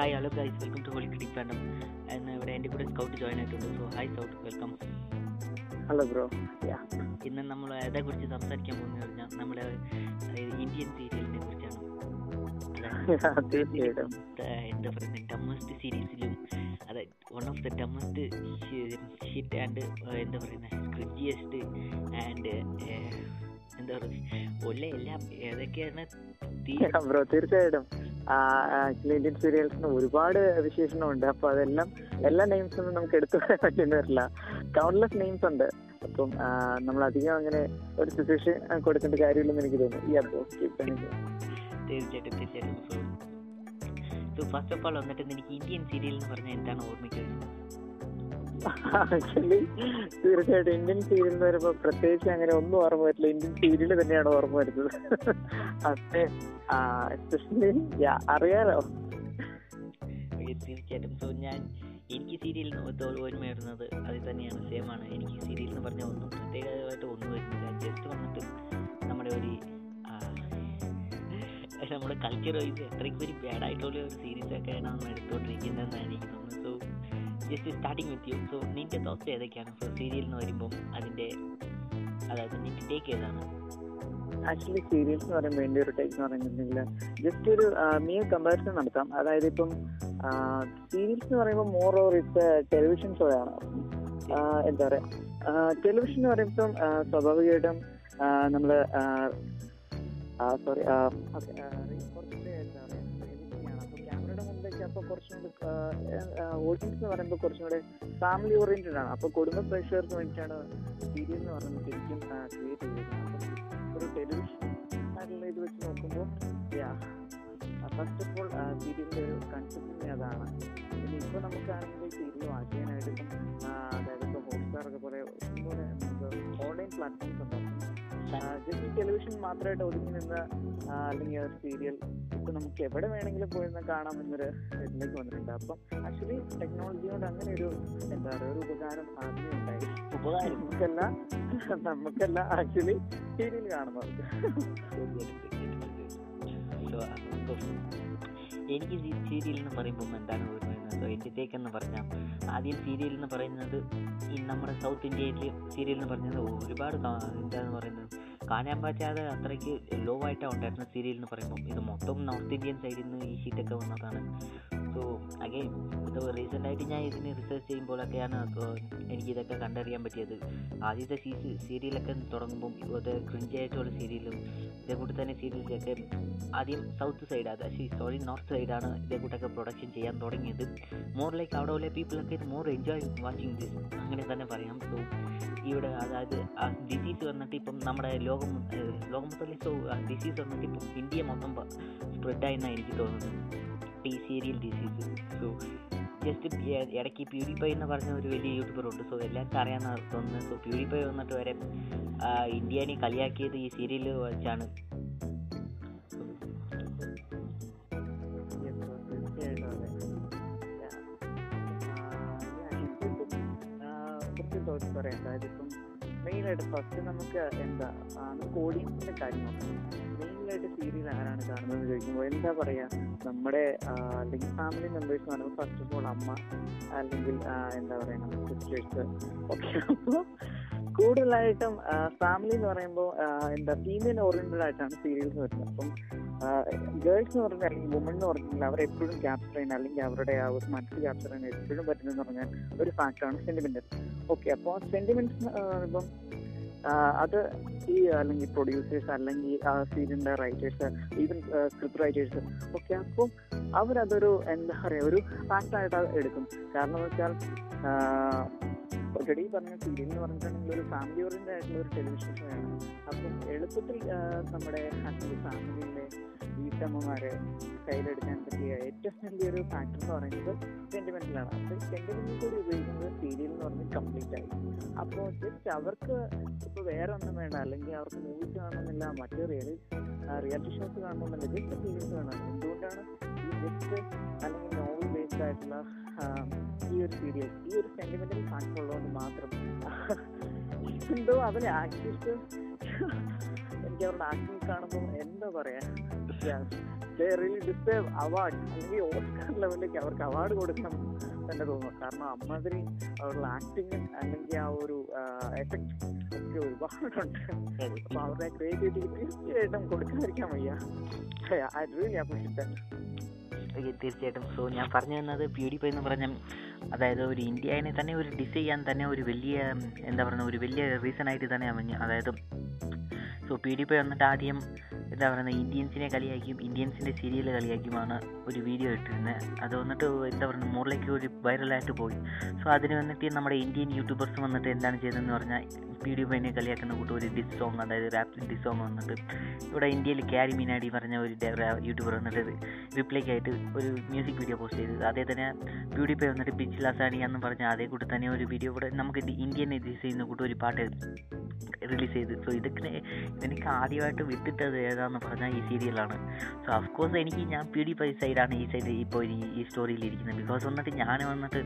Hi hello guys welcome to Holy Cricket Fandom എന്ന് ഇവിടെ എന്റെ കൂടെ സ്കൗട്ട് ജോയിൻ ആയിട്ടുണ്ട്. So hi Scout welcome hello bro ഇന്ന് നമ്മൾ അതേക്കുറിച്ച് സംസാരിക്കാൻ പോകുന്നത് പറഞ്ഞാൽ നമ്മുടെ ഇന്ത്യൻ സീരിയലിനെ കുറിച്ചാണ്. എന്താ പറയുന്നത് ഡമ്മസ്റ്റ് സീരീസിലും അതെ one of the dumbest hit and എന്താ പറയുന്നത് ക്രിഞ്ചിയസ്റ്റ് ആൻഡ് എന്താ പറയുക? ഉള്ള എല്ലാം ഏതൊക്കെയാണ് തീ ബ്രോ തീർച്ചയായിട്ടും. ആക്ച്വലി ഇന്ത്യൻ സീരിയൽസിന് ഒരുപാട് വിശേഷണമുണ്ട്. അപ്പൊ അതെല്ലാം എല്ലാ നെയിംസ് ഒന്നും നമുക്ക് എടുത്തു പറയാൻ പറ്റുന്ന വരില്ല. കൗണ്ട്ലെസ് നെയിംസ് ഉണ്ട്. അപ്പം നമ്മൾ അധികം അങ്ങനെ ഒരു സിറ്റുവേഷൻ കൊടുക്കേണ്ട കാര്യമില്ലെന്ന് എനിക്ക് തോന്നുന്നു. ഈ അപ്പോ തീർച്ചയായിട്ടും ഫസ്റ്റ് ഓഫ് ഓൾ വന്നിട്ട് എനിക്ക് ഇന്ത്യൻ സീരിയൽ എന്ന് പറഞ്ഞാൽ എന്താണ് ഓർമ്മിക്കുക ആക്ച്വലി തീർച്ചയായിട്ടും ഇന്ത്യൻ സീരിയൽ എന്ന് പറയുമ്പോൾ പ്രത്യേകിച്ച് അങ്ങനെ ഒന്നും ഓർമ്മ വരില്ല. ഇന്ത്യൻ സീരിയൽ തന്നെയാണ് ഓർമ്മ വരുന്നത്. അതെ. എസ്പെഷ്യലി അറിയാലോ. തീർച്ചയായിട്ടും. ഞാൻ എനിക്ക് സീരിയൽ ഓർമ്മ വരുന്നത് അത് തന്നെയാണ്. സെയിം ആണ്. എനിക്ക് സീരിയൽ എന്ന് പറഞ്ഞാൽ ഒന്നും പ്രത്യേകമായിട്ട് ഒന്നും വരുന്നില്ല. ജസ്റ്റ് വന്നിട്ട് നമ്മുടെ ഒരു നമ്മുടെ കൾച്ചർ വൈസ് എത്രയ്ക്ക് ഒരു ബാഡായിട്ടുള്ള ഒരു സീരീസ് ഒക്കെയാണ് നമ്മൾ എടുത്തുകൊണ്ടിരിക്കുന്നതെന്നാണ് എനിക്ക് തോന്നുന്നത്. So just starting with you so നിന്റെ തോട്ട്സ് ഏതൊക്കെയാണ്? സോ സീരിയൽ എന്ന് വരുമ്പം അതിന്റെ അതായത് നിന്റെ ടേക്ക് ഏതാണ്? ആക്ച്വലി സീരിയൽസ് എന്ന് പറയുമ്പോൾ എന്റെ ഒരു ടൈപ്പ് എന്ന് പറയുന്നുണ്ടെങ്കിൽ ജസ്റ്റ് ഒരു മിയ കമ്പാരിസൺ നടത്താം. അതായത് ഇപ്പം സീരിയൽസ് എന്ന് പറയുമ്പോൾ moreover it's television show ആണ്. എന്താ പറയാ? ടെലിവിഷൻ എന്ന് പറയുമ്പം സ്വാഭാവികമായിട്ടും നമ്മൾ സോറി അപ്പോൾ കുറച്ചും കൂടി ഓഡിയൻസ് എന്ന് പറയുമ്പോൾ കുറച്ചും കൂടെ ഫാമിലി ഓറിയന്റഡ് ആണ്. അപ്പോൾ കുടുംബ പ്രേക്ഷകർക്ക് വേണ്ടിയിട്ടാണ് സീരിയൽ എന്ന് പറയുന്നത് ശരിക്കും ക്രിയേറ്റ് ചെയ്തിരിക്കുന്നത് ഒരു ടെലിവിഷൻ ആയിട്ടുള്ള ഇത് വെച്ച് നോക്കുമ്പോൾ ഫസ്റ്റ് ഓഫ് ഓൾ സീരിയലിന്റെ ഒരു കൺസെപ്റ്റ് അതാണ്. പിന്നെ ഇപ്പോൾ നമുക്കാണെങ്കിൽ സീരിയൽ ആ, അതായത് ഇപ്പോൾ ഹോട്ട്സ്റ്റാർ ഒക്കെ നമുക്ക് ഓൺലൈൻ പ്ലാറ്റ്ഫോംസ് ഉണ്ട് ജസ്റ്റ് ടെലിവിഷൻ മാത്രമായിട്ട് ഒതുങ്ങി നിന്ന് അല്ലെങ്കിൽ ഒരു സീരിയൽ ഇപ്പൊ നമുക്ക് എവിടെ വേണമെങ്കിലും പോയി നിന്ന് കാണാം എന്നൊരു ഇതിലേക്ക് വന്നിട്ടുണ്ട്. അപ്പം ആക്ച്വലി ടെക്നോളജി കൊണ്ട് അങ്ങനെ ഒരു എന്താ പറയുക ഒരു ഉപകാരം ആദ്യം ഉണ്ടായി. ഉപകാരം? നമുക്കല്ല നമുക്കല്ല ആക്ച്വലി സീരിയൽ കാണുന്നവർക്ക് എനിക്ക് സീരിയൽ എന്ന് പറയുമ്പോൾ എന്താണ് ഓർമ്മ സോ എന്റെ ടേക്ക് എന്ന് പറഞ്ഞാൽ ആദ്യം സീരിയൽ എന്ന് പറയുന്നത് ഈ നമ്മുടെ സൗത്ത് ഇന്ത്യയിൽ സീരിയൽ എന്ന് പറഞ്ഞത് ഒരുപാട് എന്താണെന്ന് എന്താന്ന് പറയുന്നത് കാണാൻ പറ്റാതെ അത്രയ്ക്ക് ലോ ആയിട്ടാണ് ഉണ്ടായിരുന്നത് സീരിയൽ എന്ന് പറയുമ്പോൾ ഇത് മൊത്തം നോർത്ത് ഇന്ത്യൻ സൈഡിൽ നിന്ന് ഈ ഷീറ്റൊക്കെ വന്നതാണ്. സോ അഗെയിൻ ഇത് റീസെന്റ് ആയിട്ട് ഞാൻ ഇതിന് റിസർച്ച് ചെയ്യുമ്പോഴൊക്കെയാണ് എനിക്കിതൊക്കെ കണ്ടറിയാൻ പറ്റിയത്. ആദ്യത്തെ സീസി സീരിയലൊക്കെ തുടങ്ങുമ്പം ഇതുപോലത്തെ ക്രിഞ്ചായിട്ടുള്ള സീരിയലും ഇതേകൂട്ട് തന്നെ സീരിയൽസൊക്കെ ആദ്യം സൗത്ത് സൈഡ് അത് സോറി നോർത്ത് സൈഡാണ് ഇതേക്കൂട്ടൊക്കെ പ്രൊഡക്ഷൻ ചെയ്യാൻ തുടങ്ങിയത്. മോർ ലൈക്ക് അവിടെ ഉള്ള പീപ്പിളൊക്കെ ഇത് മോർ എൻജോയ് വാച്ചിങ് ദിസ് അങ്ങനെ തന്നെ പറയാം. സോ ഇവിടെ അതായത് ആ ഡിസീസ് വന്നിട്ട് ഇപ്പം നമ്മുടെ ലോകം ലോകം മൊത്തം സോ ഡിസീസ് വന്നിട്ട് ഇപ്പം ഇന്ത്യ മൊത്തം സ്പ്രെഡായെന്നാണ് എനിക്ക് തോന്നുന്നത് ഈ സീരിയൽ ഡിസീസ് സോ ജസ്റ്റ് ഇടയ്ക്ക് പ്യൂരിഫൈ എന്ന് പറഞ്ഞ ഒരു വലിയ യൂട്യൂബർ ഉണ്ട് സോ എല്ലാവർക്കും അറിയാമെന്ന് തോന്നുന്നത് സോ പ്യൂരിഫൈ വന്നിട്ട് വരെ ഇന്ത്യനെ കളിയാക്കിയത് ഈ സീരിയൽ വെച്ചാണ് പറയാം അതായത് ഇപ്പം മെയിനായിട്ട് ഫസ്റ്റ് നമുക്ക് എന്താ നമുക്ക് ഓഡിയൻസിന്റെ കാര്യം മെയിനായിട്ട് സീരിയൽ ആരാണ് കാണുന്നത് ചോദിക്കുമ്പോൾ എന്താ പറയാ നമ്മുടെ അല്ലെങ്കിൽ ഫാമിലി മെമ്പേഴ്സ് എന്ന് പറയുമ്പോൾ ഫസ്റ്റ് ഓഫ് ഓൾ അമ്മ അല്ലെങ്കിൽ എന്താ പറയാ നമ്മുടെ സിസ്റ്റേഴ്സ് അപ്പോൾ കൂടുതലായിട്ടും ഫാമിലി എന്ന് പറയുമ്പോൾ എന്താ ഫീമെയിൽ ഓറിയന്റഡ് ആയിട്ടാണ് സീരിയൽസ് വരുന്നത്. അപ്പം ഗേൾസ് എന്ന് പറഞ്ഞാൽ അല്ലെങ്കിൽ വുമൺ എന്ന് പറഞ്ഞാൽ അവർ എപ്പോഴും ക്യാപ്ചർ ചെയ്യാൻ അല്ലെങ്കിൽ അവരുടെ ആ ഒരു മനസ്സ് ക്യാപ്ചർ ചെയ്യാൻ എപ്പോഴും പറ്റുന്നതെന്ന് പറഞ്ഞാൽ ഒരു ഫാക്ടറാണ് സെന്റിമെന്റ് ഓക്കെ അപ്പോൾ സെന്റിമെന്റ്സ് ഇപ്പം അത് ഈ അല്ലെങ്കിൽ പ്രൊഡ്യൂസേഴ്സ് അല്ലെങ്കിൽ സീരിയലിന്റെ writers even script writers okay അപ്പോൾ അവരതൊരു എന്താ പറയുക ഒരു ഫാക്റ്റായിട്ട് എടുക്കും. കാരണം എന്ന് വെച്ചാൽ ഓൾറെഡി പറഞ്ഞ സീരിയൽ എന്ന് പറഞ്ഞിട്ടുണ്ടെങ്കിൽ ഒരു ഫാമിലി ഓറിയന്റഡ് ആയിട്ടുള്ള ഒരു ടെലിവിഷൻ ഷോ ആണ്. അപ്പം എളുപ്പത്തിൽ നമ്മുടെ ആക്ച്വലി ഫാമിലിയിലെ വീട്ടമ്മമാരെ കയ്യിലെടുക്കാൻ പറ്റിയ ഏറ്റവും വലിയൊരു ഫാക്ടർ എന്ന് പറയുന്നത് സെന്റിമെന്റിലാണ് അപ്പോൾ സെന്റിമെന്റിൽ കൂടി ഉപയോഗിക്കുന്നത് സീരിയൽ എന്ന് പറഞ്ഞാൽ കംപ്ലീറ്റ് ആയി. അപ്പോൾ ജസ്റ്റ് അവർക്ക് ഇപ്പോൾ വേറെ ഒന്നും വേണ്ട. അല്ലെങ്കിൽ അവർക്ക് മൂവീസ് കാണണമെന്നില്ല മറ്റു റിയാലിറ്റി റിയാലിറ്റി ഷോസ് കാണണമെന്നില്ല ജസ്റ്റ് സീരിയൽസ് കാണാം എന്തുകൊണ്ടാണ് ഈ ജസ്റ്റ് അല്ലെങ്കിൽ നോവൽ ആയിട്ടുള്ള ഈ ഒരു സീരിയൽ ഈ ഒരു സെന്റിമെന്റൽ ഫാക്ടർ ഉള്ളതുകൊണ്ട് മാത്രം. എന്തോ അവരെ ആക്ടിസ്റ്റ് എനിക്ക് അവരുടെ ആക്ടിങ് കാണുമ്പോൾ എന്താ പറയാ. അവാർഡ് അല്ലെങ്കിൽ ഓസ്കാർ ലെവലിലേക്ക് അവർക്ക് അവാർഡ് കൊടുക്കണം തന്നെ തോന്നുന്നു. കാരണം അമ്മാതിരി അവരുടെ ആക്ടിങ് അല്ലെങ്കിൽ ആ ഒരു എഫക്ട് ഒക്കെ ഒരുപാടുണ്ട്. അപ്പൊ അവരുടെ ക്രിയേറ്റിവിറ്റി തീർച്ചയായിട്ടും കൊടുക്കാതിരിക്കാൻ വയ്യ. ഐ റിയലി അപ്രീഷിയേറ്റ് ഓക്കെ തീർച്ചയായിട്ടും. സോ ഞാൻ പറഞ്ഞു തന്നത് പ്യൂഡിഫൈ എന്ന് പറഞ്ഞാൽ അതായത് ഒരു ഇന്ത്യനെ തന്നെ ഒരു ഡിസ് ചെയ്യാൻ തന്നെ ഒരു വലിയ എന്താ പറയുക ഒരു വലിയ റീസൺ ആയിട്ട് തന്നെ അതായത് സോ പി ഡി പൈ വന്നിട്ട് ആദ്യം എന്താ പറയുന്നത് ഇന്ത്യൻസിനെ കളിയാക്കിയും ഇന്ത്യൻസിന്റെ സീരിയൽ കളിയാക്കിയുമാണ് ഒരു വീഡിയോ ഇട്ടിരുന്നത് അത് വന്നിട്ട് എന്താ പറയുക മുകളിലേക്ക് ഒരു വൈറലായിട്ട് പോയി. സോ അതിന് വന്നിട്ട് നമ്മുടെ ഇന്ത്യൻ യൂട്യൂബേഴ്സ് വന്നിട്ട് എന്താണ് ചെയ്തതെന്ന് പറഞ്ഞാൽ പ്യൂഡിഫൈനെ കളിയാക്കുന്ന കൂട്ട് ഒരു ഡിസ് സോങ് അതായത് റാപ്പ് ഡിസ് സോങ് വന്നിട്ട് ഇവിടെ ഇന്ത്യയിൽ ക്യാരി മീനാടി പറഞ്ഞ ഒരു യൂട്യൂബർ വന്നിട്ട് റിപ്ലൈക്ക് ആയിട്ട് ഒരു മ്യൂസിക് വീഡിയോ പോസ്റ്റ് ചെയ്തത്. അതേ തന്നെ പ്യൂഡിഫൈ വന്നിട്ട് പിച്ച് ലാസാണി എന്ന് പറഞ്ഞ അതേ കൂടെ തന്നെ ഒരു വീഡിയോ ഇവിടെ നമുക്ക് ഇന്ത്യൻ ഡിസ് ചെയ്യുന്ന ഒരു പാട്ട് റിലീസ് ചെയ്ത്. സോ ഇതൊക്കെ എനിക്ക് ആദ്യമായിട്ട് വിട്ടിട്ടത് ഏതാന്ന് പറഞ്ഞാൽ ഈ സീരിയലാണ്. സോ അഫ്കോഴ്സ് എനിക്ക് ഞാൻ പി ഡി പൈ സൈഡാണ് ഈ സൈഡ് ഇപ്പോൾ ഈ ഈ സ്റ്റോറിയിൽ ഇരിക്കുന്നത്. ബിക്കോസ് വന്നിട്ട് ഞാൻ വന്നിട്ട്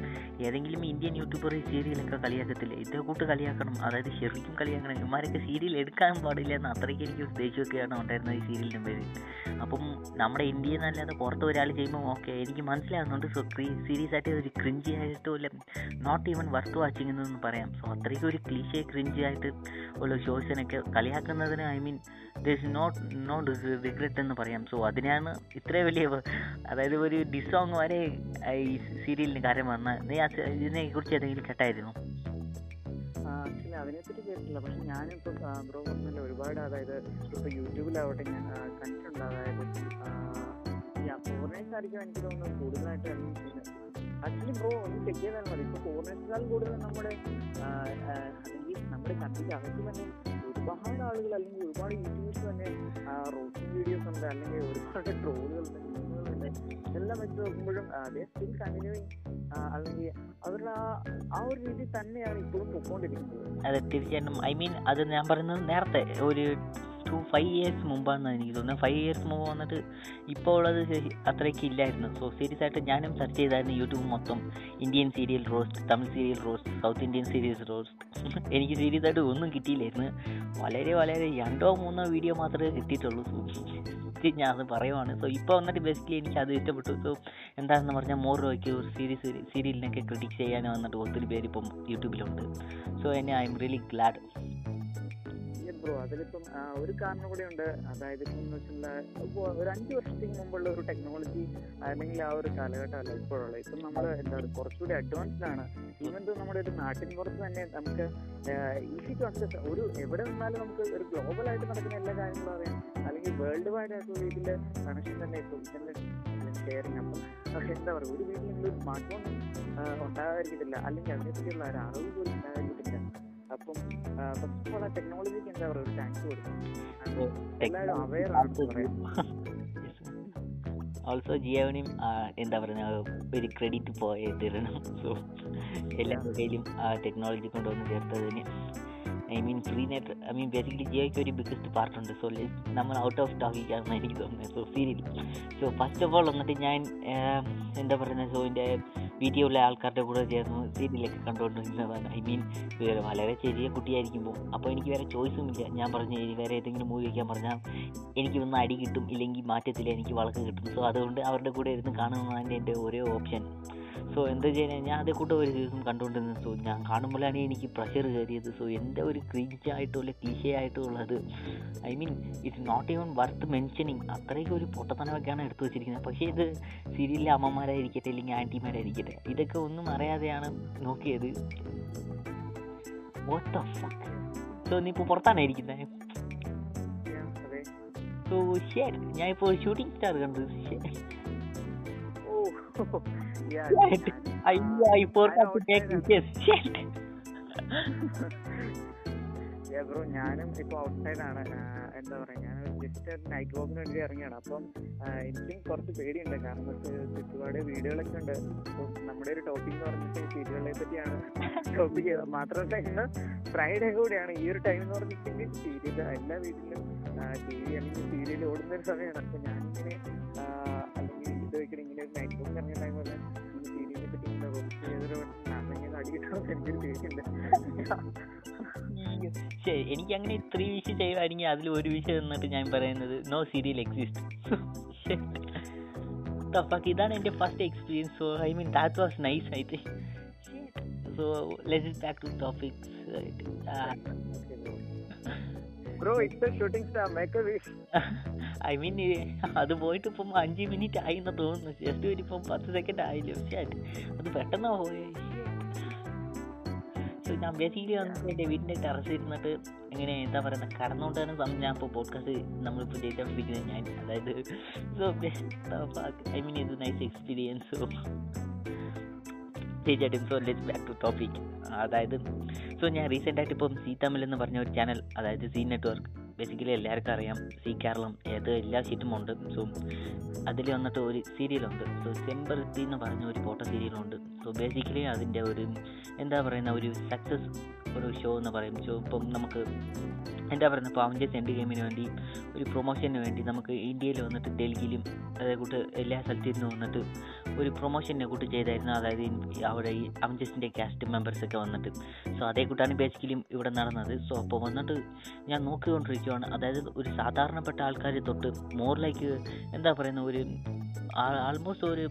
ഏതെങ്കിലും ഇന്ത്യൻ യൂട്യൂബർ ഈ സീരിയലൊക്കെ കളിയാക്കത്തില്ല? ഇതേ കൂട്ട് കളിയാക്കണം. അതായത് ശരിക്കും കളിയാക്കണം. ഇവന്മാരൊക്കെ സീരിയൽ എടുക്കാൻ പാടില്ല എന്ന് അത്രയ്ക്ക് എനിക്ക് ഉദ്ദേശിക്കുകയാണ് ഉണ്ടായിരുന്നത് ഈ സീരിയലിന്റെ പേര് അപ്പം നമ്മുടെ ഇന്ത്യയിൽ നിന്നല്ലാതെ പുറത്ത് ഒരാൾ ചെയ്യുമ്പോൾ ഓക്കെ എനിക്ക് മനസ്സിലാകുന്നുണ്ട് സോ സീരിയസ് ആയിട്ട് ഒരു ക്രിഞ്ചി ആയിട്ടും ഇല്ല നോട്ട് ഈവൻ വർത്ത് വാച്ചിങ് എന്നൊന്നും പറയാം. സോ അത്രയ്ക്ക് ഒരു ക്ലീശേ ക്രിഞ്ചി ആയിട്ട് ഉള്ള ഷോസിനൊക്കെ കളിയാക്കുന്നതിന് I mean this not not regret എന്ന് പറയാം. സോ അതിനാണ് ഇത്രയും വലിയ അതായത് ഒരു ഡിസോങ് വരെ ഈ സീരിയലിന് കാര്യം വന്ന. നീ ഇതിനെ കുറിച്ച് ഏതെങ്കിലും കേട്ടായിരുന്നു? ആക്ച്വലി അതിനെപ്പറ്റി കേട്ടിട്ടില്ല. പക്ഷെ ഞാനിപ്പോൾ ബ്രോ പറഞ്ഞല്ലോ ഒരുപാട് അതായത് ഇപ്പോൾ യൂട്യൂബിലാവട്ടെ ഞാൻ കണ്ടിട്ടുണ്ട്. അതായത് ഈ ഫോറിനേഴ്സ് ആയിരിക്കും എനിക്ക് തോന്നുന്നത് കൂടുതലായിട്ട് ആക്ച്വലി ബ്രോ ഒന്ന് ചെക്ക് ചെയ്താൽ മതി. ഇപ്പോൾ ഫോറിനേഴ്സിനേക്കാൾ കൂടുതൽ നമ്മുടെ നമ്മുടെ കൺട്രിക്ക് അകത്ത് തന്നെ ഒരുപാട് ആളുകൾ അല്ലെങ്കിൽ ഒരുപാട് യൂട്യൂബേഴ്സ് തന്നെ റോസിംഗ് വീഡിയോസ് ഉണ്ട് അല്ലെങ്കിൽ ഒരുപാട് ട്രോളുകളുണ്ട് മീമുകളുണ്ട് എല്ലാം വെച്ച് നോക്കുമ്പോഴും അതേ സ്റ്റിൽ കണ്ടിന്യൂയിങ് അല്ലെങ്കിൽ അവരുടെ ആ ആ ഒരു രീതി തന്നെയാണ് ഇപ്പോഴും പൊക്കോണ്ടിരിക്കുന്നത്. അതെ തീർച്ചയായിട്ടും. ഐ മീൻ അത് ഞാൻ പറയുന്നത് നേരത്തെ ഒരു ടു ഫൈവ് ഇയേഴ്സ് മുമ്പാണെന്ന് എനിക്ക് തോന്നുന്നത്. ഫൈവ് ഇയേഴ്സ് മുമ്പ് വന്നിട്ട് ഇപ്പോൾ ഉള്ളത് അത്രയ്ക്ക് ഇല്ലായിരുന്നു. സോ സീരീസ് ആയിട്ട് ഞാനും സെർച്ച് ചെയ്തായിരുന്നു യൂട്യൂബ് മൊത്തം. Indian serial roast Tamil serial roast south Indian series roast എനിക്ക് സീരീസ് ആയിട്ട് ഒന്നും കിട്ടിയില്ലായിരുന്നു. വളരെ വളരെ രണ്ടോ മൂന്നോ വീഡിയോ മാത്രമേ കിട്ടിയിട്ടുള്ളൂ. സോ ഞാൻ അത് പറയുവാണ്. സോ ഇപ്പോൾ വന്നിട്ട് ബേസിക്കലി എനിക്ക് അത് ഇഷ്ടപ്പെട്ടു. സോ എന്താണെന്ന് പറഞ്ഞാൽ മോർ റോയ്ക്ക് ഒരു സീരീസ് സീരിയലിനൊക്കെ ക്രിട്ടിക് ചെയ്യാൻ വന്നിട്ട് ഒത്തിരി പേര് ഇപ്പം യൂട്യൂബിലുണ്ട് സോ എന്നെ I'm really glad bro അതിലിപ്പം ഒരു കാരണം കൂടെ ഉണ്ട് അതായത് ഇപ്പം എന്ന് വെച്ചിട്ടുണ്ടെങ്കിൽ ഒരു അഞ്ച് വർഷത്തിന് മുമ്പുള്ള ഒരു ടെക്നോളജി അല്ലെങ്കിൽ ആ ഒരു കാലഘട്ടമല്ല ഇപ്പോഴുള്ള ഇപ്പം നമ്മൾ എന്താ പറയുക കുറച്ചുകൂടി അഡ്വാൻസ്ഡ് ആണ്. ഈവൻ തോ നമ്മുടെ ഒരു നാട്ടിൻ പുറത്ത് തന്നെ നമുക്ക് ഈസി ടു അക്സസ് ഒരു എവിടെ നിന്നാലും നമുക്ക് ഒരു ഗ്ലോബൽ ആയിട്ട് നടക്കുന്ന എല്ലാ കാര്യങ്ങളും അറിയാം. അല്ലെങ്കിൽ വേൾഡ് വൈഡ് ആയിട്ടുള്ള രീതിയിൽ കണക്ഷൻ തന്നെ ഇപ്പോൾ ഇന്റർനെറ്റ് ഷെയറിങ് അപ്പം പക്ഷെ എന്താ പറയുക ഒരു വീട്ടിൽ നിങ്ങൾ സ്മാർട്ട് ഫോൺ ഉണ്ടാകാതിരിക്കത്തില്ല. അല്ലെങ്കിൽ അതിനെപ്പറ്റിയുള്ള ഒരു അറിവ് പോലും ഉണ്ടാകാതിരിക്കത്തില്ല. അപ്പം ഫസ്റ്റ് ഓഫ് ഓൾ ആ ടെക്നോളജിക്ക് എന്താ പറയുക ഒരു താങ്ക്സ് കൊടുക്കും എല്ലാവരും അവയർ ആണ് ഓൾസോ ജിയോനും എന്താ പറയുക ഒരു ക്രെഡിറ്റ് പോയി തരണം. സോ എല്ലാ കയ്യിലും ആ ടെക്നോളജി കൊണ്ടുവന്ന് ചേർത്തതിന് I mean free net I mean basically ജിയോയ്ക്ക് ഒരു ബിഗ്ഗസ്റ്റ് പാർട്ടുണ്ട് സോ നമ്മൾ ഔട്ട് ഓഫ് ടോപ്പിക്കാണെന്ന് എനിക്ക് തോന്നുന്നത്. So serial so first of all വന്നിട്ട് ഞാൻ എന്താ പറയുന്നത്? സോ എന്റെ വീട്ടിലുള്ള ആൾക്കാരുടെ കൂടെ ചേർന്ന് സീരിയലൊക്കെ കണ്ടുകൊണ്ടിരുന്നതാണ് ഐ മീൻ വളരെ ചെറിയ കുട്ടിയായിരിക്കുമ്പോൾ. അപ്പോൾ എനിക്ക് വേറെ ചോയ്സും ഇല്ല. ഞാൻ പറഞ്ഞു "ഇനി വേറെ ഏതെങ്കിലും മൂവി വയ്ക്കാൻ പറഞ്ഞാൽ എനിക്ക് ഒന്ന് അടി കിട്ടും. ഇല്ലെങ്കിൽ മാറ്റത്തില്ല. എനിക്ക് വളക്ക് കിട്ടും. സോ അതുകൊണ്ട് അവരുടെ കൂടെ ഇരുന്ന് കാണുന്നതാണ് എന്റെ ഒരേ ഓപ്ഷൻ സോ എന്താ ചെയ്യാൻ ഞാൻ അതേ കൂട്ടം ഒരു ദിവസം കണ്ടുകൊണ്ടിരുന്നത് സോ ഞാൻ കാണുമ്പോഴാണ് എനിക്ക് പ്രഷർ കയറിയത്. സോ എന്റെ ഒരു ക്രീച്ചായിട്ടുള്ള ക്ലീശയായിട്ടുള്ളത് I mean it's not even worth mentioning അത്രയ്ക്ക് ഒരു പൊട്ടത്തനമൊക്കെയാണ് എടുത്തു വെച്ചിരിക്കുന്നത്. പക്ഷേ ഇത് സീരിയലിലെ അമ്മമാരായിരിക്കട്ടെ അല്ലെങ്കിൽ ആന്റിമാരായിരിക്കട്ടെ ഇതൊക്കെ ഒന്നും അറിയാതെയാണ് നോക്കിയത്. വാട്ട് ദ ഫക്ക് സോ നീ ഇപ്പോൾ പുറത്താണ് ഇരിക്കുന്നത് സോ ഷേ ഞാൻ ഇപ്പോൾ ഷൂട്ടിംഗ് സ്റ്റാർ കണ്ടു ഷേ ഓ. Yeah, Shit. ഞാൻ- I forgot to take pictures. Shit. Yeah, bro, ഞാനും ഇപ്പൊ ഔട്ട്സൈഡ് ആണ്. എന്താ പറയാ ഞാൻ ജസ്റ്റ് നൈറ്റ് വാക്കിന് വേണ്ടി ഇറങ്ങിയാണ് അപ്പം എനിക്കും കുറച്ച് പേടിയുണ്ട്. കാരണം ചുറ്റുപാട് വീഡിയോകളൊക്കെ ഉണ്ട്. നമ്മുടെ ഒരു ടോപ്പിക് എന്ന് പറഞ്ഞിട്ട് സീരിയലുകളെ പറ്റിയാണ് ടോപ്പിക് ചെയ്തത്. മാത്രമല്ല ഇന്ന് ഫ്രൈഡേ കൂടെയാണ്. ഈ ഒരു ടൈം എന്ന് പറഞ്ഞിട്ടുണ്ടെങ്കിൽ സീരിയൽ എല്ലാ വീട്ടിലും ടി വി അല്ലെങ്കിൽ സീരിയൽ ഓടുന്ന ഒരു സമയമാണ്. അപ്പൊ ഞാനിങ്ങനെ അല്ലെങ്കിൽ ഇത് വെക്കണം ഇങ്ങനെ ഒരു നൈറ്റ് വാക്കിന് ഇറങ്ങിയ ടൈമിൽ ശരി എനിക്ക് അങ്ങനെ ത്രീ വിഷ് ചെയ്യുവാണെങ്കിൽ അതിൽ ഒരു വിഷ് എന്നിട്ട് ഞാൻ പറയുന്നത് നോ സീരിയൽ എക്സിസ്റ്റ് ഇതാണ് എന്റെ first experience so I mean that was nice I think so let back to topics bro it's shooting star make a wish I mean അത് പോയിട്ട് ഇപ്പം അഞ്ച് മിനിറ്റ് ആയി എന്ന് തോന്നുന്നു. ജസ്റ്റ് ഒരു ഇപ്പം പത്ത് സെക്കൻഡ് ആയില്ലേ? ഷേറ്റ് അത് പെട്ടെന്നാ പോയേ. സോ ഞാൻ ബേസിക്കലി വന്നിട്ട് എന്റെ വീടിന്റെ ടെറസിൽ ഇരുന്നിട്ട് ഇങ്ങനെ എന്താ പറയുന്നത് കടന്നുകൊണ്ടാണ് സമയം ഞാൻ ഇപ്പോൾ പോഡ്കാസ്റ്റ് നമ്മളിപ്പോൾ ചെയ്തുകൊണ്ടിരിക്കുന്നത് ഞാൻ അതായത് സോ ഐ മീൻ ഇത് നൈസ് എക്സ്പീരിയൻസ് തീർച്ചയായിട്ടും so let back to topic അതായത് സോ ഞാൻ റീസെന്റ് ആയിട്ട് ഇപ്പം സി തമിൽ എന്ന് പറഞ്ഞ ഒരു ചാനൽ അതായത് സി നെറ്റ്വർക്ക് ബേസിക്കലി എല്ലാവർക്കും അറിയാം സി കേരളം ഏത് എല്ലാ ഷീറ്റും ഉണ്ട്. സോ അതിൽ വന്നിട്ട് ഒരു സീരിയലുണ്ട് സോ ചെമ്പരത്തി എന്ന് പറഞ്ഞ ഒരു ഫോട്ടോ സീരിയലുണ്ട് സോ ബേസിക്കലി അതിന്റെ ഒരു എന്താ പറയുന്ന ഒരു സക്സസ് ഒരു ഷോ എന്ന് പറയും. ഷോ ഇപ്പം നമുക്ക് എന്താ പറയുന്നത് ഇപ്പോൾ അവഞ്ചേഴ്സ് എൻഡ് ഗെയിമിന് വേണ്ടി ഒരു പ്രൊമോഷന് വേണ്ടി നമുക്ക് ഇന്ത്യയിൽ വന്നിട്ട് ഡൽഹിയിലും അതേ കൂട്ട് എല്ലാ സ്ഥലത്തു നിന്ന് വന്നിട്ട് ഒരു പ്രൊമോഷനെ കൂട്ട് ചെയ്തായിരുന്നു. അതായത് അവിടെ ഈ അവഞ്ചേഴ്സിന്റെ കാസ്റ്റ് മെമ്പേഴ്സൊക്കെ വന്നിട്ട്. സോ അതേ കൂട്ടാണ് ബേസിക്കലി ഇവിടെ നടന്നത്. സോ അപ്പോൾ വന്നിട്ട് ഞാൻ നോക്കിക്കൊണ്ടിരിക്കുകയാണ് അതായത് ഒരു സാധാരണപ്പെട്ട ആൾക്കാർ തൊട്ട് മോർ ലൈക്ക് എന്താ പറയുന്ന ഒരു ആൾമോസ്റ്റ് ഒരു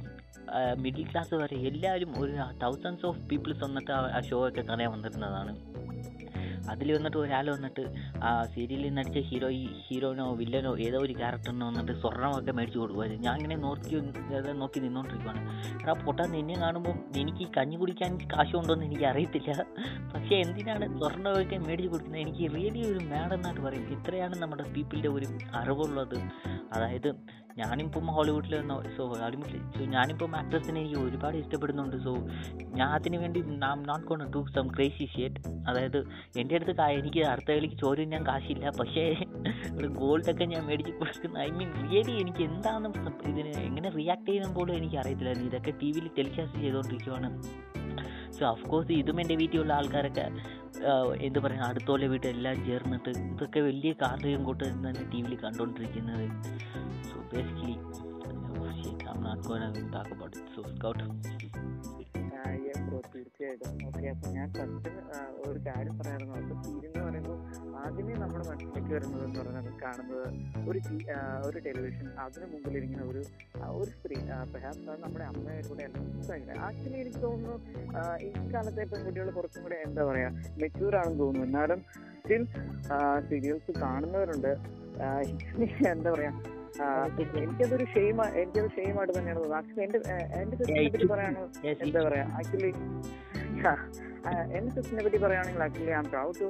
മിഡിൽ ക്ലാസ് വരെ എല്ലാവരും ഒരു തൗസൻഡ്സ് ഓഫ് പീപ്പിൾസ് വന്നിട്ട് ആ ഷോ ഒക്കെ കാണാൻ വന്നിരുന്നതാണ്. അതിൽ വന്നിട്ട് ഒരാൾ വന്നിട്ട് ആ സീരിയലിൽ നടിച്ച ഹീറോ ഹീറോനോ വില്ലനോ ഏതോ ഒരു ക്യാരക്ടറിനോ വന്നിട്ട് സ്വർണമൊക്കെ മേടിച്ച് കൊടുക്കുമായിരുന്നു ഞാൻ ഇങ്ങനെ നോക്കി നോക്കി നിന്നുകൊണ്ടിരിക്കുകയാണ് എടാ പൊട്ടാ നിന്നെ കാണുമ്പോൾ എനിക്ക് കഞ്ഞി കുടിക്കാൻ കാശുണ്ടോയെന്ന് എനിക്ക് അറിയത്തില്ല. പക്ഷേ എന്തിനാണ് സ്വർണമൊക്കെ മേടിച്ച് കൊടുക്കുന്നത്? എനിക്ക് റിയലി ഒരു മാഡെന്നായിട്ട് പറയും. ഇത്രയാണ് നമ്മുടെ പീപ്പിളിന്റെ ഒരു അറിവുള്ളത്. അതായത് ഞാനിപ്പം ഹോളിവുഡിൽ സോ ഹോളിവുഡിൽ ഞാനിപ്പം ആക്ട്രസിനെ എനിക്ക് ഒരുപാട് ഇഷ്ടപ്പെടുന്നുണ്ട്. സോ ഞാൻ അതിന് വേണ്ടി നാം not gonna do some crazy shit അതായത് എന്റെ അടുത്ത് എനിക്ക് അടുത്ത കളിക്ക് ചോരും ഞാൻ കാശില്ല. പക്ഷേ ഒരു ഗോൾഡൊക്കെ ഞാൻ മേടിച്ച് കൊടുക്കുന്ന ഐ മീൻ റിയലി എനിക്ക് എന്താണെന്ന് ഇതിന് എങ്ങനെ റിയാക്ട് ചെയ്യുന്ന പോലും എനിക്ക് അറിയത്തില്ലായിരുന്നു ഇതൊക്കെ ടി വിയിൽ ടെലികാസ്റ്റ് ചെയ്തുകൊണ്ടിരിക്കുവാണ് സോ ഓഫ് കോഴ്സ് ഇതും എന്റെ വീട്ടിലുള്ള ആൾക്കാരൊക്കെ എന്ത് പറയുക അടുത്തോലെ വീട്ടിലെല്ലാം ചേർന്നിട്ട് ഇതൊക്കെ വലിയ കാർഡ് കൂട്ട് തന്നെ ടി വിയിൽ കണ്ടുകൊണ്ടിരിക്കുന്നത് so basically I'm not gonna Scout. തീർച്ചയായിട്ടും. ഓക്കെ അപ്പൊ ഞാൻ ഫസ്റ്റ് ഒരു കാര്യം പറയാറുണ്ട് അപ്പൊ സീരിയൽ എന്ന് പറയുമ്പോൾ ആദ്യമേ നമ്മുടെ മനസ്സിലേക്ക് വരുന്നത് എന്ന് പറഞ്ഞാൽ കാണുന്നത് ഒരു ഒരു ടെലിവിഷൻ അതിന് മുമ്പിലിരിക്കുന്ന ഒരു ആ, ഒരു സ്ത്രീ പെർഹാപ്സ് അത് നമ്മുടെ അമ്മയെ കൂടെ ആക്ച്വലി എനിക്ക് തോന്നുന്നു ഈ കാലത്തെ പെൺകുട്ടികൾ കുറച്ചും കൂടെ എന്താ പറയാ മെച്യൂർ ആണെന്ന് തോന്നുന്നു. എന്നാലും സ്റ്റിൽ സീരിയൽസ് കാണുന്നവരുണ്ട്. എന്താ പറയാ എനിക്കതൊരു ഷെയിം എനിക്കത് ഷെയിം ആയിട്ട് തന്നെയാണ് തോന്നുന്നത്. ആക്ച്വലി എന്റെ എന്റെ സിസ്റ്ററിനെ പറ്റി Yes, എന്താ പറയാ? ആക്ച്വലി എന്റെ സിസ്റ്ററിനെ പറ്റി പറയുകയാണെങ്കിൽ actually I am proud to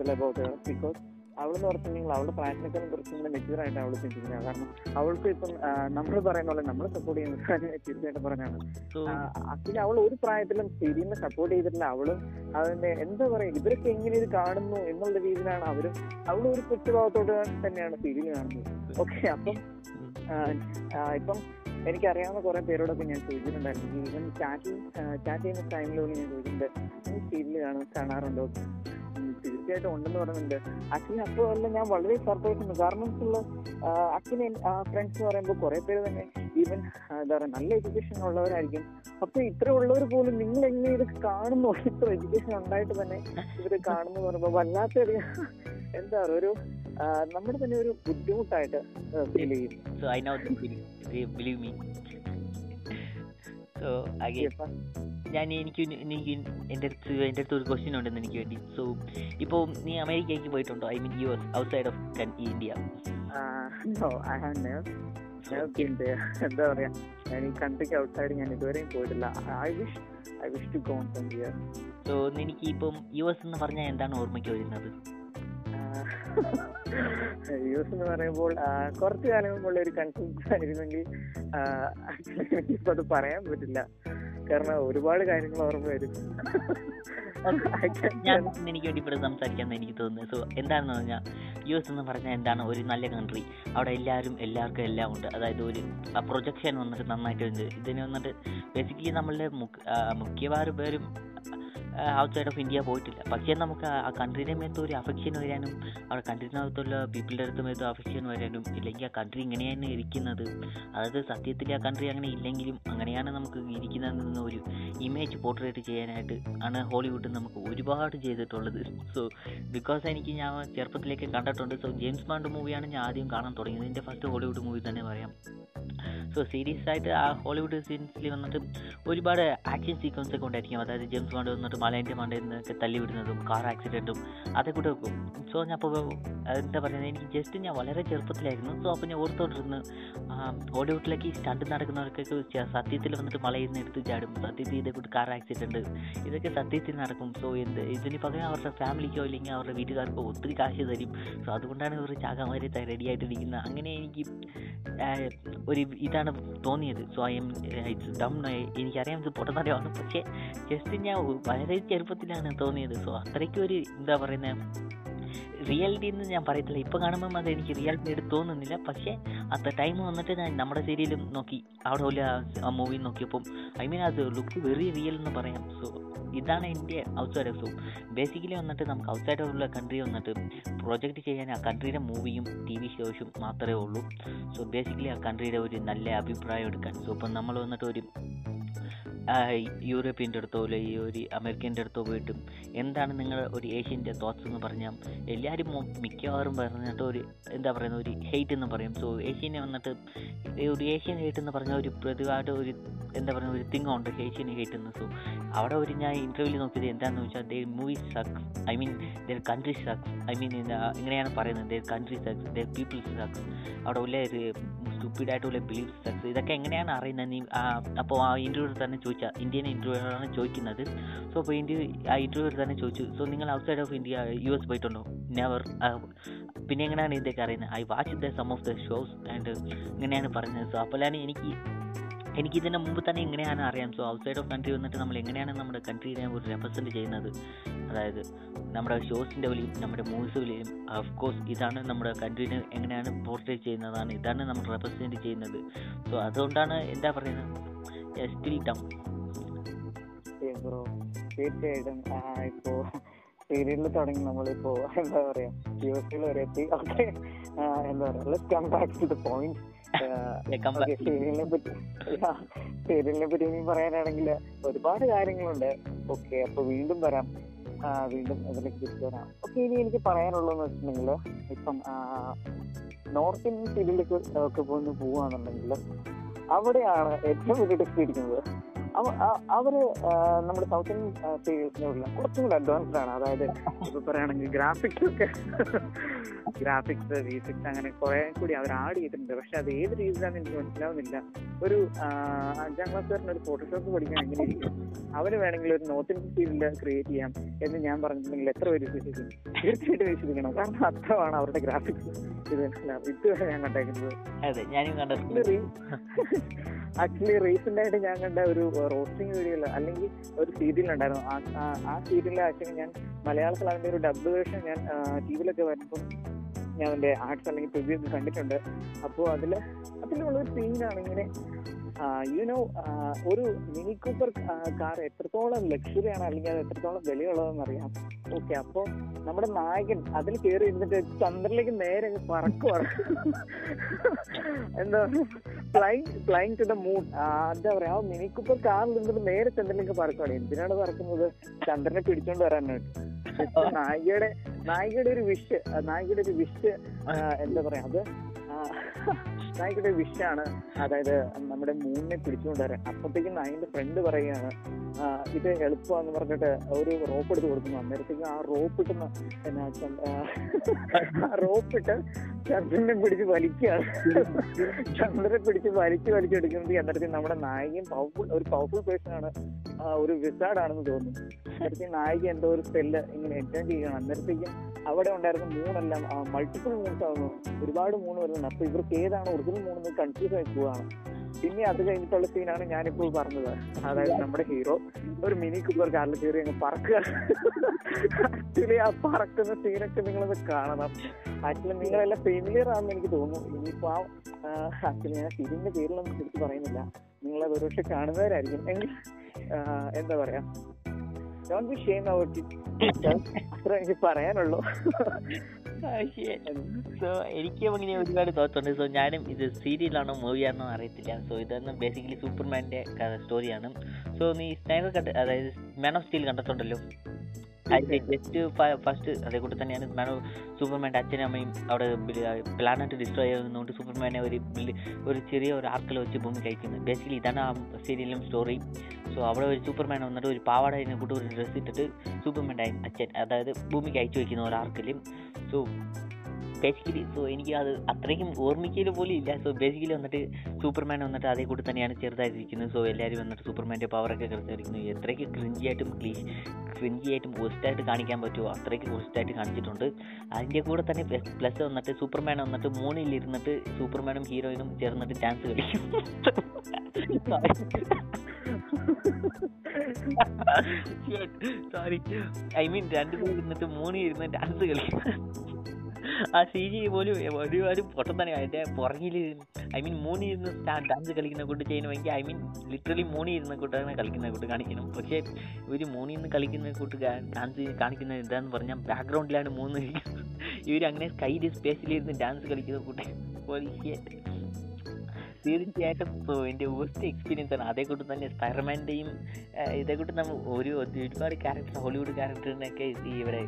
tell about because അവളെന്ന് പറഞ്ഞിട്ടുണ്ടെങ്കിൽ അവളുടെ പ്രാക്ടിക്കൽ കുറച്ചും കൂടെ മെച്യൂർ ആയിട്ട് അവൾ ചിന്തിക്കുന്നത് കാരണം അവൾക്ക് ഇപ്പം നമ്മൾ പറയുന്ന പോലെ നമ്മൾ സപ്പോർട്ട് ചെയ്യുന്നത് തീർച്ചയായിട്ടും പറഞ്ഞാണ് ആക്ച്വലി അവൾ ഒരു പ്രായത്തിലും തിരിയുന്ന സപ്പോർട്ട് ചെയ്തിട്ടില്ല. അവളും അതിന്റെ എന്താ പറയാ ഇവരൊക്കെ എങ്ങനെ ഇത് കാണുന്നു എന്നുള്ള രീതിയിലാണ് അവരും അവളും ഒരു കുറ്റഭാവത്തോട് തന്നെയാണ് തിരിഞ്ഞു കാണുന്നത്. ഓക്കെ അപ്പം ഇപ്പം എനിക്കറിയാവുന്ന കുറെ പേരോടൊക്കെ ഞാൻ ചോദിച്ചിട്ടുണ്ടായിരുന്നു. ഈവൻ ചാറ്റിൽ ചാറ്റ് ചെയ്യുന്ന പോലും ഞാൻ ചോദിച്ചിട്ടുണ്ട്. സീരിയൽ കാണാറുണ്ടോ? തീർച്ചയായിട്ടും ഉണ്ടെന്ന് പറയുന്നുണ്ട് ആക്ച്വലി അപ്പോ എല്ലാം ഞാൻ വളരെ സർപ്രൈസ് ഉണ്ട് കാരണം ഉള്ള ആക്ച്വലി ഫ്രണ്ട്സ് എന്ന് പറയുമ്പോൾ കുറെ പേര് തന്നെ ഈവൻ എന്താ പറയുക നല്ല എഡ്യൂക്കേഷൻ ഉള്ളവരായിരിക്കും. അപ്പൊ ഇത്ര ഉള്ളവർ പോലും നിങ്ങൾ എങ്ങനെ ഇത് കാണുന്നു. ഇത്ര എഡ്യൂക്കേഷൻ ഉണ്ടായിട്ട് തന്നെ ഇവർ കാണുന്നു പറയുമ്പോൾ വല്ലാത്തൊരു എന്താ പറയുക ഒരു നമ്മുടെ തന്നെ ഒരു ബുദ്ധിമുട്ടായിട്ട് ഫീൽ ചെയ്യും So, again, ഞാൻ എനിക്ക് എനിക്ക് എന്റെ അടുത്ത് എന്റെ അടുത്ത് ഒരു ക്വസ്റ്റ്യൻ ഉണ്ടെന്ന് എനിക്ക് വേണ്ടി. സോ ഇപ്പോൾ നീ അമേരിക്കയ്ക്ക് പോയിട്ടുണ്ടോ? I mean U S outside of India. എന്താ പറയാ? ഞാൻ ഈ കൺട്രിക്ക് ഔട്ട്സൈഡ് ഞാൻ ഇതുവരെയും പോയിട്ടില്ല. I wish I wish to gone from here so എനിക്ക് ഇപ്പം യു എസ് എന്ന് പറഞ്ഞാൽ എന്താണ് ഓർമ്മയ്ക്ക് വരുന്നത്? എസ് എന്ന് പറയുമ്പോൾ കുറച്ചു കാലം മുമ്പുള്ള ഒരു കൺസെപ്റ്റ് ആയിരുന്നെങ്കിൽ എനിക്കിപ്പോ അത് പറയാൻ പറ്റില്ല. കാരണം ഒരുപാട് കാര്യങ്ങൾ ഓർമ്മ വരും. ഞാൻ എനിക്ക് വേണ്ടി ഇവിടെ സംസാരിക്കാമെന്ന് എനിക്ക് തോന്നുന്നു. സോ എന്താണെന്ന് പറഞ്ഞാൽ യു എസ് എന്ന് പറഞ്ഞാൽ എന്താണ് ഒരു നല്ല കൺട്രി അവിടെ എല്ലാവരും എല്ലാവർക്കും എല്ലാം ഉണ്ട്. അതായത് ഒരു പ്രൊജക്ഷൻ വന്നിട്ട് നന്നായിട്ട് ഉണ്ട്. ഇതിന് വന്നിട്ട് ബേസിക്കലി നമ്മളുടെ മുഖ്യ- ആ, പേരും ഔട്ട്സൈഡ് ഓഫ് ഇന്ത്യ പോയിട്ടില്ല. പക്ഷേ നമുക്ക് ആ കൺട്രീന്റെ മേത്ത് ഒരു അഫെക്ഷൻ വരാനും ആ കൺട്രീനകത്തുള്ള പീപ്പിളുടെ അടുത്ത് മേത്ത് അഫെക്ഷൻ വരാനും ഇല്ലെങ്കിൽ ആ കൺട്രി ഇങ്ങനെയാണ് ഇരിക്കുന്നത്. അതായത് സത്യത്തിൽ ആ കൺട്രി അങ്ങനെ ഇല്ലെങ്കിലും അങ്ങനെയാണ് നമുക്ക് ഇരിക്കുന്നതെന്ന് ഒരു ഇമേജ് പോർട്രേറ്റ് ചെയ്യാനായിട്ട് ആണ് ഹോളിവുഡ് നമുക്ക് ഒരുപാട് ചെയ്തിട്ടുള്ളത്. സോ ബിക്കോസ് എനിക്ക് ഞാൻ ചെറുപ്പത്തിലേക്ക് കണ്ടിട്ടുണ്ട്. സോ ജെയിംസ് ബാണ്ട് മൂവിയാണ് ഞാൻ ആദ്യം കാണാൻ തുടങ്ങിയത്. എന്റെ ഫസ്റ്റ് ഹോളിവുഡ് മൂവി തന്നെ പറയാം. സോ സീരിയസ് ആയിട്ട് ആ ഹോളിവുഡ് സീൻസിൽ വന്നിട്ട് ഒരുപാട് ആക്ഷൻ സീക്വൻസ് ഒക്കെ ഉണ്ടായിരിക്കും. അതായത് ജെയിംസ് ബാണ്ട് വന്നിട്ട് മലേന്റെ മണ്ടയിൽ നിന്നൊക്കെ തല്ലി വിടുന്നതും കാർ ആക്സിഡന്റും അതൊക്കെ സോ ഞാൻ അപ്പോൾ എന്താ പറയുന്നത് എനിക്ക് ജസ്റ്റ് ഞാൻ വളരെ ചെറുപ്പത്തിലായിരുന്നു. സോ അപ്പോൾ ഞാൻ ഓർത്തോണ്ടിരുന്നു ഹോളിവുഡിലേക്ക് സ്റ്റണ്ട് നടക്കുന്നവർക്കൊക്കെ സത്യത്തിൽ വന്നിട്ട് മലയിൽ നിന്ന് എടുത്ത് ചാടും. സത്യത്തിൽ ഇതേ കൂട്ട് കാർ ആക്സിഡന്റ് ഇതൊക്കെ സത്യത്തിൽ നടക്കും. സോ എന്ത് ഇതിന് പകരം അവരുടെ ഫാമിലിക്കോ അല്ലെങ്കിൽ അവരുടെ വീട്ടുകാർക്കോ ഒത്തിരി കാശ് തരും. സോ അതുകൊണ്ടാണ് ഇവർ ചാകാൻ വരെ റെഡി ആയിട്ടിരിക്കുന്നത്. അങ്ങനെ എനിക്ക് ഒരു ഇതാണ് തോന്നിയത്. So I M it's dumb എനിക്കറിയാം. ഇത് പൊട്ടത്തരമാണ് പക്ഷേ ജസ്റ്റ് ഞാൻ വളരെ ചെറുപ്പത്തിലാണ് തോന്നിയത്. സോ അത്രയ്ക്ക് ഒരു എന്താ പറയുന്നത് റിയാലിറ്റി എന്ന് ഞാൻ പറയത്തില്ല. ഇപ്പോൾ കാണുമ്പം അത് എനിക്ക് റിയാലിറ്റി ആയിട്ട് തോന്നുന്നില്ല. പക്ഷേ അത്ര ടൈം വന്നിട്ട് ഞാൻ നമ്മുടെ സീരിയലും നോക്കി. അവിടെ ഉള്ള ആ മൂവി നോക്കിയപ്പം ഐ മീൻ അത് ലുക്ക് വെറി റിയൽ എന്ന് പറയാം. സോ ഇതാണ് എന്റെ ഔട്ട്സൈഡ് സോ ബേസിക്കലി വന്നിട്ട് നമുക്ക് ഔട്ട്സൈഡ് ഉള്ള കൺട്രി വന്നിട്ട് പ്രൊജക്റ്റ് ചെയ്യാൻ ആ കൺട്രിയുടെ മൂവിയും ടി വി ഷോസും മാത്രമേ ഉള്ളൂ. സോ ബേസിക്കലി ആ കൺട്രിയുടെ ഒരു നല്ല അഭിപ്രായം എടുക്കാൻ. സോ ഇപ്പം നമ്മൾ വന്നിട്ട് ഒരു യൂറോപ്യന്റെ അടുത്തോ അല്ലെങ്കിൽ ഒരു അമേരിക്കന്റെ അടുത്തോ പോയിട്ടും എന്താണ് നിങ്ങൾ ഒരു ഏഷ്യന്റെ തോട്ട്സ് എന്ന് പറഞ്ഞാൽ എല്ലാവരും മിക്കവാറും പറഞ്ഞിട്ട് ഒരു എന്താ പറയുന്നത് ഒരു ഹെയ്റ്റ് എന്ന് പറയും. സോ ഏഷ്യനെ വന്നിട്ട് ഒരു ഏഷ്യൻ ഹെയ്റ്റ് എന്ന് പറഞ്ഞാൽ ഒരു പ്രതിവാട് ഒരു എന്താ പറയുക ഒരു തിങ് ഉണ്ട് ഏഷ്യൻ ഹെയ്റ്റ് എന്ന്. സോ അവിടെ ഒരു ഞാൻ ഇന്റർവ്യൂവിൽ നോക്കിയത് എന്താണെന്ന് വെച്ചാൽ the movie sucks I mean their country sucks I mean ഇങ്ങനെയാണ് പറയുന്നത് their country sucks their people sucks അവിടെ ഉള്ള ഒരു സ്റ്റുപ്പിഡായിട്ടുള്ള ബിലീഫ് ഇതൊക്കെ എങ്ങനെയാണ് അറിയുന്നത്? നീ അപ്പോൾ ആ ഇന്റർവ്യൂവിൽ തന്നെ ചോദിച്ചാൽ ഇന്ത്യൻ ഇന്റർവ്യൂറാണ് ചോദിക്കുന്നത്. സോ അപ്പോൾ ഇന്ത്യ ആ ഇന്റർവ്യൂവിൽ തന്നെ ചോദിച്ചു. സോ നിങ്ങൾ outside of India U S പോയിട്ടുണ്ടോ? നെവർ പിന്നെ എങ്ങനെയാണ് ഇതൊക്കെ അറിയുന്നത്? I watch the some of the shows and ഇങ്ങനെയാണ് പറഞ്ഞത്. സോ അപ്പോഴാണ് എനിക്ക് എനിക്ക് ഇതിന് മുമ്പ് തന്നെ എങ്ങനെയാണ് അറിയാം. സോ ഔട്ട്സൈഡ് ഓഫ് കൺട്രി വന്നിട്ട് നമ്മൾ എങ്ങനെയാണ് നമ്മുടെ കൺട്രീനെ ഒരു റെപ്രസെന്റ് ചെയ്യുന്നത്? അതായത് നമ്മുടെ ഷോസിന്റെ വിലയും നമ്മുടെ മൂവീസ് വിലയും ഓഫ് കോഴ്സ് ഇതാണ് നമ്മുടെ കൺട്രീനെ എങ്ങനെയാണ് പോർട്രേറ്റ് ചെയ്യുന്നതാണ് ഇതാണ് നമ്മൾ റെപ്രസെന്റ് ചെയ്യുന്നത്. സോ അതുകൊണ്ടാണ് എന്താ പറയുന്നത്? തീർച്ചയായിട്ടും. സീരിയലിൽ തുടങ്ങി നമ്മളിപ്പോ എന്താ പറയാ യു എസ് വരെ എത്തി. ഓക്കെ എന്താ പറയാ let come back to the point സീരിയലിനെ പറ്റി സീരിയലിനെ പറ്റി ഇനി പറയാനാണെങ്കിൽ ഒരുപാട് കാര്യങ്ങളുണ്ട്. ഓക്കെ അപ്പൊ വീണ്ടും വരാം. വീണ്ടും ഇതിലേക്ക് തിരിച്ചു വരാം. ഓക്കെ ഇനി എനിക്ക് പറയാനുള്ളതെന്ന് വെച്ചിട്ടുണ്ടെങ്കിൽ ഇപ്പം നോർത്ത് ഇന്ത്യൻ സീരിയലിലേക്ക് ഒക്കെ പോകുന്നു പോവുകയാണെന്നുണ്ടെങ്കിൽ അവിടെയാണ് ഏറ്റവും വലിയ ടെസ്റ്റ് ഇരിക്കുന്നത് അവർ നമ്മുടെ സൗത്ത് ഇന്ത്യൻ സീരീസിനുള്ള കുറച്ചും കൂടെ അഡ്വാൻസ്ഡ് ആണ്. അതായത് ഇപ്പൊ പറയുകയാണെങ്കിൽ ഗ്രാഫിക്സ് ഒക്കെ ഗ്രാഫിക്സ് വീസിക്സ് അങ്ങനെ കുറെ കൂടി അവർ ആഡ് ചെയ്തിട്ടുണ്ട്. പക്ഷെ അത് ഏത് രീതിയിലാണെന്ന് എനിക്ക് മനസ്സിലാവുന്നില്ല. ഒരു അഞ്ചാം വരുന്ന ഒരു ഫോട്ടോഷോപ്പ് പഠിക്കാൻ എങ്ങനെയായിരിക്കും അവർ അവന് വേണമെങ്കിൽ ഒരു നോർത്ത് ഇന്ത്യൻ ഫീൽഡ് ക്രിയേറ്റ് ചെയ്യാം എന്ന് ഞാൻ പറഞ്ഞിട്ടുണ്ടെങ്കിൽ എത്ര പേര് വിശ്വസിക്കും? തീർച്ചയായിട്ടും വിശ്വസിക്കണം. കാരണം അത്രമാണ് അവരുടെ ഗ്രാഫിക്സ് ഇത് ഇതുവരെ ഞാൻ കണ്ടേക്കുന്നത്. ആക്ച്വലി റീസെന്റ് ആയിട്ട് ഞാൻ കണ്ട ഒരു റോസ്റ്റിംഗ് വീഡിയോ അല്ലെങ്കിൽ ഒരു സീരിയൽ ഉണ്ടായിരുന്നു. ആ- ആ- ആ സീരിയലിൽ ആക്ച്വലി ഞാൻ മലയാളത്തിൽ അതിന്റെ ഒരു ഡബ് വേർഷൻ ഞാൻ ടി വിയിലൊക്കെ വരുമ്പോൾ ഞാൻ എന്റെ ആർട്സ് അല്ലെങ്കിൽ പ്രിവ്യൂസ് കണ്ടിട്ടുണ്ട്. അപ്പോൾ അതിൽ അതിലുള്ള ഒരു സീനാണ് ഇങ്ങനെ യുനോ ഒരു മിനി കൂപ്പർ കാർ എത്രത്തോളം ലക്ഷറി ആണ് അല്ലെങ്കിൽ അത് എത്രത്തോളം വിലയുള്ളതെന്ന് അറിയാം. ഓക്കെ അപ്പോൾ നമ്മുടെ നായകൻ അതിൽ കയറി ഇരുന്നിട്ട് ചന്ദ്രനിലേക്ക് നേരെ പറക്കുവാണ് എന്താ flying flying to the moon എന്താ പറയാ മിനി കൂപ്പർ കാറിൽ നിന്നിട്ട് നേരെ ചന്ദ്രനിലേക്ക് പറക്കുവാണ് എന്തിനാണ് പറക്കുന്നത്? ചന്ദ്രനെ പിടിച്ചോണ്ട് വരാനായിട്ട്. നായികയുടെ നായികയുടെ ഒരു വിഷ് നായികയുടെ ഒരു വിഷ് എന്താ പറയാ അത് ആ, നായികയുടെ വിഷാണ് അതായത് നമ്മുടെ മൂണിനെ പിടിച്ചുകൊണ്ട് വരാൻ. അപ്പോഴത്തേക്കും നായിന്റെ ഫ്രണ്ട് പറയുകയാണ് ഇത് എളുപ്പമാന്ന് പറഞ്ഞിട്ട് ഒരു റോപ്പ് എടുത്ത് കൊടുക്കുന്നു. അന്നേരത്തേക്കും ആ റോപ്പ് ഇട്ടുന്ന എന്നാ ആ റോപ്പ് ഇട്ട് ചന്ദ്രനെ പിടിച്ച് വലിക്കുകയാണ്. ചന്ദ്രനെ പിടിച്ച് വലിച്ചു വലിച്ചെടുക്കുന്നത് അന്നേരത്തേക്കും നമ്മുടെ നായികയും പവർഫുൾ ഒരു പവർഫുൾ പേഴ്സൺ ആണ്. ഒരു വിസാർഡ് ആണെന്ന് തോന്നുന്നു. അന്നേരത്തേക്കും നായിക എന്തോ ഒരു സ്പെല്ല് ഇങ്ങനെ എൻജോയ് ചെയ്യുകയാണ്. അന്നേരത്തേക്കും അവിടെ ഉണ്ടായിരുന്ന മൂണെല്ലാം മൾട്ടിപ്പിൾ മൂൺസ് ആവുന്നു. ഒരുപാട് മൂണ് വരുന്നുണ്ട്. അപ്പൊ ഇവർക്ക് ഏതാണ് ഒറിജിനൽ മൂന്ന് കൺഫ്യൂസ് ആയി പോവാണ്. പിന്നെ അത് കഴിഞ്ഞിട്ടുള്ള സീനാണ് ഞാനിപ്പോൾ പറഞ്ഞത്. അതായത് നമ്മുടെ ഹീറോ ഒരു മിനി കൂപ്പർ കാറിൽ കയറി അങ്ങ് പറക്കുക. ആക്ച്വലി ആ പറക്കുന്ന സീനൊക്കെ നിങ്ങളത് കാണണം. ആക്ച്വലി നിങ്ങളെല്ലാം ഫെമിലിയർ ആണെന്ന് എനിക്ക് തോന്നുന്നു. ഇനിയിപ്പോ ആ ആക്ച്വലി ഞാൻ സീനിന്റെ പേരിലൊന്നും എടുത്ത് പറയുന്നില്ല. നിങ്ങളത് ഒരുപക്ഷെ കാണുന്നവരായിരിക്കും. എങ്കിൽ എന്താ പറയാ? Don't be shame about it അത്ര എനിക്ക് പറയാനുള്ളൂ. സോ എനിക്കും അങ്ങനെ ഒരുപാട് തോത്തുണ്ട് സോ ഞാനും ഇത് സീരിയലാണോ മൂവിയാണോ അറിയത്തില്ല. സോ ഇതൊന്ന് ബേസിക്കലി സൂപ്പർമാന്റെ സ്റ്റോറിയാണ് സോ നീ സ്നൈഡർ കണ്ട് അതായത് മാൻ ഓഫ് സ്റ്റീൽ കണ്ടിട്ടുണ്ടല്ലോ? ജസ്റ്റ് ഫസ്റ്റ് അതേ കൂടെ തന്നെയാണ് മാൻ സൂപ്പർമാന്റെ അച്ഛനും അമ്മയും അവിടെ പ്ലാനറ്റ് ഡിസ്ട്രോയ് ചെയ്യുന്നതുകൊണ്ട് സൂപ്പർമാനെ ഒരു ഒരു ചെറിയ ഒരു ആർക്കിൽ വെച്ച് ഭൂമി കഴിക്കുന്നത് ബേസിക്കലി ഇതാണ് ആ സീരിയലും സ്റ്റോറി സോ അവിടെ ഒരു സൂപ്പർമാൻ വന്നിട്ട് ഒരു പാവാടനെ കൂട്ടി ഒരു ഡ്രസ്സ് ഇട്ടിട്ട് സൂപ്പർമാന്റെ അച്ഛൻ അതായത് ഭൂമിക്ക് അയച്ചു വയ്ക്കുന്ന ഒരു ആർക്കിലും സോ ബേസിക്കലി സോ എനിക്ക് അത് അത്രയ്ക്കും ഓർമ്മിക്കൽ പോലും ഇല്ല. സോ ബേസിക്കലി വന്നിട്ട് സൂപ്പർമാൻ വന്നിട്ട് അതേ കൂടി തന്നെയാണ് ചെറുതായിരിക്കുന്നത് സോ എല്ലാവരും വന്നിട്ട് സൂപ്പർമാന്റെ പവറൊക്കെ കിടന്നിരിക്കുന്നു എത്രയ്ക്ക് ക്രിഞ്ചിയായിട്ടും ക്ലീഷ് ക്രിഞ്ചിയായിട്ടും പോസ്റ്റായിട്ട് കാണിക്കാൻ പറ്റുമോ അത്രയ്ക്ക് പോസ്റ്റായിട്ട് കാണിച്ചിട്ടുണ്ട്. അതിന്റെ കൂടെ തന്നെ പ്ലസ് വന്നിട്ട് സൂപ്പർമാൻ വന്നിട്ട് മൂണിലിരുന്നിട്ട് സൂപ്പർമാനും ഹീറോയിനും ചേർന്നിട്ട് ഡാൻസ് കളിക്കും. സോറി ഐ മീൻ രണ്ടുപേരും ഇരുന്നിട്ട് മൂന്ന് ഇരുന്ന് ഡാൻസ് കളിക്കും. ആ സി ജി പോലും ഒരുപാട് പൊട്ടത്തന്നെ അതിന്റെ പുറകിൽ ഐ മീൻ മൂന്ന് ഇരുന്ന് ഡാൻസ് കളിക്കുന്ന കൂട്ട് ചെയ്യണമെങ്കിൽ ഐ മീൻ ലിറ്ററലി മൂന്ന് ഇരുന്ന കൂട്ടാണ് കളിക്കുന്ന കൂട്ട് കാണിക്കണം. പക്ഷേ ഇവർ മൂന്നിൽ നിന്ന് കളിക്കുന്ന കൂട്ട് ഡാൻസ് കാണിക്കുന്ന എന്താന്ന് പറഞ്ഞാൽ ബാക്ക്ഗ്രൗണ്ടിലാണ് മൂന്ന്. ഇവർ അങ്ങനെ സ്കൈയിൽ സ്പേസിലിരുന്ന് ഡാൻസ് കളിക്കുന്ന കൂട്ട്. തീർച്ചയായിട്ടും ഇപ്പോൾ എന്റെ വേസ്റ്റ് എക്സ്പീരിയൻസ് ആണ്. അതേ കൂട്ടം തന്നെ സ്പൈർമാന്റെയും കൂട്ടം നമ്മൾ ഒരു ഒരുപാട് ക്യാരക്ടർ ഹോളിവുഡ് ക്യാരക്ടറിനൊക്കെ ഇവിടെ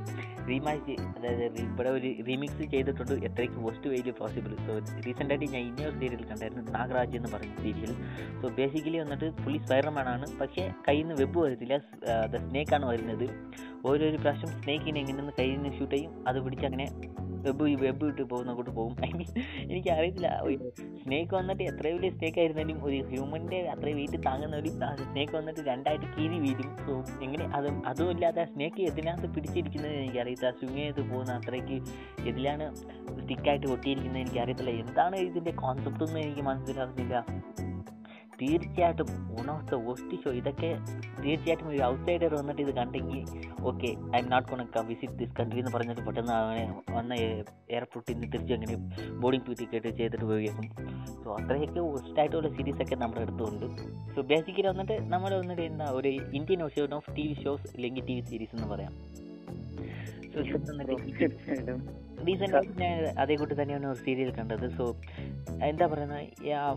റീമാച്ച് അതായത് ഇവിടെ ഒരു റീമിക്സ് ചെയ്തിട്ടുണ്ട്. എത്രയ്ക്ക് പോസ്റ്റ് വേലി പോസിബിൾ സോ റീസെന്റായിട്ട് ഞാൻ ഇന്ന ഒരു സീരിയൽ കണ്ടായിരുന്നു. നാഗരാജ് എന്ന് പറയുന്ന സീരിയൽ സോ ബേസിക്കലി വന്നിട്ട് പുള്ളി സ്പൈഡർമാൻ ആണ്. പക്ഷേ കയ്യിൽ നിന്ന് വെബ് വരത്തില്ല സ്നേക്കാണ് വരുന്നത്. ഓരോരു പ്രാവശ്യം സ്നേക്കിനെ എങ്ങനെ കയ്യിൽ നിന്ന് ഷൂട്ട് ചെയ്യും. അത് പിടിച്ച് അങ്ങനെ വെബ് വെബ് ഇട്ട് പോകുന്ന കൂട്ട് പോകും. ഐ മീൻ എനിക്ക് അറിയത്തില്ല സ്നേക്ക് വന്നിട്ട് എത്ര വലിയ സ്നേക്ക് ആയിരുന്നാലും ഒരു ഹ്യൂമന്റെ അത്ര വെയിറ്റ് താങ്ങുന്ന ഒരു സ്നേക്ക് വന്നിട്ട് രണ്ടായിട്ട് കീറി വീഴും. സോ എങ്ങനെ അത് അതും ഇല്ലാതെ സ്നേക്ക് എതിനകത്ത് പിടിച്ചിരിക്കുന്നത് എനിക്ക് അറിയത്തില്ല സ്വിങ് ചെയ്ത് പോകുന്ന അത്രയ്ക്ക് എതിലാണ് സ്റ്റിക്കായിട്ട് ഒട്ടിയിരിക്കുന്നത് എനിക്ക് അറിയത്തില്ല എന്താണ് ഇതിന്റെ കോൺസെപ്റ്റ് ഒന്നും എനിക്ക് മനസ്സിലാകുന്നില്ല തീർച്ചയായിട്ടും one of the waste show ഇതൊക്കെ തീർച്ചയായിട്ടും ഒരു ഔട്ട്സൈഡർ വന്നിട്ട് ഇത് കണ്ടെങ്കിൽ okay I'm not gonna visit this country എന്ന് പറഞ്ഞിട്ട് പെട്ടെന്ന് അവനെ വന്ന എയർപോർട്ടിൽ നിന്ന് തിരിച്ച് അങ്ങനെ ബോർഡിംഗ് ടിക്കറ്റ് ചെയ്തിട്ട് പോയേക്കും. സോ അത്രയൊക്കെ വേസ്റ്റായിട്ടുള്ള സീരീസൊക്കെ നമ്മുടെ അടുത്തുണ്ട്. സോ ബേസിക്കലി വന്നിട്ട് നമ്മൾ വന്നിട്ട് എന്താ ഒരു Indian Ocean of T V shows അല്ലെങ്കിൽ ടി വി സീരീസ് എന്ന് പറയാം. സോ ഇത് ഞാൻ അതേ കൂട്ടി തന്നെയാണ് ഒരു സീരിയൽ കണ്ടത്. സോ എന്താ പറയുന്നത്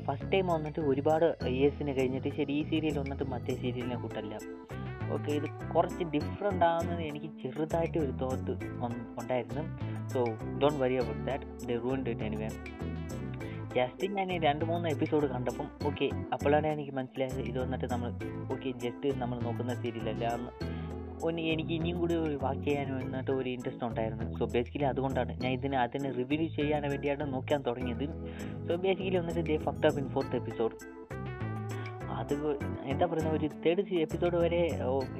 ഫസ്റ്റ് ടൈം വന്നിട്ട് ഒരുപാട് ഇയേഴ്സിന് കഴിഞ്ഞിട്ട് ശരി ഈ സീരിയൽ വന്നിട്ട് മറ്റേ സീരിയലിനെ കൂട്ടല്ല. ഓക്കെ ഇത് കുറച്ച് ഡിഫറെന്റ് ആണെന്ന് എനിക്ക് ചെറുതായിട്ട് ഒരു തോട്ട് ഉണ്ടായിരുന്നു. So don't worry about that the ruin it anyway just ഞാൻ രണ്ട് മൂന്ന് എപ്പിസോഡ് കണ്ടപ്പം ഓക്കെ അപ്പോഴാണ് എനിക്ക് മനസ്സിലായത് ഇത് വന്നിട്ട് നമ്മൾ ഓക്കെ ജസ്റ്റ് നമ്മൾ നോക്കുന്ന സീരിയലല്ല എന്ന്. ഒന്ന് എനിക്ക് ഇനിയും കൂടി വാക്ക് ചെയ്യാൻ വന്നിട്ട് ഒരു ഇൻട്രസ്റ്റ് ഉണ്ടായിരുന്നു. സോ ബേസിക്കലി അതുകൊണ്ടാണ് ഞാൻ ഇതിന് അതിന് റിവ്യൂ ചെയ്യാൻ വേണ്ടിയാണ് നോക്കാൻ തുടങ്ങിയത്. സോ ബേസിക്കലി വന്നിട്ട് they fucked up in fourth episode അത് എന്താ പറയുക ഒരു തേർഡ് എപ്പിസോഡ് വരെ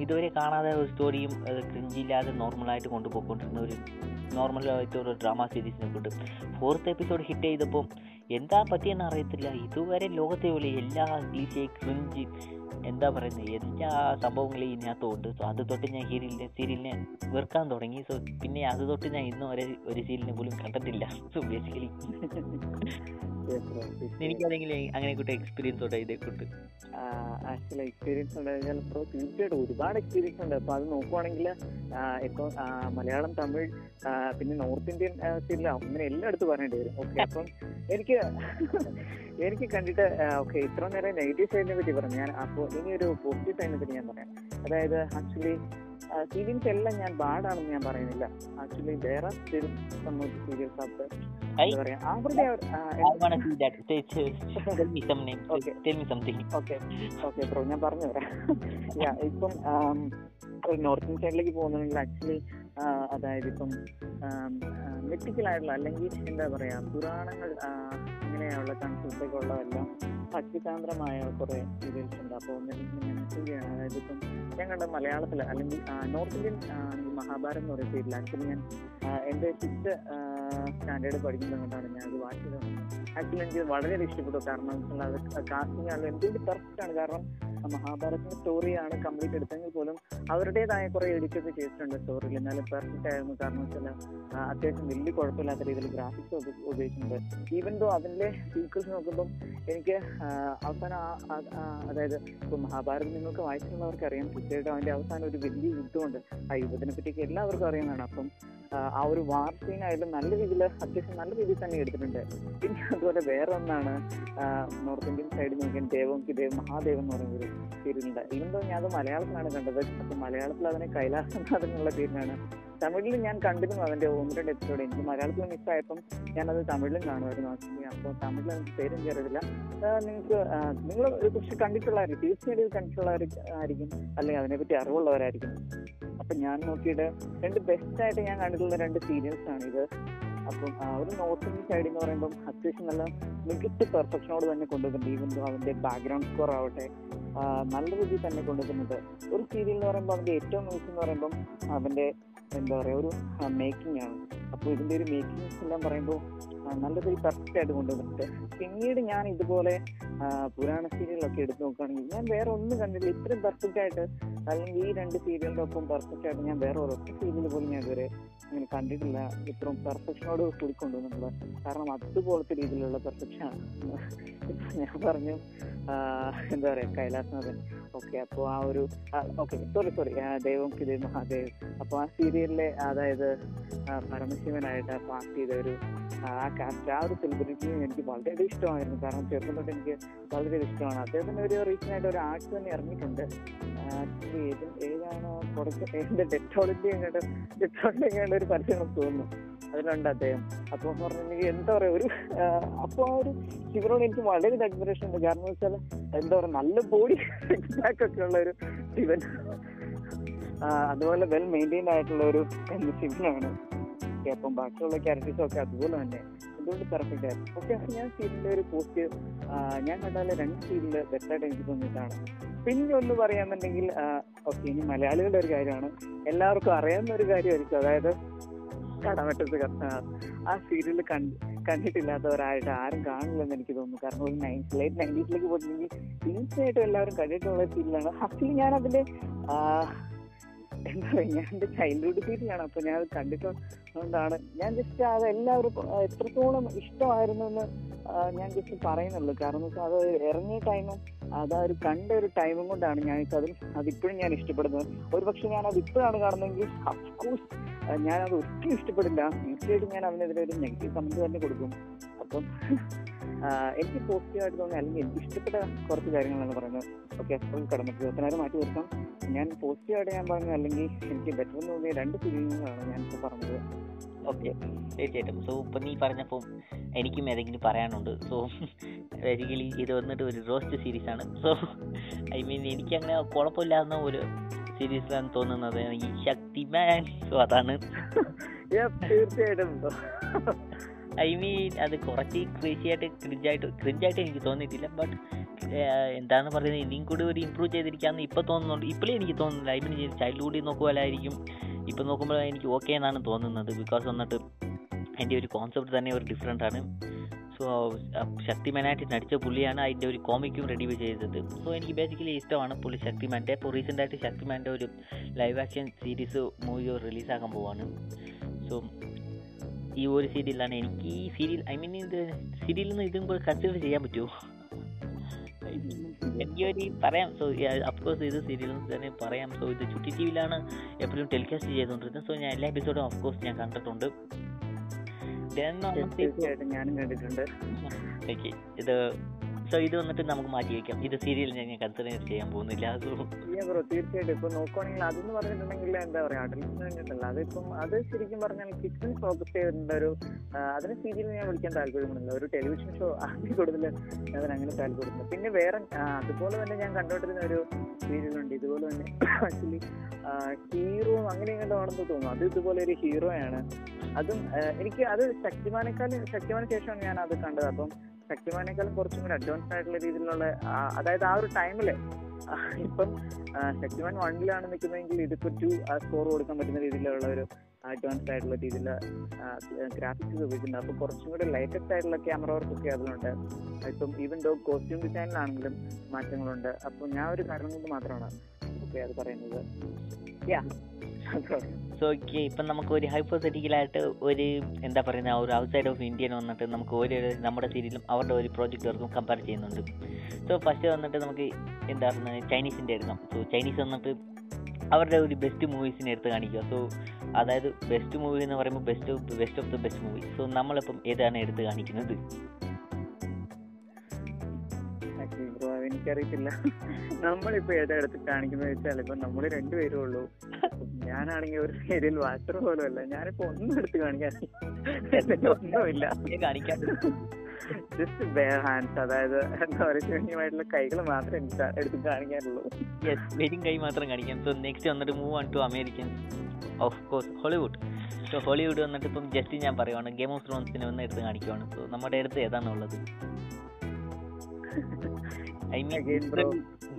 ഇതുവരെ കാണാതെ ഒരു സ്റ്റോറിയും ക്രിഞ്ചില്ലാതെ നോർമലായിട്ട് കൊണ്ടുപോയിക്കൊണ്ടിരുന്ന ഒരു നോർമലായിട്ട് ഒരു ഡ്രാമ സീരീസിനെ കൊണ്ട്. ഫോർത്ത് എപ്പിസോഡ് ഹിറ്റ് ചെയ്തപ്പോൾ എന്താ പറ്റിയെന്ന് അറിയത്തില്ല. ഇതുവരെ ലോകത്തെ പോലെ എല്ലാ ക്ലീശേ ക്രിഞ്ച് എന്താ പറയുന്നത് എല്ലാ സംഭവങ്ങളും ഇതിനകത്തോണ്ട് സോ അത് തൊട്ട് ഞാൻ ഹീരിലിനെ സീരിയലിനെ വെറുക്കാൻ തുടങ്ങി. സോ പിന്നെ അത് തൊട്ട് ഞാൻ ഇന്നും ഒരേ ഒരു സീരിയലിനെ പോലും കണ്ടിട്ടില്ല. സോ ബേസിക്കലി എനിക്കതെങ്കിലും അങ്ങനെ കൂട്ട എക്സ്പീരിയൻസ് ഉണ്ട് ഇതേ കൊണ്ട് ആക്ച്വലി എക്സ്പീരിയൻസ് ഉണ്ട്. ചിലപ്പോൾ തീർച്ചയായിട്ടും ഒരുപാട് എക്സ്പീരിയൻസ് ഉണ്ട്. അപ്പോൾ അത് നോക്കുവാണെങ്കിൽ ഇപ്പോൾ മലയാളം തമിഴ് പിന്നെ നോർത്ത് ഇന്ത്യൻ സീരിയൽ അങ്ങനെ എല്ലായിടത്തും പറയേണ്ടി വരും. ഓക്കെ അപ്പം എനിക്ക് എനിക്ക് കണ്ടിട്ട് ഓക്കെ ഇത്ര നേരം നെഗറ്റീവ് സൈഡിനെ പറ്റി പറഞ്ഞു. ഞാൻ അപ്പോൾ ഇനി ഒരു പോസിറ്റീവ് സൈനത്തിന് ഞാൻ പറയാം. അതായത് ആക്ച്വലി സീരിയൽസ് എല്ലാം ഞാൻ ബാഡാണെന്ന് ഞാൻ പറയുന്നില്ല. ആക്ച്വലി വേറെ സീരിയൽസ് ആപ്പ് എന്താ പറയാ? അവരുടെ ഓക്കെ ഓക്കെ ബ്രോ ഞാൻ പറഞ്ഞു തരാം ഇപ്പം നോർത്ത് സൈഡിലേക്ക് പോകുന്നുണ്ടെങ്കിൽ ആക്ച്വലി അതായത് ഇപ്പം മെറ്റിക്കലായിട്ടുള്ള അല്ലെങ്കിൽ എന്താ പറയാ പുരാണങ്ങൾ ഇങ്ങനെയുള്ള കൺസെപ്റ്റ് ഒക്കെ ഉള്ളതെല്ലാം ഭക്തിസാന്ദ്രമായ കുറെ സീരിയൽസ് ഉണ്ട് അപ്പോൾ ഞാൻ അതായത് ഇപ്പം ഞങ്ങളുടെ മലയാളത്തിൽ അല്ലെങ്കിൽ നോർത്ത് ഇന്ത്യൻ മഹാഭാരത് എന്ന് പറയുന്ന പേരിൽ ആക്ച്വലി ഞാൻ എന്റെ സിക്സ് സ്റ്റാൻഡേർഡ് പഠിക്കുന്നത് കൊണ്ടാണ് ഞാൻ അത് വാച്ച് ചെയ്തത് ആക്ച്വലി എനിക്ക് വളരെ ഇഷ്ടപ്പെട്ടു. കാരണം കാസ്റ്റിംഗ് ആണ് എന്തുകൊണ്ട് പെർഫെക്റ്റ് ആണ്? കാരണം മഹാഭാരതത്തിന്റെ സ്റ്റോറിയാണ് കംപ്ലീറ്റ് എടുത്തെങ്കിൽ പോലും അവരുടേതായ കുറെ എഡിറ്റ് ഒക്കെ ചെയ്തിട്ടുണ്ട് സ്റ്റോറിയിൽ എന്നാലും പെർഫെക്റ്റ് ആയിരുന്നു. കാരണം വെച്ചാൽ അത്യാവശ്യം വലിയ കുഴപ്പമില്ലാത്ത രീതിയിൽ ഗ്രാഫിക്സ് ഉപയോഗിച്ചിട്ടുണ്ട്. ഈവൻ ദോ അതിന്റെ സീക്വൽസ് നോക്കുമ്പം എനിക്ക് അവസാനം അതായത് ഇപ്പൊ മഹാഭാരതം നിങ്ങൾക്ക് വായിച്ചിട്ടുള്ളവർക്ക് അറിയാം. തീർച്ചയായിട്ടും അതിന്റെ അവസാനം ഒരു വലിയ യുദ്ധമുണ്ട്. ആ യുദ്ധത്തിനെ പറ്റിയൊക്കെ എല്ലാവർക്കും അറിയാനാണ് അപ്പം ആ ഒരു വാർ സീൻ ആയാലും നല്ല രീതിയിൽ അത്യാവശ്യം നല്ല രീതിയിൽ തന്നെ എടുത്തിട്ടുണ്ട്. പിന്നെ അതുപോലെ വേറെ ഒന്നാണ് നോർത്ത് ഇന്ത്യൻ സൈഡിൽ നോക്കിയാൽ ദേവം ദേവ് മഹാദേവൻ എന്ന് പറയുന്ന ഒരു സീരിയലുണ്ട് ഈവൻ ഞാൻ അത് മലയാളത്തിലാണ് കണ്ടത്. അപ്പൊ മലയാളത്തിൽ അതിനെ കൈലാസനാഥൻ എന്നുള്ള പേരിലാണ്. തമിഴിൽ ഞാൻ കണ്ടിരുന്നു അതിന്റെ ഒന്ന് രണ്ട് എപ്പിസോഡ് എനിക്ക് മലയാളത്തിൽ മിസ്സായപ്പം ഞാനത് തമിഴിലും കാണുമായിരുന്നു അപ്പോൾ തമിഴിൽ എനിക്ക് പേരും കയറിയില്ല നിങ്ങൾക്ക് നിങ്ങൾ ഒരു പക്ഷെ കണ്ടിട്ടുള്ളവരായിരിക്കും തീർച്ചയായിട്ടും ഇത് കണ്ടിട്ടുള്ളവരായിരിക്കും അല്ലെങ്കിൽ അതിനെപ്പറ്റി അറിവുള്ളവരായിരിക്കും. അപ്പൊ ഞാൻ നോക്കിയിട്ട് രണ്ട് ബെസ്റ്റ് ആയിട്ട് ഞാൻ കണ്ടിട്ടുള്ള രണ്ട് സീരിയൽസ് ആണ് ഇത്. അപ്പം ഒരു നോർത്ത് ഇന്ത്യൻ സൈഡ് എന്ന് പറയുമ്പം അത്യാവശ്യം നല്ല മികച്ച പെർഫെക്ഷനോട് തന്നെ കൊണ്ടുവരുന്നുണ്ട് ഈവൻ അവന്റെ ബാക്ക്ഗ്രൗണ്ട് സ്കോർ ആവട്ടെ നല്ല രീതിയിൽ തന്നെ കൊണ്ടുവരുന്നുണ്ട് ഒരു സീരിയൽ എന്ന് പറയുമ്പോൾ അവന്റെ ഏറ്റവും മികച്ച എന്ന് പറയുമ്പം അവന്റെ എന്താ പറയുക ഒരു മേക്കിംഗ് ആണ്. അപ്പോൾ ഇതിന്റെ ഒരു മേക്കിംഗ് എല്ലാം പറയുമ്പോൾ നല്ല രീതിയിൽ പെർഫെക്റ്റ് ആയിട്ട് കൊണ്ടുവന്നിട്ടുണ്ട്. പിന്നീട് ഞാൻ ഇതുപോലെ പുരാണ സീരിയലൊക്കെ എടുത്ത് നോക്കുകയാണെങ്കിൽ ഞാൻ വേറെ ഒന്നും കണ്ടില്ല ഇത്രയും പെർഫെക്റ്റ് ആയിട്ട് അല്ലെങ്കിൽ ഈ രണ്ട് സീരിയലിന്റെ ഒപ്പം പെർഫെക്റ്റ് ആയിട്ട് ഞാൻ വേറെ ഒരൊറ്റ സീരിയൽ പോലും ഞാൻ ഇതുവരെ ഇങ്ങനെ കണ്ടിട്ടില്ല. ഇത്രയും പെർഫെക്ഷനോട് കൂടി കൊണ്ടുവന്നിട്ടുള്ളത് കാരണം അതുപോലത്തെ രീതിയിലുള്ള പെർഫെക്ഷൻ ആണ്. ഞാൻ പറഞ്ഞു എന്താ പറയാ കൈലാസനാഥൻ. ഓക്കെ അപ്പോൾ ആ ഒരു ഓക്കെ സോറി സോറി ദൈവം കിതേ മഹാദേവ്. അപ്പോൾ ആ സീരിയലിലെ അതായത് പരമശിവനായിട്ട് പാർട്ട് ചെയ്ത ഒരു ആ ക്യാരക്ടർ ആ ഒരു സെലിബ്രിറ്റി എനിക്ക് വളരെ ഇഷ്ടമായിരുന്നു. കാരണം ചെറുപ്പം തൊട്ട് എനിക്ക് വളരെ ഇഷ്ടമാണ്. അദ്ദേഹത്തിന് ഒരു റീസൺ ആയിട്ട് ഒരു ആർട്സ് തന്നെ ഇറങ്ങിയിട്ടുണ്ട്. ഏതാണോ പ്രൊഡക്റ്റ് എന്റെ ഡെറ്റോളിന്റെ എങ്ങോട്ട് ഡെറ്റോളിന്റെ എങ്ങോട്ട് ഒരു പരസ്യം തോന്നുന്നു. അതിലുണ്ട് അദ്ദേഹം. എന്ന് പറഞ്ഞിട്ടുണ്ടെങ്കിൽ എന്താ പറയാ ഒരു അപ്പോൾ ആ ഒരു ശിവനോട് എനിക്ക് വളരെ അഡ്മിറേഷൻ ഉണ്ട്. കാരണം വെച്ചാൽ എന്താ പറയാ നല്ല ബോഡി ഒക്കെ ഉള്ള ഒരു ശിവൻ. അതുപോലെ വെൽ മെയിന്റൈൻഡ് ആയിട്ടുള്ള ഒരു ശിവനാണ്. ഓക്കെ അപ്പം ബാക്കിയുള്ള ക്യാരക്ടേഴ്സ് ഒക്കെ അതുപോലെ തന്നെ. അതുകൊണ്ട് പെർഫെക്റ്റ് ആയിരുന്നു. ഓക്കെ ഞാൻ സീരിയലിന്റെ ഒരു പോസ്റ്റ് ഞാൻ കണ്ടാൽ രണ്ട് സീരിയൽ ബെറ്ററായിട്ട് എനിക്ക് തോന്നിയിട്ടാണ്. പിന്നെ ഒന്ന് പറയാന്നുണ്ടെങ്കിൽ ഓക്കെ ഇനി മലയാളികളുടെ ഒരു കാര്യമാണ്. എല്ലാവർക്കും അറിയാവുന്ന ഒരു കാര്യമായിരിക്കും. അതായത് കടമറ്റത്ത് ആ സീരിയൽ കണ്ട് കണ്ടിട്ടില്ലാത്തവരായിട്ട് ആരും കാണില്ലെന്ന് എനിക്ക് തോന്നുന്നു. കാരണം ഒരു നയൻസ് ലേറ്റ് നയന്റീസിലേക്ക് പോയിട്ടുണ്ടെങ്കിൽ തീർച്ചയായിട്ടും എല്ലാവരും കണ്ടിട്ടുള്ള സീരിയലാണ് ആക്ച്വലി ഞാൻ അതിന്റെ ആ, എന്താ പറയുക ഞാൻ എന്റെ ചൈൽഡ്ഹുഡ് സീരിയലാണ് അപ്പൊ ഞാൻ അത് കണ്ടിട്ടുണ്ടാണ് ഞാൻ ജസ്റ്റ് അത് എല്ലാവർക്കും എത്രത്തോളം ഇഷ്ടമായിരുന്നു എന്ന് ഞാൻ ജസ്റ്റ് പറയുന്നുള്ളൂ. കാരണം വെച്ചാൽ അത് ഇറങ്ങിയ ടൈമും അത് ഒരു കണ്ട ഒരു ടൈമും കൊണ്ടാണ് ഞാൻ അത് അതിപ്പോഴും ഞാൻ ഇഷ്ടപ്പെടുന്നത്. ഒരു പക്ഷെ ഞാൻ അത് ഇപ്പോഴാണ് കാണുന്നതെങ്കിൽ അഫ്കോഴ്സ് ഞാൻ അത് ഒട്ടും ഇഷ്ടപ്പെടില്ല. തീർച്ചയായിട്ടും ഞാൻ അവനെതിരെ ഒരു നെഗറ്റീവ് കമന്റ് തന്നെ കൊടുക്കും. അപ്പം എനിക്ക് പോസിറ്റീവായിട്ട് തോന്നി അല്ലെങ്കിൽ എനിക്ക് ഇഷ്ടപ്പെട്ട കുറച്ച് കാര്യങ്ങളാണ് പറയുന്നത്. ഓക്കെ അപ്പോൾ കടമറ്റ് ഇരുപത്തിനാറ് മാറ്റി നിർത്താം ഞാൻ പോസിറ്റീവായിട്ട് ഞാൻ പറഞ്ഞത് അല്ലെങ്കിൽ എനിക്ക് ബെറ്റർ എന്ന് തോന്നിയ രണ്ട് ഫീലിങ്ങുകളാണ് ഞാൻ ഇപ്പോൾ പറഞ്ഞത്. ഓക്കെ തീർച്ചയായിട്ടും. സോ ഇപ്പം നീ പറഞ്ഞപ്പോൾ എനിക്കും ഏതെങ്കിലും പറയാനുണ്ട്. സോ ബേസിക്കലി ഇത് വന്നിട്ട് ഒരു റോസ്റ്റ് സീരീസ് ആണ്. സോ ഐ മീൻ എനിക്ക് അങ്ങനെ കുഴപ്പമില്ലാന്ന ഒരു സീരീസിലാണ് തോന്നുന്നത്. ഈ ശക്തിമാൻ. സോ അതാണ്. തീർച്ചയായിട്ടും. ഐ മീൻ അത് കുറച്ച് ക്രേസിയായിട്ട് ക്രിഞ്ചായിട്ട് ക്രിഞ്ചായിട്ട് എനിക്ക് തോന്നിയിട്ടില്ല ബട്ട് എന്താന്ന് പറയുന്നത് ഇനിയും കൂടി ഒരു ഇമ്പ്രൂവ് ചെയ്തിരിക്കാന്ന് ഇപ്പോൾ തോന്നുന്നുണ്ട്. ഇപ്പോഴേ എനിക്ക് തോന്നുന്നില്ല. ഐ മീൻ ചൈൽഡ്ഹുഡിൽ നോക്കുമ്പോഴായിരിക്കും ഇപ്പം നോക്കുമ്പോൾ എനിക്ക് ഓക്കെ എന്നാണ് തോന്നുന്നത്. ബിക്കോസ് വന്നിട്ട് അതിന്റെ ഒരു കോൺസെപ്റ്റ് തന്നെ ഒരു ഡിഫറെന്റ് ആണ്. സോ ശക്തിമാനായിട്ട് നടിച്ച പുള്ളിയാണ് അതിന്റെ ഒരു കോമിക്കും റെഡി ചെയ്തത്. സോ എനിക്ക് ബേസിക്കലി ഇഷ്ടമാണ് പുള്ളി ശക്തിമാന്റെ. ഇപ്പോൾ റീസെന്റായിട്ട് ശക്തിമാന്റെ ഒരു ലൈവ് ആക്ഷൻ സീരീസ് മൂവി റിലീസാക്കാൻ പോവാണ്. സോ ഈ ഒരു സീരിയലാണ് എനിക്ക് ഈ സീരിയൽ ഐ മീൻ ഇത് സീരിയലിൽ നിന്ന് ഇതും കൂടെ കൺസിഡർ ചെയ്യാൻ പറ്റുമോ? എനിക്ക് ഒരു പറയാം. സോ അഫ്കോഴ്സ് ഇത് സീരിയൽ തന്നെ പറയാം. സോ ഇത് ചുട്ടി ടി വിയിലാണ് എപ്പോഴും ടെലികാസ്റ്റ് ചെയ്തുകൊണ്ടിരുന്നത്. സോ ഞാൻ എല്ലാ എപ്പിസോഡും അഫ്കോഴ്സ് ഞാൻ കണ്ടിട്ടുണ്ട്. ഞാനും കണ്ടിട്ടുണ്ട്. ഓക്കെ ഇത് സോ ഇത് വന്നിട്ട് നമുക്ക് മാറ്റി വെക്കാം. ഇത് സീരിയൽ ഞാൻ കൺസിഡർ ചെയ്യാൻ പോകുന്നില്ല. ബ്രോ തീർച്ചയായിട്ടും. ഇപ്പൊ നോക്കുവാണെങ്കിൽ അതെന്ന് പറഞ്ഞിട്ടുണ്ടെങ്കിൽ എന്താ പറയാ വേണ്ടിയിട്ടല്ല. അതിപ്പം അത് ശരിക്കും പറഞ്ഞാൽ കിച്ചൺ ഫോക്കസ് ചെയ്തിട്ടുണ്ട് ഒരു അതിന് സീരിയൽ ഞാൻ വിളിക്കാൻ താല്പര്യപ്പെടുന്നില്ല ഒരു ടെലിവിഷൻ ഷോ അതിൽ കൂടുതൽ അതിന് അങ്ങനെ താല്പര്യപ്പെടുന്നു പിന്നെ വേറെ അതുപോലെ തന്നെ ഞാൻ കണ്ടുകൊണ്ടിരുന്ന ഒരു സീരിയലുണ്ട് ഇതുപോലെ തന്നെ ആക്ച്വലി ഹീറോ അങ്ങനെ ഇങ്ങനെ ആണെന്ന് തോന്നുന്നു. അത് ഇതുപോലെ ഒരു ഹീറോയാണ് അതും എനിക്ക് അത് ശക്തിമാനേക്കാളും ശക്തിമാന ശേഷമാണ് ഞാൻ അത് കണ്ടത്. അപ്പം ശക്തിമാനേക്കാളും കുറച്ചും കൂടി അഡ്വാൻസ് ആയിട്ടുള്ള രീതിയിലുള്ള അതായത് ആ ഒരു ടൈമിൽ ഇപ്പം ശക്തിമാൻ വണ്ണിലാണ് നിൽക്കുന്നതെങ്കിൽ ഇതിപ്പോ ടു സ്കോർ കൊടുക്കാൻ പറ്റുന്ന രീതിയിലുള്ള ഒരു അഡ്വാൻസ്ഡ് ആയിട്ടുള്ള രീതിയിലുള്ള ഗ്രാഫിക്സ് ഉപയോഗിക്കുന്നുണ്ട് അപ്പോൾ കുറച്ചും കൂടി ലേറ്റസ്റ്റ് ആയിട്ടുള്ള ക്യാമറ വർക്ക് ഒക്കെ അതിലുണ്ട്. ഇപ്പം ഈവൻ ഡോ കോസ്റ്റ്യൂം ഡിസൈനിലാണെങ്കിലും മാറ്റങ്ങളുണ്ട്. അപ്പോൾ ഞാൻ ഒരു കാരണം കൊണ്ട് മാത്രമാണ് ഓക്കെ അത് പറയുന്നത്. യാ സോ ഓക്കെ ഇപ്പം നമുക്ക് ഒരു ഹൈപ്പോസെറ്റിക്കലായിട്ട് ഒരു എന്താ പറയുന്ന ഒരു ഔട്ട്സൈഡ് ഓഫ് ഇന്ത്യൻ വന്നിട്ട് നമുക്ക് ഒരു നമ്മുടെ സീരിയലും അവരുടെ ഒരു പ്രോജക്റ്റ് വർക്കും കമ്പയർ ചെയ്യുന്നുണ്ട്. സോ ഫസ്റ്റ് വന്നിട്ട് നമുക്ക് എന്താ പറയുന്നത് ചൈനീസിന്റെ എടുക്കാം സോ ചൈനീസ് വന്നിട്ട് അവരുടെ ഒരു ബെസ്റ്റ് മൂവീസിനെ എടുത്ത് കാണിക്കുക. സോ അതായത് ബെസ്റ്റ് മൂവി എന്ന് പറയുമ്പോൾ best best of the best movie so നമ്മളിപ്പം ഏതാണ് എടുത്ത് കാണിക്കുന്നത്? ആക്ച്വലി ബ്രോ എനിക്കറിയത്തില്ല നമ്മളിപ്പോ ഏതാ എടുത്ത് കാണിക്കുന്നത് വെച്ചാൽ ഇപ്പൊ നമ്മൾ രണ്ടുപേരും ഉള്ളൂ. ഞാനാണെങ്കിൽ ഒരു സീരിയൽ വാച്ചർ പോലും അല്ല ഞാനിപ്പോ ഒന്നും എടുത്ത് കാണിക്കാൻ ഒന്നുമില്ല. ജസ്റ്റ് ബെയർ ഹാൻഡ്സ് അതായത് എന്താ പറയുക ശൂന്യമായിട്ടുള്ള കൈകൾ മാത്രമേ എനിക്ക് എടുത്ത് കാണിക്കാനുള്ളൂ. യെസ് കൈ മാത്രം കാണിക്കാം. സോ നെക്സ്റ്റ് വന്നിട്ട് move on to American of course Hollywood so Hollywood വന്നിട്ട് ഇപ്പം ജസ്റ്റ് ഞാൻ പറയുവാണ് ഗെയിം ഓഫ് ത്രോൺസിനെ ഒന്ന് എടുത്ത് കാണിക്കുവാണ്. സോ നമ്മുടെ അടുത്ത് ഏതാണ് ഉള്ളത് I mean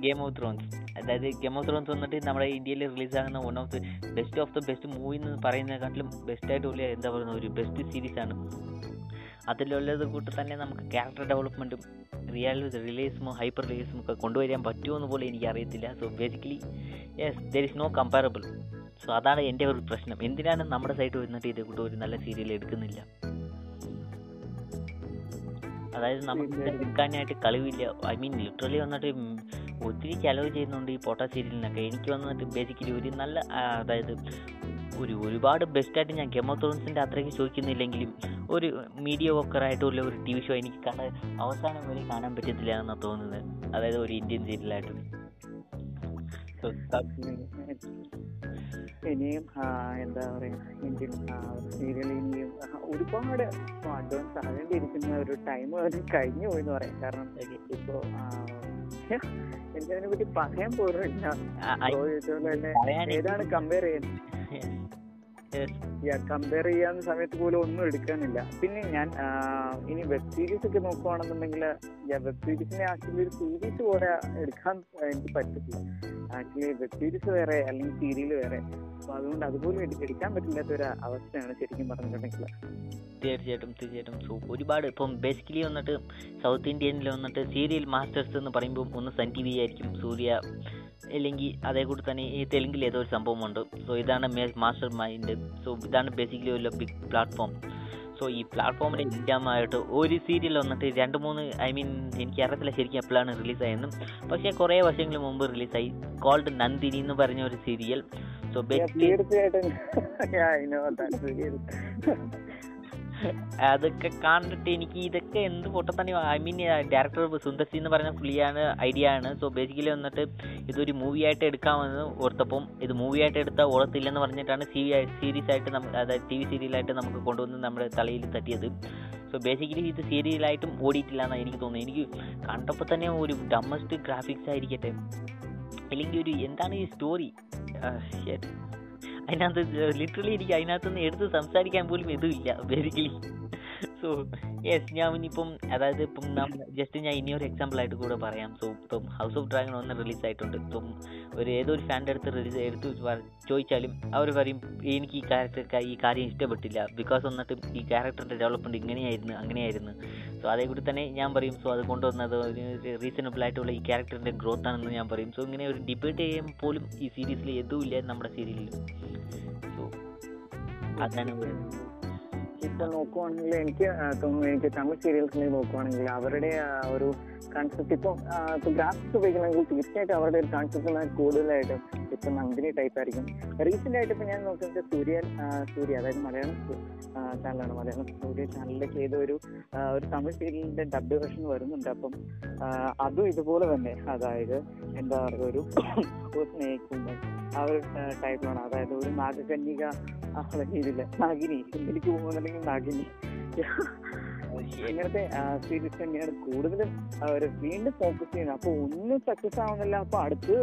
Game of Thrones അതായത് ഗെയിം ഓഫ് ത്രോൺസ് വന്നിട്ട് നമ്മുടെ ഇന്ത്യയിൽ റിലീസ് ആകുന്ന one of the best of the best movie എന്ന് പറയുന്നതിനെക്കാട്ടിലും ബെസ്റ്റ് ആയിട്ടുള്ള എന്താ പറയുന്ന ഒരു ബെസ്റ്റ് സീരീസ് ആണ്. അതിലുള്ളത് കൂട്ട് തന്നെ നമുക്ക് ക്യാരക്ടർ ഡെവലപ്മെന്റും റിയൽ റിലേസുമോ ഹൈപ്പർ റിലീസും ഒക്കെ കൊണ്ടുവരാൻ പറ്റുമോ എന്ന് പോലും എനിക്ക് അറിയത്തില്ല so basically yes there is no comparable so അതാണ് എന്റെ ഒരു പ്രശ്നം. എന്തിനാണ് നമ്മുടെ സൈഡ് വന്നിട്ട് ഇതേ കൂട്ട് ഒരു നല്ല സീരിയൽ എടുക്കുന്നില്ല? അതായത് നമുക്ക് എടുക്കാനായിട്ട് കളിവില്ല ഐ മീൻ ലിറ്ററലി വന്നിട്ട് ഒത്തിരി ചിലവ് ചെയ്യുന്നുണ്ട് ഈ പൊട്ട സീരിയലിനൊക്കെ എനിക്ക് വന്നിട്ട് ബേസിക്കലി ഒരു നല്ല അതായത് ഒരു ഒരുപാട് ബെസ്റ്റായിട്ട് ഞാൻ ഗെമോ ത്രോൺസിന്റെ അത്രയ്ക്ക് ചോദിക്കുന്നില്ലെങ്കിലും ഒരു മീഡിയ വോക്കറായിട്ടുള്ള ഒരു ടി വി ഷോ എനിക്ക് കാണാൻ അവസാനം വരെ കാണാൻ പറ്റത്തില്ല എന്നാണ് തോന്നുന്നത്. അതായത് ഒരു ഇന്ത്യൻ സീരിയലായിട്ട് ഇനിയും എന്താ പറയാ ഇന്ത്യൻ സീരിയൽ ഇനിയും ഒരുപാട് അഡ്വാൻസ് ആകേണ്ടിയിരിക്കുന്ന ഒരു ടൈം കഴിഞ്ഞു പോയി എന്ന് പറയാം. കാരണം ഇപ്പോ എനിക്കതിനെ പറ്റി പറയാൻ പോലും ഇല്ല. ഏതാണ് കമ്പയർ Yes. കമ്പയർ ചെയ്യാവുന്ന സമയത്ത് പോലും ഒന്നും എടുക്കാനില്ല. പിന്നെ ഞാൻ ഇനി വെബ് സീരീസ് ഒക്കെ നോക്കുവാണെന്നുണ്ടെങ്കിൽ വെബ് സീരീസിനെ ആക്ച്വലി ഒരു സീരീസ് പോലെ എടുക്കാൻ എനിക്ക് പറ്റത്തില്ല. ആക്ച്വലി വെബ് സീരീസ് വേറെ അല്ലെങ്കിൽ സീരിയൽ വേറെ. അപ്പൊ അതുകൊണ്ട് അതുപോലും എടു- എടുക്കാൻ പറ്റില്ലാത്ത ഒരു അവസ്ഥയാണ് ശരിക്കും പറഞ്ഞിട്ടുണ്ടെങ്കിൽ തീർച്ചയായിട്ടും തീർച്ചയായിട്ടും. സോ ഒരുപാട് ഇപ്പം ബേസിക്കലി വന്നിട്ട് സൗത്ത് ഇന്ത്യനിൽ വന്നിട്ട് സീരിയൽ മാസ്റ്റേഴ്സ് എന്ന് പറയുമ്പോൾ ഒന്ന് സൺ ടി വി ആയിരിക്കും. സൂര്യ അല്ലെങ്കിൽ അതേ കൂടി തന്നെ ഈ തെലുങ്കിൽ ഏതോ ഒരു സംഭവമുണ്ട്. സോ ഇതാണ് മാസ്റ്റർ മൈൻഡ് സോ ഇതാണ് ബേസിക്കലി ഒരു ബിഗ് പ്ലാറ്റ്ഫോം സോ ഈ പ്ലാറ്റ്ഫോമിൽ ഇൻകമായിട്ട് ഒരു സീരിയൽ വന്നിട്ട് രണ്ട് മൂന്ന് ഐ മീൻ എനിക്ക് അറിയത്തില്ല ശരിക്കും എപ്പോഴാണ് റിലീസായെന്നും പക്ഷേ കുറേ വർഷങ്ങൾ മുമ്പ് റിലീസായി കോൾഡ് നന്ദിനി എന്ന് പറഞ്ഞ ഒരു സീരിയൽ സോ ബേസിക്കലി തീർച്ചയായിട്ടും. അതൊക്കെ കണ്ടിട്ട് എനിക്ക് ഇതൊക്കെ എന്ത് പൊട്ടത്തന്നെ I mean director Sundar C എന്ന് പറഞ്ഞ പുള്ളിയാണ് ഐഡിയ ആണ്. സോ ബേസിക്കലി വന്നിട്ട് ഇതൊരു മൂവി ആയിട്ട് എടുക്കാമെന്ന് ഓർത്തപ്പം ഇത് മൂവി ആയിട്ട് എടുത്താൽ ഓർത്തില്ലെന്ന് പറഞ്ഞിട്ടാണ് സി സീരീസ് ആയിട്ട് നമുക്ക് അതായത് ടി വി സീരിയലായിട്ട് നമുക്ക് കൊണ്ടുവന്ന് നമ്മുടെ തലയിൽ തട്ടിയത്. സോ ബേസിക്കലി ഇത് സീരിയലായിട്ടും ഓടിയിട്ടില്ല എന്നാണ് എനിക്ക് തോന്നുന്നത്. എനിക്ക് കണ്ടപ്പോൾ തന്നെ ഒരു ഡമ്മസ്റ്റ് ഗ്രാഫിക്സ് ആയിരിക്കട്ടെ. അല്ലെങ്കിൽ ഒരു എന്താണ് ഈ സ്റ്റോറി അതിനകത്ത് ലിറ്ററലി എനിക്ക് അതിനകത്ത് നിന്ന് എടുത്ത് സംസാരിക്കാൻ പോലും ഇതുമില്ല ബേസിക്കലി സോ യെസ് ഞാൻ ഇനിയിപ്പം അതായത് ഇപ്പം ജസ്റ്റ് ഞാൻ ഇനിയൊരു എക്സാമ്പിൾ ആയിട്ട് കൂടെ പറയാം. സോ ഇപ്പം ഹൗസ് ഓഫ് ഡ്രാഗൺ ഒന്ന് റിലീസ് ആയിട്ടുണ്ട്. ഇപ്പം ഒരു ഏതൊരു ഫാന്റെ അടുത്ത് റിലീസ് എടുത്ത് ചോദിച്ചാലും അവർ പറയും എനിക്ക് ഈ ക്യാരക്ടർ ഈ കാര്യം ഇഷ്ടപ്പെട്ടില്ല. ബിക്കോസ് വന്നിട്ട് ഈ ക്യാരക്ടറിന്റെ ഡെവലപ്മെന്റ് ഇങ്ങനെയായിരുന്നു അങ്ങനെയായിരുന്നു. സോ അതേ കൂടി തന്നെ ഞാൻ പറയും സോ അത് കൊണ്ടുവന്നത് ഒരു റീസണബിൾ ആയിട്ടുള്ള ഈ ക്യാരക്ടറിന്റെ ഗ്രോത്ത് ആണെന്ന് ഞാൻ പറയും. സോ ഇങ്ങനെ ഒരു ഡിബേറ്റ് ചെയ്യാൻ പോലും ഈ സീരീസിൽ എതുമില്ല നമ്മുടെ സീരിയലിൽ സോ അതാണ് ഒരു ഇപ്പൊ നോക്കുവാണെങ്കിൽ എനിക്ക് തോന്നുന്നു എനിക്ക് തമിഴ് സീരിയൽസിനെ നോക്കുവാണെങ്കിൽ അവരുടെ ഒരു കൺസെപ്റ്റ് ഇപ്പൊ ഗ്രാഫിക്സ് ഉപയോഗിക്കണമെങ്കിൽ തീർച്ചയായിട്ടും അവരുടെ ഒരു കൺസെപ്റ്റ് കൂടുതലായിട്ടും ഇപ്പൊ നന്ദിനി ടൈപ്പ് ആയിരിക്കും. റീസെന്റ് ആയിട്ട് ഇപ്പൊ ഞാൻ നോക്കുന്നത് സൂര്യ സൂര്യ അതായത് മലയാളം ചാനലാണ്. മലയാളം സൂര്യ ചാനലിലേക്ക് ഏതോ ഒരു ഒരു തമിഴ് സീരിയലിന്റെ ഡബ് വേർഷൻ വരുന്നുണ്ട്. അപ്പം അതും ഇതുപോലെ തന്നെ. അതായത് എന്താ പറയുക ഒരു സ്നേഹിക്കുമ്പോൾ ആ ഒരു ടൈപ്പിലാണ് അതായത് ഒരു നാഗകന്യക രീതിയിൽ. നാഗിനി എനിക്ക് പോകുന്നുണ്ടെങ്കിൽ നാഗിനി. ഇങ്ങനത്തെ സീരീസ് തന്നെയാണ് കൂടുതലും അവർ വീണ്ടും ഫോക്കസ് ചെയ്യുന്നത്. അപ്പൊ ഒന്നും സക്സസ് ആവുന്നില്ല. അപ്പൊ അടുത്ത്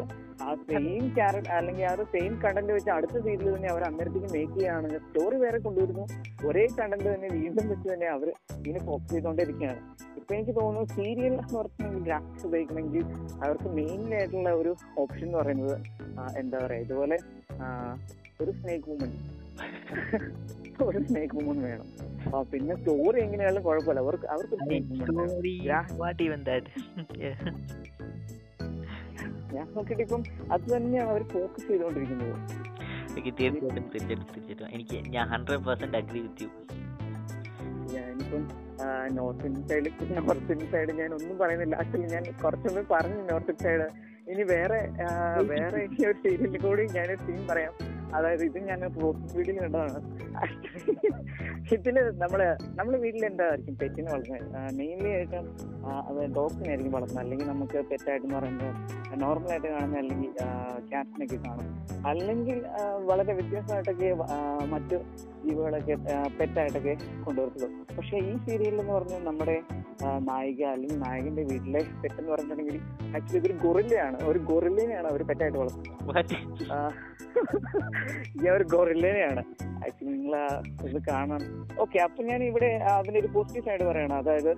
ആ സെയിം ക്യാരക്ടർ അല്ലെങ്കിൽ ആ ഒരു സെയിം കണ്ടന്റ് വെച്ച് അടുത്ത സീരിയൽ തന്നെ അവർ അന്നേരത്തേക്ക് മേക്ക് ചെയ്യുകയാണെങ്കിൽ സ്റ്റോറി വേറെ കൊണ്ടുവരുന്നു. ഒരേ കണ്ടന്റ് തന്നെ വീണ്ടും വെച്ച് തന്നെ അവർ ഇതിനെ ഫോക്കസ് ചെയ്തുകൊണ്ടിരിക്കുകയാണ്. ഇപ്പൊ എനിക്ക് തോന്നുന്നു സീരിയൽ എന്ന് പറഞ്ഞിട്ടുണ്ടെങ്കിൽ ഗ്രാഫിക്സ് ഉപയോഗിക്കണമെങ്കിൽ അവർക്ക് മെയിൻ ആയിട്ടുള്ള ഒരു ഓപ്ഷൻ എന്ന് പറയുന്നത് എന്താ പറയാ ഇതുപോലെ ഒരു സ്നേക് വുമൺ ഒരു സ്നേക്ക് വുമൺ വേണം. ആ, പിന്നെ സ്റ്റോറി എങ്ങനെയാലും കുഴപ്പമില്ല. അവർക്ക് അവർക്ക് ഞാൻ നോക്കിയിട്ട് ഇപ്പം അത് തന്നെയാണ് അവർ ഫോക്കസ് ചെയ്തുകൊണ്ടിരിക്കുന്നത്. എനിക്ക് തീർച്ചയായിട്ടും തീർച്ചയായിട്ടും തീർച്ചയായിട്ടും. എനിക്ക് ഞാൻ hundred percent agree with you ഞാനിപ്പം north Indian side north Indian side ഞാൻ ഒന്നും പറയുന്നില്ല. ആക്ച്വലി ഞാൻ കുറച്ചൊന്നും പറഞ്ഞു നോർത്ത് ഇന്ത്യൻ സൈഡ് ഇനി വേറെ വേറെ ഒരു സീരിയലിൽ കൂടി ഞാൻ സീൻ പറയാം. അതായത് ഇത് ഞാൻ വീട്ടിൽ കണ്ടതാണ്. ഇതിൽ നമ്മൾ നമ്മൾ വീട്ടിൽ എന്തായിരിക്കും പെറ്റിനെ വളർത്തുന്നത്? മെയിൻലി ആയിട്ട് ഡോഗ്സിനെ ആയിരിക്കും വളർത്തുന്നത്. അല്ലെങ്കിൽ നമുക്ക് പെറ്റായിട്ട് എന്ന് പറയുമ്പോൾ നോർമൽ ആയിട്ട് കാണുന്ന അല്ലെങ്കിൽ ക്യാറ്റിനൊക്കെ കാണും. അല്ലെങ്കിൽ വളരെ വ്യത്യസ്തമായിട്ടൊക്കെ മറ്റ് മറ്റു ജീവികളൊക്കെ പെറ്റായിട്ടൊക്കെ കൊണ്ടുവരത്തുള്ളൂ. പക്ഷെ ഈ സീരിയലിൽ എന്ന് പറഞ്ഞാൽ നമ്മുടെ നായിക അല്ലെങ്കിൽ നായകന്റെ വീട്ടിലെ പെറ്റ് എന്ന് പറഞ്ഞിട്ടുണ്ടെങ്കിൽ ആക്ച്വലി ഇതൊരു ഗൊറില്ലയാണ് ഒരു ഗൊറില്ലിനെയാണ് അവർ പെറ്റായിട്ട് വളർത്തുന്നത്. ആ, ഒരു ഗൊറില്ലിനെയാണ്. ആക്ച്വലി നിങ്ങൾ ഇത് കാണാൻ. ഓക്കെ അപ്പൊ ഞാൻ ഇവിടെ അതിന്റെ ഒരു പോസിറ്റീവ് സൈഡ് പറയണം. അതായത്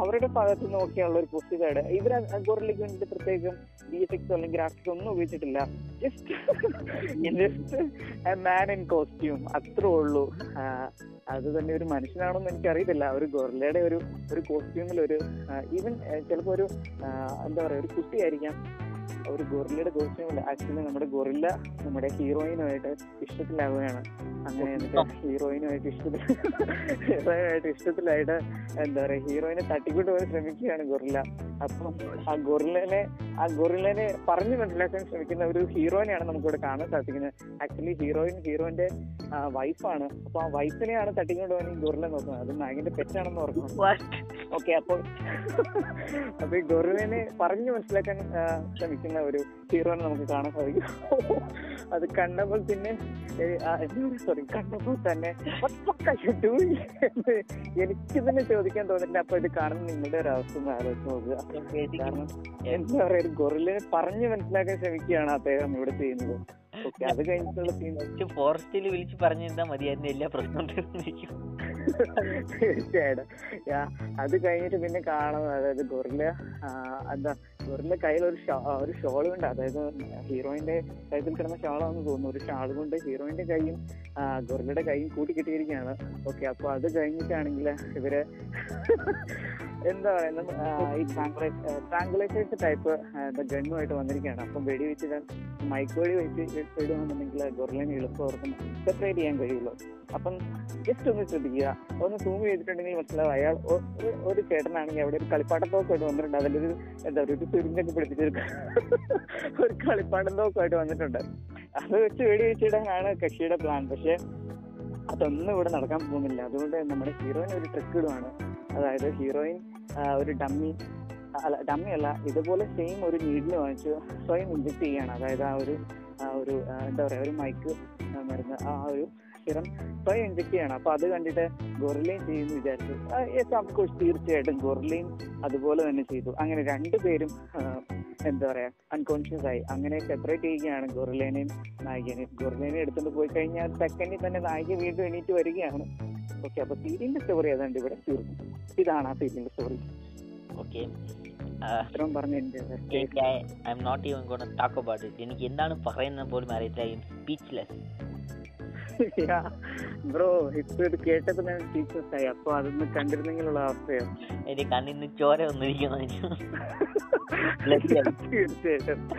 അവരുടെ ഭാഗത്ത് നോക്കിയുള്ള ഒരു പോസിറ്റീവ് സൈഡ് ഇവർ ഗൊറില്ലയ്ക്ക് വേണ്ടിയിട്ട് പ്രത്യേകം ബി എഫ് എക്സോ അല്ലെങ്കിൽ ഗ്രാഫിക്സ് ഒന്നും ഉപയോഗിച്ചിട്ടില്ല. Just just man in costume അത്രേ ഉള്ളൂ. അത് തന്നെ ഒരു മനുഷ്യനാണോന്ന് എനിക്കറിയത്തില്ല. ഒരു ഗൊറില്ലയുടെ ഒരു ഒരു കോസ്റ്റ്യൂമിൽ ഒരു ഈവൻ ചിലപ്പോൾ ഒരു എന്താ പറയാ ഒരു കുട്ടിയായിരിക്കാം. ഒരു ഗൊറില്ലയുടെ കോസ്റ്റ്യൂമിൽ ആക്ച്വലി നമ്മുടെ ഗൊറില്ല നമ്മുടെ ഹീറോയിനുമായിട്ട് ഇഷ്ടത്തിലാവുകയാണ്. അങ്ങനെ എന്നിട്ട് ഹീറോയിനുമായിട്ട് ഇഷ്ടത്തിൽ ഹീറോയിനുമായിട്ട് ഇഷ്ടത്തിലായിട്ട് എന്താ പറയാ ഹീറോയിനെ തട്ടിക്കൊണ്ട് പോകാൻ ശ്രമിക്കുകയാണ് ഗൊറില്ല. അപ്പം ആ ഗൊറില്ലനെ ആ ഗൊറില്ലനെ പറഞ്ഞു മനസ്സിലാക്കാൻ ശ്രമിക്കുന്ന ഒരു ഹീറോയിനെയാണ് നമുക്കിവിടെ കാണാൻ സാധിക്കുന്നത്. ആക്ച്വലി ഹീറോയിൻ ഹീറോയിന്റെ വൈഫാണ് അപ്പൊ ആ വൈഫിനെയാണ് തട്ടിക്കൊണ്ട് പോകാൻ ഈ ഗൊറില്ല നോക്കുന്നത്. അത് നാഗിന്റെ പെറ്റാണെന്ന് ഓർക്കണം. വാട്ട് ഓക്കെ അപ്പോൾ അപ്പൊ ഈ ഗൊറിലിനെ പറഞ്ഞു മനസ്സിലാക്കാൻ ശ്രമിക്കുന്ന ഒരു ഹീറോനെ നമുക്ക് കാണാൻ സാധിക്കും. അത് കണ്ടപ്പോൾ പിന്നെ സോറി കണ്ടപ്പോൾ തന്നെ എനിക്ക് തന്നെ ചോദിക്കാൻ തോന്നില്ല അപ്പൊ ഇത് കാണുന്ന നിങ്ങളുടെ ഒരു അവസ്ഥ ഒന്ന് ആലോചിച്ച് നോക്കുക. കാരണം എന്താ പറയാ ഒരു ഗൊറിലിനെ പറഞ്ഞു മനസ്സിലാക്കാൻ ശ്രമിക്കുകയാണ് അദ്ദേഹം ഇവിടെ ചെയ്യുന്നത്. ഓക്കെ അത് കഴിഞ്ഞിട്ടുള്ള സീൻ ഫോറസ്റ്റിൽ വിളിച്ച് പറഞ്ഞിരുന്നാ മതിയായിരുന്നു എല്ലാ പ്രശ്നവും തീർന്നിരിക്കും. തീർച്ചയായിട്ടും. അത് കഴിഞ്ഞിട്ട് പിന്നെ കാണുന്നത് അതായത് ഗൊറില്ല എന്താ ഗൊറില്ല കയ്യിൽ ഒരു ഒരു ഷോൾ കൊണ്ട് അതായത് ഹീറോയിന്റെ കഴുത്തിൽ കിടന്ന ഷാളാണെന്ന് തോന്നുന്നു. ഒരു ഷാൾ കൊണ്ട് ഹീറോയിന്റെ കൈയും ആ, കൈയും കൂട്ടി കിട്ടിയിരിക്കുകയാണ് ഓക്കെ അപ്പൊ അത് കഴിഞ്ഞിട്ടാണെങ്കിൽ ഇവർ എന്താ പറയുന്നത് ഈ ട്രാങ്കുലേറ്റേഴ്സ് ടൈപ്പ് ഗണ്ണുമായിട്ട് വന്നിരിക്കുകയാണ്. അപ്പം വെടി വെച്ചിട്ട് മൈക്ക് വെച്ച് ഇടുകയാണെന്നുണ്ടെങ്കിൽ ഗൊറിലിനെ എളുപ്പം അവർക്ക് സെപ്പറേറ്റ് ചെയ്യാൻ കഴിയുള്ളൂ. അപ്പം ജസ്റ്റ് ഒന്ന് ശ്രദ്ധിക്കുക. ഒന്ന് സൂം ചെയ്തിട്ടുണ്ടെങ്കിൽ മനസ്സിലാവും അയാൾ ഒരു- ഒരു ചേട്ടനാണെങ്കിൽ അവിടെ ഒരു കളിപ്പാട്ടത്തോക്കായിട്ട് വന്നിട്ടുണ്ട്. അതിലൊരു എന്താ പറയുക ഒരു ചുരുങ്ങൊക്കെ പിടിപ്പിച്ചെടുക്ക ഒരു കളിപ്പാട്ടത്തോക്കായിട്ട് വന്നിട്ടുണ്ട്. അത് വെച്ച് വെടി വെച്ചിടാനാണ് കക്ഷിയുടെ പ്ലാൻ പക്ഷെ അതൊന്നും ഇവിടെ നടക്കാൻ പോകുന്നില്ല. അതുകൊണ്ട് നമ്മുടെ ഹീറോയിൻ ഒരു ട്രിക്ക് ഇടുവാണ്. അതായത് ഹീറോയിൻ ഒരു ഡമ്മി അല്ല ഡമ്മി അല്ല ഇതുപോലെ സെയിം ഒരു നീഡിൽ വാങ്ങിച്ച് സ്വയം ഇഞ്ചക്ട് ചെയ്യാണ് അതായത് ആ ഒരു ആ ഒരു എന്താ പറയുക ഒരു മൈക്ക് മരുന്ന് ആ ഒരു സിറം സ്വയം എന്തൊക്കെയാണ് അപ്പൊ അത് കണ്ടിട്ട് ഗൊറിലയും ചെയ്യുന്നു വിചാരിച്ചു. യെസ് അഫ്കോഴ്സ് തീർച്ചയായിട്ടും ഗൊറിലയും അതുപോലെ തന്നെ ചെയ്തു. അങ്ങനെ രണ്ടുപേരും എന്താ പറയാ അൺകോൺഷ്യസ് ആയി. അങ്ങനെ സെപ്പറേറ്റ് ചെയ്യുകയാണ് ഗൊറിലേനെയും നായികനെയും. ഗൊറിലേനെ എടുത്തുകൊണ്ട് പോയി കഴിഞ്ഞാൽ സെക്കൻഡിൽ തന്നെ നായിക വീണ്ടും എണീറ്റ് വരികയാണ്. ഓക്കെ അപ്പൊ സീരിയലിന്റെ സ്റ്റോറി ഏതാണ്ട് ഇവിടെ തീർന്നു. ഇതാണ് ആ സീരിയലിന്റെ സ്റ്റോറി ഓക്കെ എനിക്ക് എന്താണ് പറയുന്നത് പോലും അറിയത്തില്ല. സ്പീച്ച്ലെസ് ബ്രോ ഇപ്പൊ ഇത് കേട്ടപ്പോ ഞാൻ ടീച്ചേഴ്സ് ആയി. അപ്പൊ അതൊന്ന് കണ്ടിരുന്നെങ്കിലുള്ള അവസ്ഥയാണ് എന്റെ കണ്ണിൽ നിന്ന് ചോര വന്നിരിക്കുന്നു. തീർച്ചയായിട്ടും.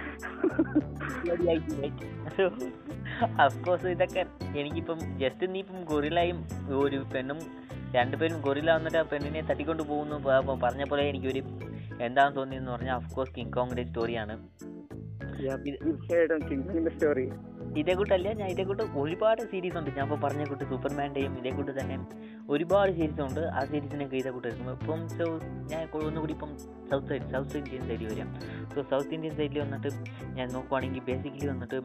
അഫ്കോഴ്സ് ഇതൊക്കെ എനിക്കിപ്പം ജസ്റ്റ് നീ ഇപ്പം ഗൊറിലായും ഒരു പെണ്ണും രണ്ടുപേരും ഗൊറില വന്നിട്ട് ആ പെണ്ണിനെ തട്ടിക്കൊണ്ട് പോകുന്നു. പറഞ്ഞ പോലെ എനിക്കൊരു എന്താണെന്ന് തോന്നിയെന്ന് പറഞ്ഞാൽ അഫ്കോഴ്സ് കിങ് കോങ്ങിന്റെ സ്റ്റോറിയാണ് ഇതേ കൂട്ടല്ല ഞാൻ ഇതേ കൂട്ട് ഒരുപാട് സീരീസ് ഉണ്ട്. ഞാൻ ഇപ്പോൾ പറഞ്ഞ കൂട്ട് സൂപ്പർമാന്റെയും ഇതേ കൂട്ട് തന്നെ ഒരുപാട് സീരീസ് ഉണ്ട്. ആ സീരീസിനൊക്കെ ഇതേ കൂട്ട് എടുക്കുമ്പോൾ ഇപ്പം സോ ഞാൻ ഒന്നുകൂടി ഇപ്പം സൗത്ത് സൈഡ് സൗത്ത് ഇന്ത്യൻ സൈഡിൽ വരാം സോ സൗത്ത് ഇന്ത്യൻ സൈഡിൽ വന്നിട്ട് ഞാൻ നോക്കുവാണെങ്കിൽ ബേസിക്കലി വന്നിട്ട്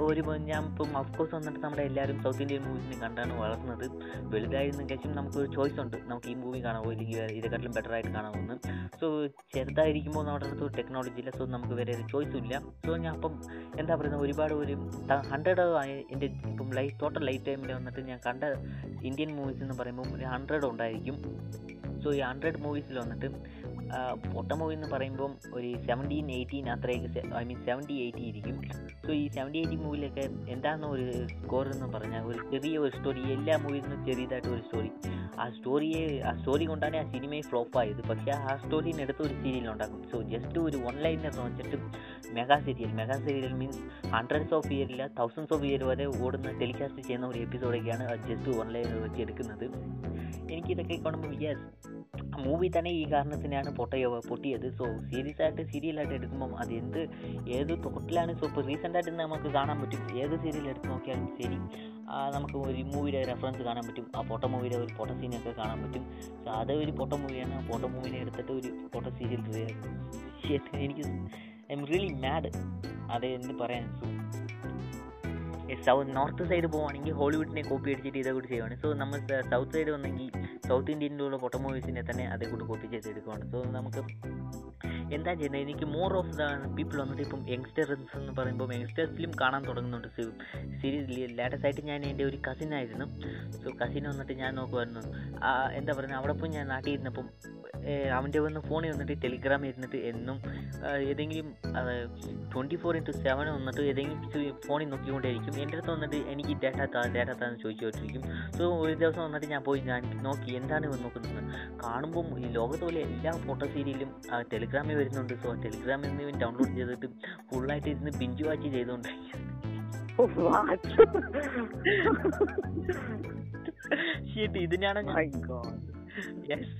ഒരു ഞാൻ ഇപ്പം അഫ്കോഴ്സ് വന്നിട്ട് നമ്മുടെ എല്ലാവരും സൗത്ത് ഇന്ത്യൻ മൂവീസിനെ കണ്ടാണ് വളർന്നത്. വലുതായിരുന്നു ശേഷം നമുക്കൊരു ചോയ്സ് ഉണ്ട്. നമുക്ക് ഈ മൂവി കാണാമോ ഇല്ലെങ്കിൽ വേറെ ഇതിനെക്കാട്ടിലും ബെറ്റർ ആയിട്ട് കാണാമെന്ന് സോ ചെറുതായിരിക്കുമ്പോൾ നമ്മുടെ അടുത്ത് ടെക്നോളജി ഇല്ല. സോ നമുക്ക് വേറെ ഒരു ചോയ്സും ഇല്ല. സോ ഞാൻ അപ്പം എന്താ പറയുന്നത്? ഒരുപാട് ഒരു ഹൺഡ്രഡ് എന്റെ ഇപ്പം ലൈഫ് ടോട്ടൽ ലൈഫ് ടൈമിൽ വന്നിട്ട് ഞാൻ കണ്ട ഇന്ത്യൻ മൂവീസ് എന്ന് പറയുമ്പോൾ ഒരു ഹൺഡ്രഡ് ഉണ്ടായിരിക്കും. സോ ഈ ഹൺഡ്രഡ് മൂവീസിൽ വന്നിട്ട് പൊട്ട മൂവി എന്ന് പറയുമ്പം ഒരു സെവന്റീൻ എയ്റ്റീൻ അത്രയൊക്കെ ഐ മീൻ സെവന്റി എയ്റ്റി ഇരിക്കും. സോ ഈ സെവന്റി എയ്റ്റി മൂവിലൊക്കെ എന്താണെന്ന് ഒരു സ്കോർ എന്ന് പറഞ്ഞാൽ ഒരു ചെറിയ ഒരു സ്റ്റോറി എല്ലാ മൂവിയിൽ നിന്നും ചെറിയതായിട്ട് ഒരു സ്റ്റോറി ആ സ്റ്റോറിയെ ആ സ്റ്റോറി കൊണ്ടാണ് ആ സിനിമയെ ഫ്ലോപ്പ് ആയത്. പക്ഷേ ആ സ്റ്റോറീനെ എടുത്ത് ഒരു സീരിയൽ ഉണ്ടാക്കും. സോ ജസ്റ്റ് ഒരു വൺ ലൈനർ വെച്ചിട്ട് mega serial mega serial means hundreds of ഇയറില്ല thousands of year വരെ ഓടുന്ന ടെലികാസ്റ്റ് ചെയ്യുന്ന ഒരു എപ്പിസോഡൊക്കെയാണ് ജസ്റ്റ് വൺ ലൈനർ വെച്ച് എടുക്കുന്നത്. എനിക്കിതൊക്കെ കാണുമ്പോൾ യെസ് മൂവി തന്നെ ഈ കാരണത്തിനാണ് പൊട്ടയോ പൊട്ടിയത്? സോ സീരിയസ് ആയിട്ട് സീരിയലായിട്ട് എടുക്കുമ്പം അത് എന്ത് ഏത് തോട്ടിലാണ് സോ ഇപ്പോൾ റീസെന്റായിട്ട് നമുക്ക് കാണാൻ പറ്റും. ഏത് സീരിയൽ എടുത്ത് നോക്കിയാലും ശരി നമുക്ക് ഒരു മൂവിയുടെ റെഫറൻസ് കാണാൻ പറ്റും. ആ പൊട്ട മൂവിയുടെ ഒരു പൊട്ട സീനൊക്കെ കാണാൻ പറ്റും. സോ അത് ഒരു പൊട്ട മൂവിയാണ് ആ പൊട്ട മൂവിനെ എടുത്തിട്ട് ഒരു പൊട്ട സീരിയൽ എനിക്ക് ഐ എം റിയലി മാഡ് അത് എന്ത് പറയാൻ സൗത്ത് നോർത്ത് സൈഡ് പോവുകയാണെങ്കിൽ ഹോളിവുഡിനെ കോപ്പി അടിച്ചിട്ട് ഇതേ കൂടി ചെയ്യുവാണ്. സോ നമ്മൾ സൗത്ത് സൈഡ് വന്നെങ്കിൽ സൗത്ത് ഇന്ത്യയിലുള്ള പൊട്ട മൂവീസിനെ തന്നെ അതേ കൂടി കോപ്പി ചെയ്ത് എടുക്കുവാണ്. സോ നമുക്ക് എന്താ ചെയ്യുന്നത്? എനിക്ക് മോർ ഓഫ് ദ പീപ്പിൾ വന്നിട്ട് ഇപ്പം യങ്സ്റ്റേഴ്സ് എന്ന് പറയുമ്പോൾ യങ്സ്റ്റേഴ്സ് ഫിലിം കാണാൻ തുടങ്ങുന്നുണ്ട്. സീരീസ് ലേറ്റസ്റ്റ് ആയിട്ട് ഞാൻ എന്റെ ഒരു കസിൻ ആയിരുന്നു. സോ കസിൻ വന്നിട്ട് ഞാൻ നോക്കുമായിരുന്നു എന്താ പറയുക അവിടെ പോയി ഞാൻ നാട്ടിൽ ഇരുന്നപ്പം അവന്റെ വന്ന് ഫോണിൽ വന്നിട്ട് ടെലിഗ്രാം ഇരുന്നിട്ട് എന്നും ഏതെങ്കിലും ട്വന്റി ഫോർ ഇന്റു സെവൻ വന്നിട്ട് ഏതെങ്കിലും ഫോണിൽ നോക്കിക്കൊണ്ടേയിരിക്കും. എന്റെ അടുത്ത് വന്നിട്ട് എനിക്ക് ഡേറ്റ താ ഡേറ്റ താന്ന് ചോദിച്ചുകൊണ്ടിരിക്കും സോ ഒരു ദിവസം വന്നിട്ട് ഞാൻ പോയി ഞാൻ നോക്കി എന്താണ് ഇവർ നോക്കുന്നത് കാണുമ്പം ഈ ലോകത്ത് പോലെ എല്ലാ ഫോട്ടോ സീരിയലും ടെലിഗ്രാമിൽ വരുന്നുണ്ട്. സോ ടെലിഗ്രാമിൽ നിന്ന് ഇവൻ ഡൗൺലോഡ് ചെയ്തിട്ട് ഫുള്ളായിട്ട് ഇരുന്ന് ബിഞ്ച് വാച്ച് ചെയ്തുകൊണ്ടിരിക്കും ഇതിനാണ്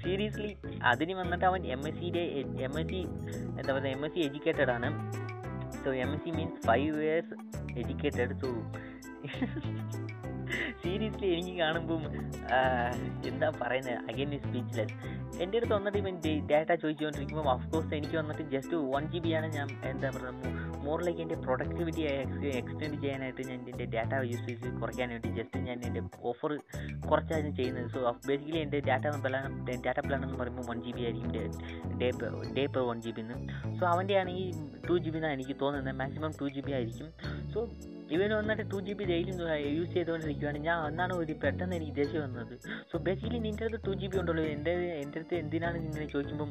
സീരിയസ്ലി അതിന് വന്നിട്ട് അവൻ എം എസ് സിയുടെ എം എസ് സി എന്താ പറയുക എം എസ് സി എഡ്യൂക്കേറ്റഡ് ആണ്. So MSc means five years educated. So seriously എനിക്ക് കാണുമ്പം എന്താ പറയുന്നത് അഗൈൻ സ്പീച്ച്ലെസ് എന്റെ അടുത്ത് വന്നിട്ട് ഇവൻ ഡേറ്റ ചോദിച്ചുകൊണ്ടിരിക്കുമ്പോൾ ഓഫ്കോഴ്സ് എനിക്ക് വന്നിട്ട് ജസ്റ്റ് വൺ ജി ബി ആണ് ഞാൻ എന്താ പറയുക മോറിലേക്ക് എന്റെ പ്രൊഡക്ടിവിറ്റി എക്സ്റ്റെൻഡ് ചെയ്യാനായിട്ട് ഞാൻ എന്റെ ഡാറ്റ യൂസേജ് കുറയ്ക്കാൻ വേണ്ടി ജസ്റ്റ് ഞാൻ എന്റെ ഓഫർ കുറച്ചാണ് ചെയ്യുന്നത്. സോ ബേസിക്കലി എന്റെ ഡാറ്റ പ്ലാൻ ഡാറ്റ പ്ലാൻ എന്ന് പറയുമ്പോൾ വൺ ജി ബി ആയിരിക്കും day day per one G B എന്ന് സോ അവന്റെ ആണെങ്കിൽ ടു ജി ബി എന്നാണ് എനിക്ക് തോന്നുന്നത്. മാക്സിമം ടു ജി ബി ആയിരിക്കും. സോ ഇവന് വന്നിട്ട് two G B daily use ചെയ്തുകൊണ്ടിരിക്കുകയാണ് ഞാൻ അന്നാണ് ഒരു പെട്ടെന്ന് എനിക്ക് ദേഷ്യം വന്നത്. സോ ബേസിക്കലി നിന്റെ അടുത്ത് ടു ജി ബി ഉണ്ടല്ലോ. എന്റെ എന്റെ അടുത്ത് എന്തിനാണ് ഇങ്ങനെ ചോദിക്കുമ്പം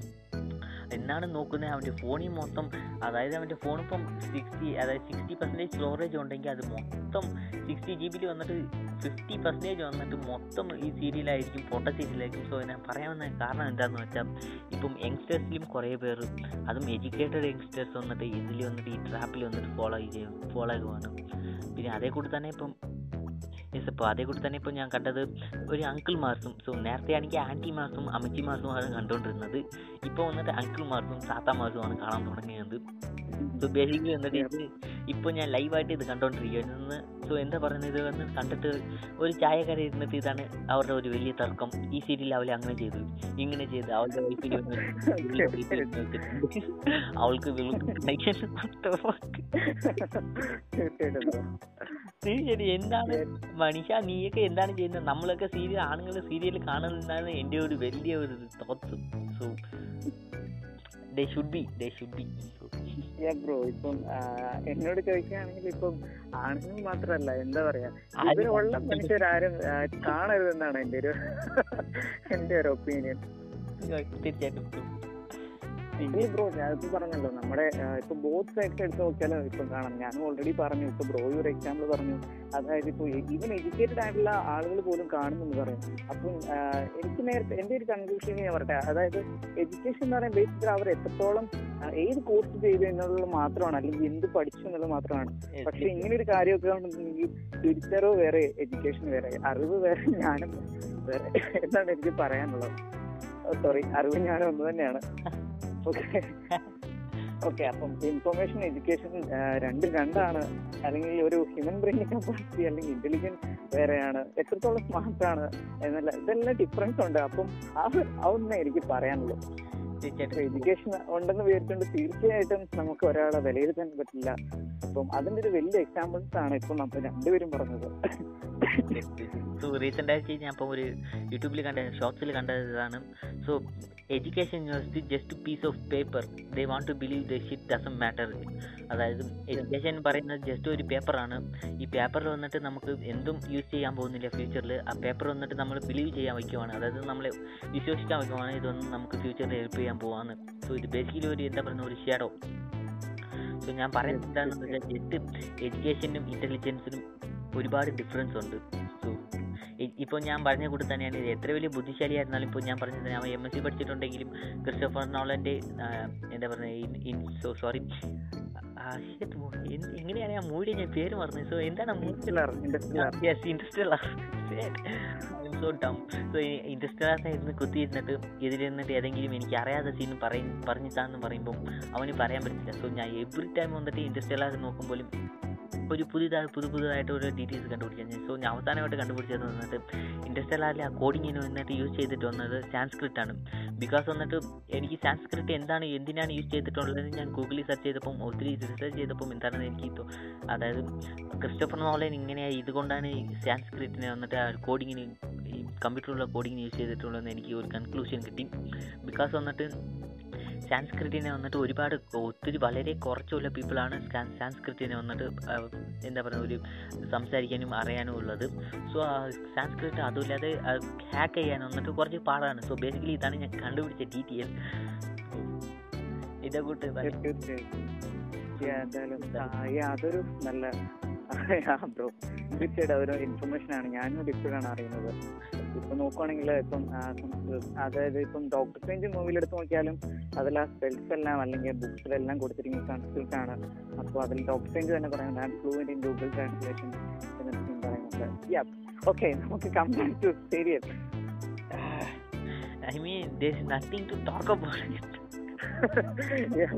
എന്നാണ് നോക്കുന്നത് അവന്റെ ഫോണിൽ മൊത്തം അതായത് അവന്റെ ഫോണിപ്പം സിക്സ്റ്റി അതായത് സിക്സ്റ്റി പെർസെന്റേജ് സ്റ്റോറേജ് ഉണ്ടെങ്കിൽ അത് മൊത്തം സിക്സ്റ്റി ജി ബിയിൽ വന്നിട്ട് ഫിഫ്റ്റി പെർസെന്റേജ് വന്നിട്ട് മൊത്തം ഈ സീരിയലായിരിക്കും പൊട്ട സീരിയലായിരിക്കും. സോ ഞാൻ പറയാവുന്ന കാരണം എന്താണെന്ന് വെച്ചാൽ ഇപ്പം യങ്സ്റ്റേഴ്സിലും കുറേ പേർ അതും എഡ്യൂക്കേറ്റഡ് യങ്സ്റ്റേഴ്സ് വന്നിട്ട് ഇതിൽ വന്നിട്ട് ഈ ട്രാപ്പിൽ വന്നിട്ട് ഫോളോ ചെയ്യും ഫോളോ ആകുവാണ് പിന്നെ അതേ കൂടി തന്നെ ഇപ്പം യെസ് അപ്പോൾ അതേ കൂടി തന്നെ ഇപ്പോൾ ഞാൻ കണ്ടത് ഒരു അങ്കിൾ മാർസും സോ നേരത്തെ ആണെങ്കിൽ ആന്റി മാർസും അമ്മച്ചി മാർസും ആണ് കണ്ടുകൊണ്ടിരുന്നത്. ഇപ്പോൾ വന്നിട്ട് അങ്കിൾ മാർസും താത്ത മാർസും ആണ് കാണാൻ തുടങ്ങിയത്. സോ ബേസിക്കലി വന്നിട്ട് ഇത് ഇപ്പോൾ ഞാൻ ലൈവായിട്ട് ഇത് കണ്ടുകൊണ്ടിരിക്കുന്നു സോ എന്താ പറയുന്നത്? ഇത് വന്ന് കണ്ടിട്ട് ഒരു ചായക്കട ഇരുന്നിട്ട് ഇതാണ് അവരുടെ ഒരു വലിയ തർക്കം. ഈ സീരിയൽ അവളെ അങ്ങനെ ചെയ്തു. ഇങ്ങനെ ചെയ്ത് അവളുടെ വൈഫിന് അവൾക്ക് തീർച്ചയായിട്ടും ശരി എന്താണ് മനുഷ്യ നീയൊക്കെ എന്താണ് ചെയ്യുന്നത്? നമ്മളൊക്കെ സീരിയൽ ആണുങ്ങൾ സീരിയൽ കാണുന്നതാണ് എന്റെ ഒരു വലിയ ഒരു തോത്ത് so they should be they should be bro ഇപ്പം എന്നോട് ചോദിക്കുകയാണെങ്കിൽ ഇപ്പം ആണുങ്ങൾ മാത്രല്ല എന്താ പറയാ? അതിനുള്ള മനുഷ്യരാരും കാണരുതെന്നാണ് എന്റെ ഒരു എന്റെ ഒരു ഒപ്പീനിയൻ തീർച്ചയായിട്ടും. ഈ ബ്രോ ഞാനിപ്പോ പറഞ്ഞല്ലോ നമ്മുടെ ഇപ്പൊ ബോത്ത് സൈഡ്സ് എടുത്ത് നോക്കിയാലും ഇപ്പം കാണാം. ഞാൻ ഓൾറെഡി പറഞ്ഞു ഇപ്പൊ ബ്രോ ഒരു എക്സാമ്പിൾ പറഞ്ഞു. അതായത് ഇപ്പൊ ഈവൻ എഡ്യൂക്കേറ്റഡ് ആയിട്ടുള്ള ആളുകൾ പോലും കാണുന്നു പറയും. അപ്പം എനിക്ക് നേരത്തെ എന്റെ ഒരു കൺക്ലൂഷൻ ഞാൻ പറയട്ടെ. അതായത് എഡ്യൂക്കേഷൻ എന്ന് പറയുമ്പോൾ ബേസിക്കലി അവർ എത്രത്തോളം ഏത് കോഴ്സ് ചെയ്തു എന്നുള്ളത് മാത്രമാണ് അല്ലെങ്കിൽ എന്ത് പഠിച്ചു എന്നുള്ളത് മാത്രമാണ്. പക്ഷെ ഇങ്ങനെ ഒരു കാര്യമൊക്കെ ഉണ്ടെങ്കിൽ തിരിച്ചറിവ് വേറെ എഡ്യൂക്കേഷൻ വേറെ അറിവ് വേറെ ജ്ഞാനം വേറെ എന്നാണ് എനിക്ക് പറയാനുള്ളത്. സോറി അറിവ് ജ്ഞാനം ഒന്ന് തന്നെയാണ്. ഓക്കെ ഓക്കെ അപ്പം ഇൻഫോർമേഷൻ എഡ്യൂക്കേഷൻ രണ്ടും രണ്ടാണ്. അല്ലെങ്കിൽ ഒരു ഹ്യൂമൻ ബ്രെയിൻ കപ്പാസിറ്റി അല്ലെങ്കിൽ ഇന്റലിജൻസ് വേറെയാണ്. എത്രത്തോളം സ്മാർട്ട് ആണ് എന്നല്ല ഇതെല്ലാം ഡിഫറൻസ് ഉണ്ട്. അപ്പം ആ അതൊന്നും എനിക്ക് പറയാനുള്ളൂ. എഡ്യൂക്കേഷൻ ഉണ്ടെന്ന് വിചാരിച്ചുകൊണ്ട് തീർച്ചയായിട്ടും നമുക്ക് ഒരാളെ വിലയിരുത്താൻ പറ്റില്ല. അപ്പം അതിന്റെ ഒരു വലിയ എക്സാമ്പിൾസ് ആണ് ഇപ്പൊ നമ്മൾ രണ്ടുപേരും പറഞ്ഞത്. സോ റീസെന്റ് ആയിട്ട് ഞാൻ ഇപ്പം ഒരു യൂട്യൂബിൽ കണ്ട ഷോർട്സിൽ കണ്ടതാണ് so education university just piece of paper they want to believe the shit doesn't matter അതായത് എഡ്യൂക്കേഷൻ പറയുന്നത് ജസ്റ്റ് ഒരു പേപ്പറാണ് ഈ പേപ്പറിൽ വന്നിട്ട് നമുക്ക് എന്തും യൂസ് ചെയ്യാൻ പോകുന്നില്ല ഫ്യൂച്ചറിൽ ആ പേപ്പർ വന്നിട്ട് നമ്മൾ ബിലീവ് ചെയ്യാൻ വയ്ക്കുവാണ്. അതായത് നമ്മളെ വിശ്വസിക്കാൻ വയ്ക്കുവാണ്. ഇതൊന്നും നമുക്ക് ഫ്യൂച്ചറിൽ ഹെൽപ്പ് ചെയ്യാൻ പോവാണ് സോ ഇത് ബേസിക്കലി ഒരു എന്താ പറയുന്ന ഒരു ഷേഡോ സോ ഞാൻ പറയുന്നത് എന്താണെന്ന് വെച്ചാൽ എട്ട് എഡ്യൂക്കേഷനും ഇന്റലിജൻസിനും ഒരുപാട് ഡിഫറൻസ് ഉണ്ട്. സോ ഇപ്പോൾ ഞാൻ പറഞ്ഞ കൂടി തന്നെയാണ് ഇത് എത്ര വലിയ ബുദ്ധിശാലിയായിരുന്നാലും ഇപ്പോൾ ഞാൻ പറഞ്ഞത് ഞാൻ എം എസ് സി പഠിച്ചിട്ടുണ്ടെങ്കിലും ക്രിസ്റ്റോഫർ നോളന്റെ എന്താ പറയുക സോറി എങ്ങനെയാണ് ആ മൂവി ഞാൻ പേര് പറഞ്ഞത്? സോ എന്താണ് യെസ് സോ ഡം സോ ഇരുന്ന് കുത്തിയിരുന്നിട്ട് ഇതിലിരുന്നിട്ട് ഏതെങ്കിലും എനിക്ക് അറിയാത്ത സീൻ പറയും പറഞ്ഞു താന്ന് പറയുമ്പോൾ അവന് പറയാൻ പറ്റില്ല. സോ ഞാൻ എവറി ടൈം വന്നിട്ട് ഇൻഡസ്ട്രിയൽ നോക്കുമ്പോഴും ഒരു പുതിയതായി പുതു പുതുതായിട്ട് ഓരോ ഡീറ്റെയിൽസ് കണ്ടുപിടിക്കാൻ സോ ഞാൻ അവസാനമായിട്ട് കണ്ടുപിടിച്ചത് വന്നിട്ട് ഇൻഡസ്ട്രിയലിലെ ആ കോഡിങ്ങിന് വന്നിട്ട് യൂസ് ചെയ്തിട്ട് വന്നത് സാൻസ്ക്രിറ്റ് ആണ്. ബിക്കോസ് വന്നിട്ട് എനിക്ക് സാൻസ്ക്രിറ്റ് എന്താണ് എന്തിനാണ് യൂസ് ചെയ്തിട്ടുള്ളതെന്ന് ഞാൻ ഗൂഗിളിൽ സെർച്ച് ചെയ്തപ്പം ഒത്തിരി റിസർച്ച് ചെയ്തപ്പോൾ എന്താണെന്ന് എനിക്ക് അതായത് ക്രിസ്റ്റോഫർ നോളൻ ഇങ്ങനെയായി ഇതുകൊണ്ടാണ് സാൻസ്ക്രിറ്റിനെ വന്നിട്ട് ആ കോഡിങ്ങിന് ഈ കമ്പ്യൂട്ടറിലുള്ള കോഡിങ് യൂസ് ചെയ്തിട്ടുള്ളതെന്ന് എനിക്ക് ഒരു കൺക്ലൂഷൻ കിട്ടി. ബിക്കോസ് വന്നിട്ട് സാൻസ്ക്രിറ്റിനെ വന്നിട്ട് ഒരുപാട് ഒത്തിരി വളരെ കുറച്ചുള്ള പീപ്പിളാണ് സാൻസ്ക്രിറ്റിനെ വന്നിട്ട് എന്താ പറയുക ഒരു സംസാരിക്കാനും അറിയാനും ഉള്ളത്. സോ സാൻസ്ക്രിറ്റ് അതുമില്ലാതെ ഹാക്ക് ചെയ്യാൻ വന്നിട്ട് കുറച്ച് പാടാണ്. സോ ബേസിക്കലി ഇതാണ് ഞാൻ കണ്ടുപിടിച്ച ഡീറ്റെയിൽ ഇതേ കൂട്ട് അതൊരു നല്ല ബ്രോ തീർച്ചയായിട്ടും അതൊരു ഇൻഫർമേഷൻ ആണ്. ഞാനും ഇപ്പോഴാണ് അറിയുന്നത്. ഇപ്പൊ നോക്കുവാണെങ്കിൽ ഇപ്പം അതായത് ഇപ്പം ഡോക്ടർ സ്ട്രേഞ്ച് മൂവിയിൽ എടുത്ത് നോക്കിയാലും അതിൽ ആ സ്പെൽസ് എല്ലാം അല്ലെങ്കിൽ ബുക്സിലെല്ലാം കൊടുത്തിരിക്കുന്നത് സംസ്കൃത് ആണ്. അപ്പോൾ അതിൽ ഡോക്ടർ സ്ട്രേഞ്ച് തന്നെ പറയുന്നത് ആൻഡ് ഗൂഗിൾ ട്രാൻസ്ലേഷൻ പറയുന്നുണ്ട്. യാ ഓക്കെ നമുക്ക് come to serious I mean, there's nothing.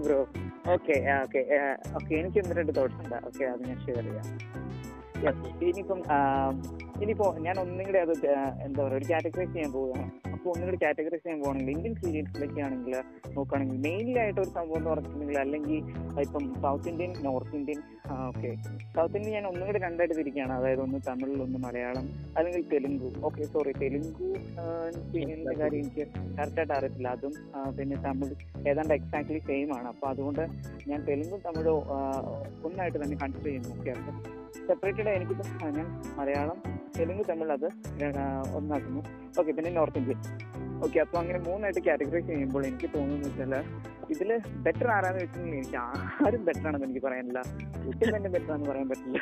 Bro okay okay okay എനിക്ക് ഒന്ന് രണ്ട് തോട്ട്സ് ഉണ്ട്. ഓക്കെ അത് ഞാൻ ഷെയർ ചെയ്യാം. ഇനിയിപ്പം ഇനിയിപ്പോ ഞാൻ ഒന്നും കൂടെ അത് എന്താ പറയുക ഒരു കാറ്റഗറൈസ് ചെയ്യാൻ പോവുകയാണ്. അപ്പോൾ ഒന്നും കാറ്റഗറൈസ് ചെയ്യാൻ പോകുകയാണെങ്കിൽ ഇന്ത്യൻ സീരിയൽസിലൊക്കെ ആണെങ്കിൽ നോക്കുകയാണെങ്കിൽ മെയിൻലി ആയിട്ട് ഒരു സംഭവം എന്ന് പറഞ്ഞിട്ടുണ്ടെങ്കിൽ അല്ലെങ്കിൽ ഇപ്പം south Indian north Indian okay south Indian ഞാൻ ഒന്നും കൂടി രണ്ടായിട്ട് തിരിക്കുകയാണ് അതായത് ഒന്ന് തമിഴിൽ ഒന്ന് മലയാളം അല്ലെങ്കിൽ തെലുങ്കു. ഓക്കെ സോറി തെലുങ്കു സീരിയലിന്റെ കാര്യം എനിക്ക് കറക്റ്റായിട്ട് അറിയത്തില്ല. അതും ആ, പിന്നെ തമിഴ് ഏതാണ്ട് എക്സാക്ട്ലി സെയിം ആണ്. അപ്പോൾ അതുകൊണ്ട് ഞാൻ തെലുങ്കും തമിഴോ ഒന്നായിട്ട് തന്നെ കൺസിഡർ ചെയ്യുന്നു. ഓക്കെ അപ്പം സെപ്പറേറ്റഡ് എനിക്കിപ്പം ഞാൻ മലയാളം തെലുങ്ക് തമിഴ് അത് ആ, ഒന്നാക്കുന്നു. ഓക്കെ പിന്നെ നോർത്ത് ഇന്ത്യൻ ഓക്കെ അപ്പോൾ അങ്ങനെ മൂന്നായിട്ട് കാറ്റഗറൈസ് ചെയ്യുമ്പോൾ എനിക്ക് തോന്നുന്നു വെച്ചാൽ ഇതിൽ ബെറ്റർ ആരാന്ന് വെച്ചിട്ടുണ്ടെങ്കിൽ എനിക്ക് ആരും ബെറ്റർ ആണെന്ന് എനിക്ക് പറയാനില്ല. ഒട്ടും തന്നെ ബെറ്റർ ആണെന്ന് പറയാൻ പറ്റില്ല.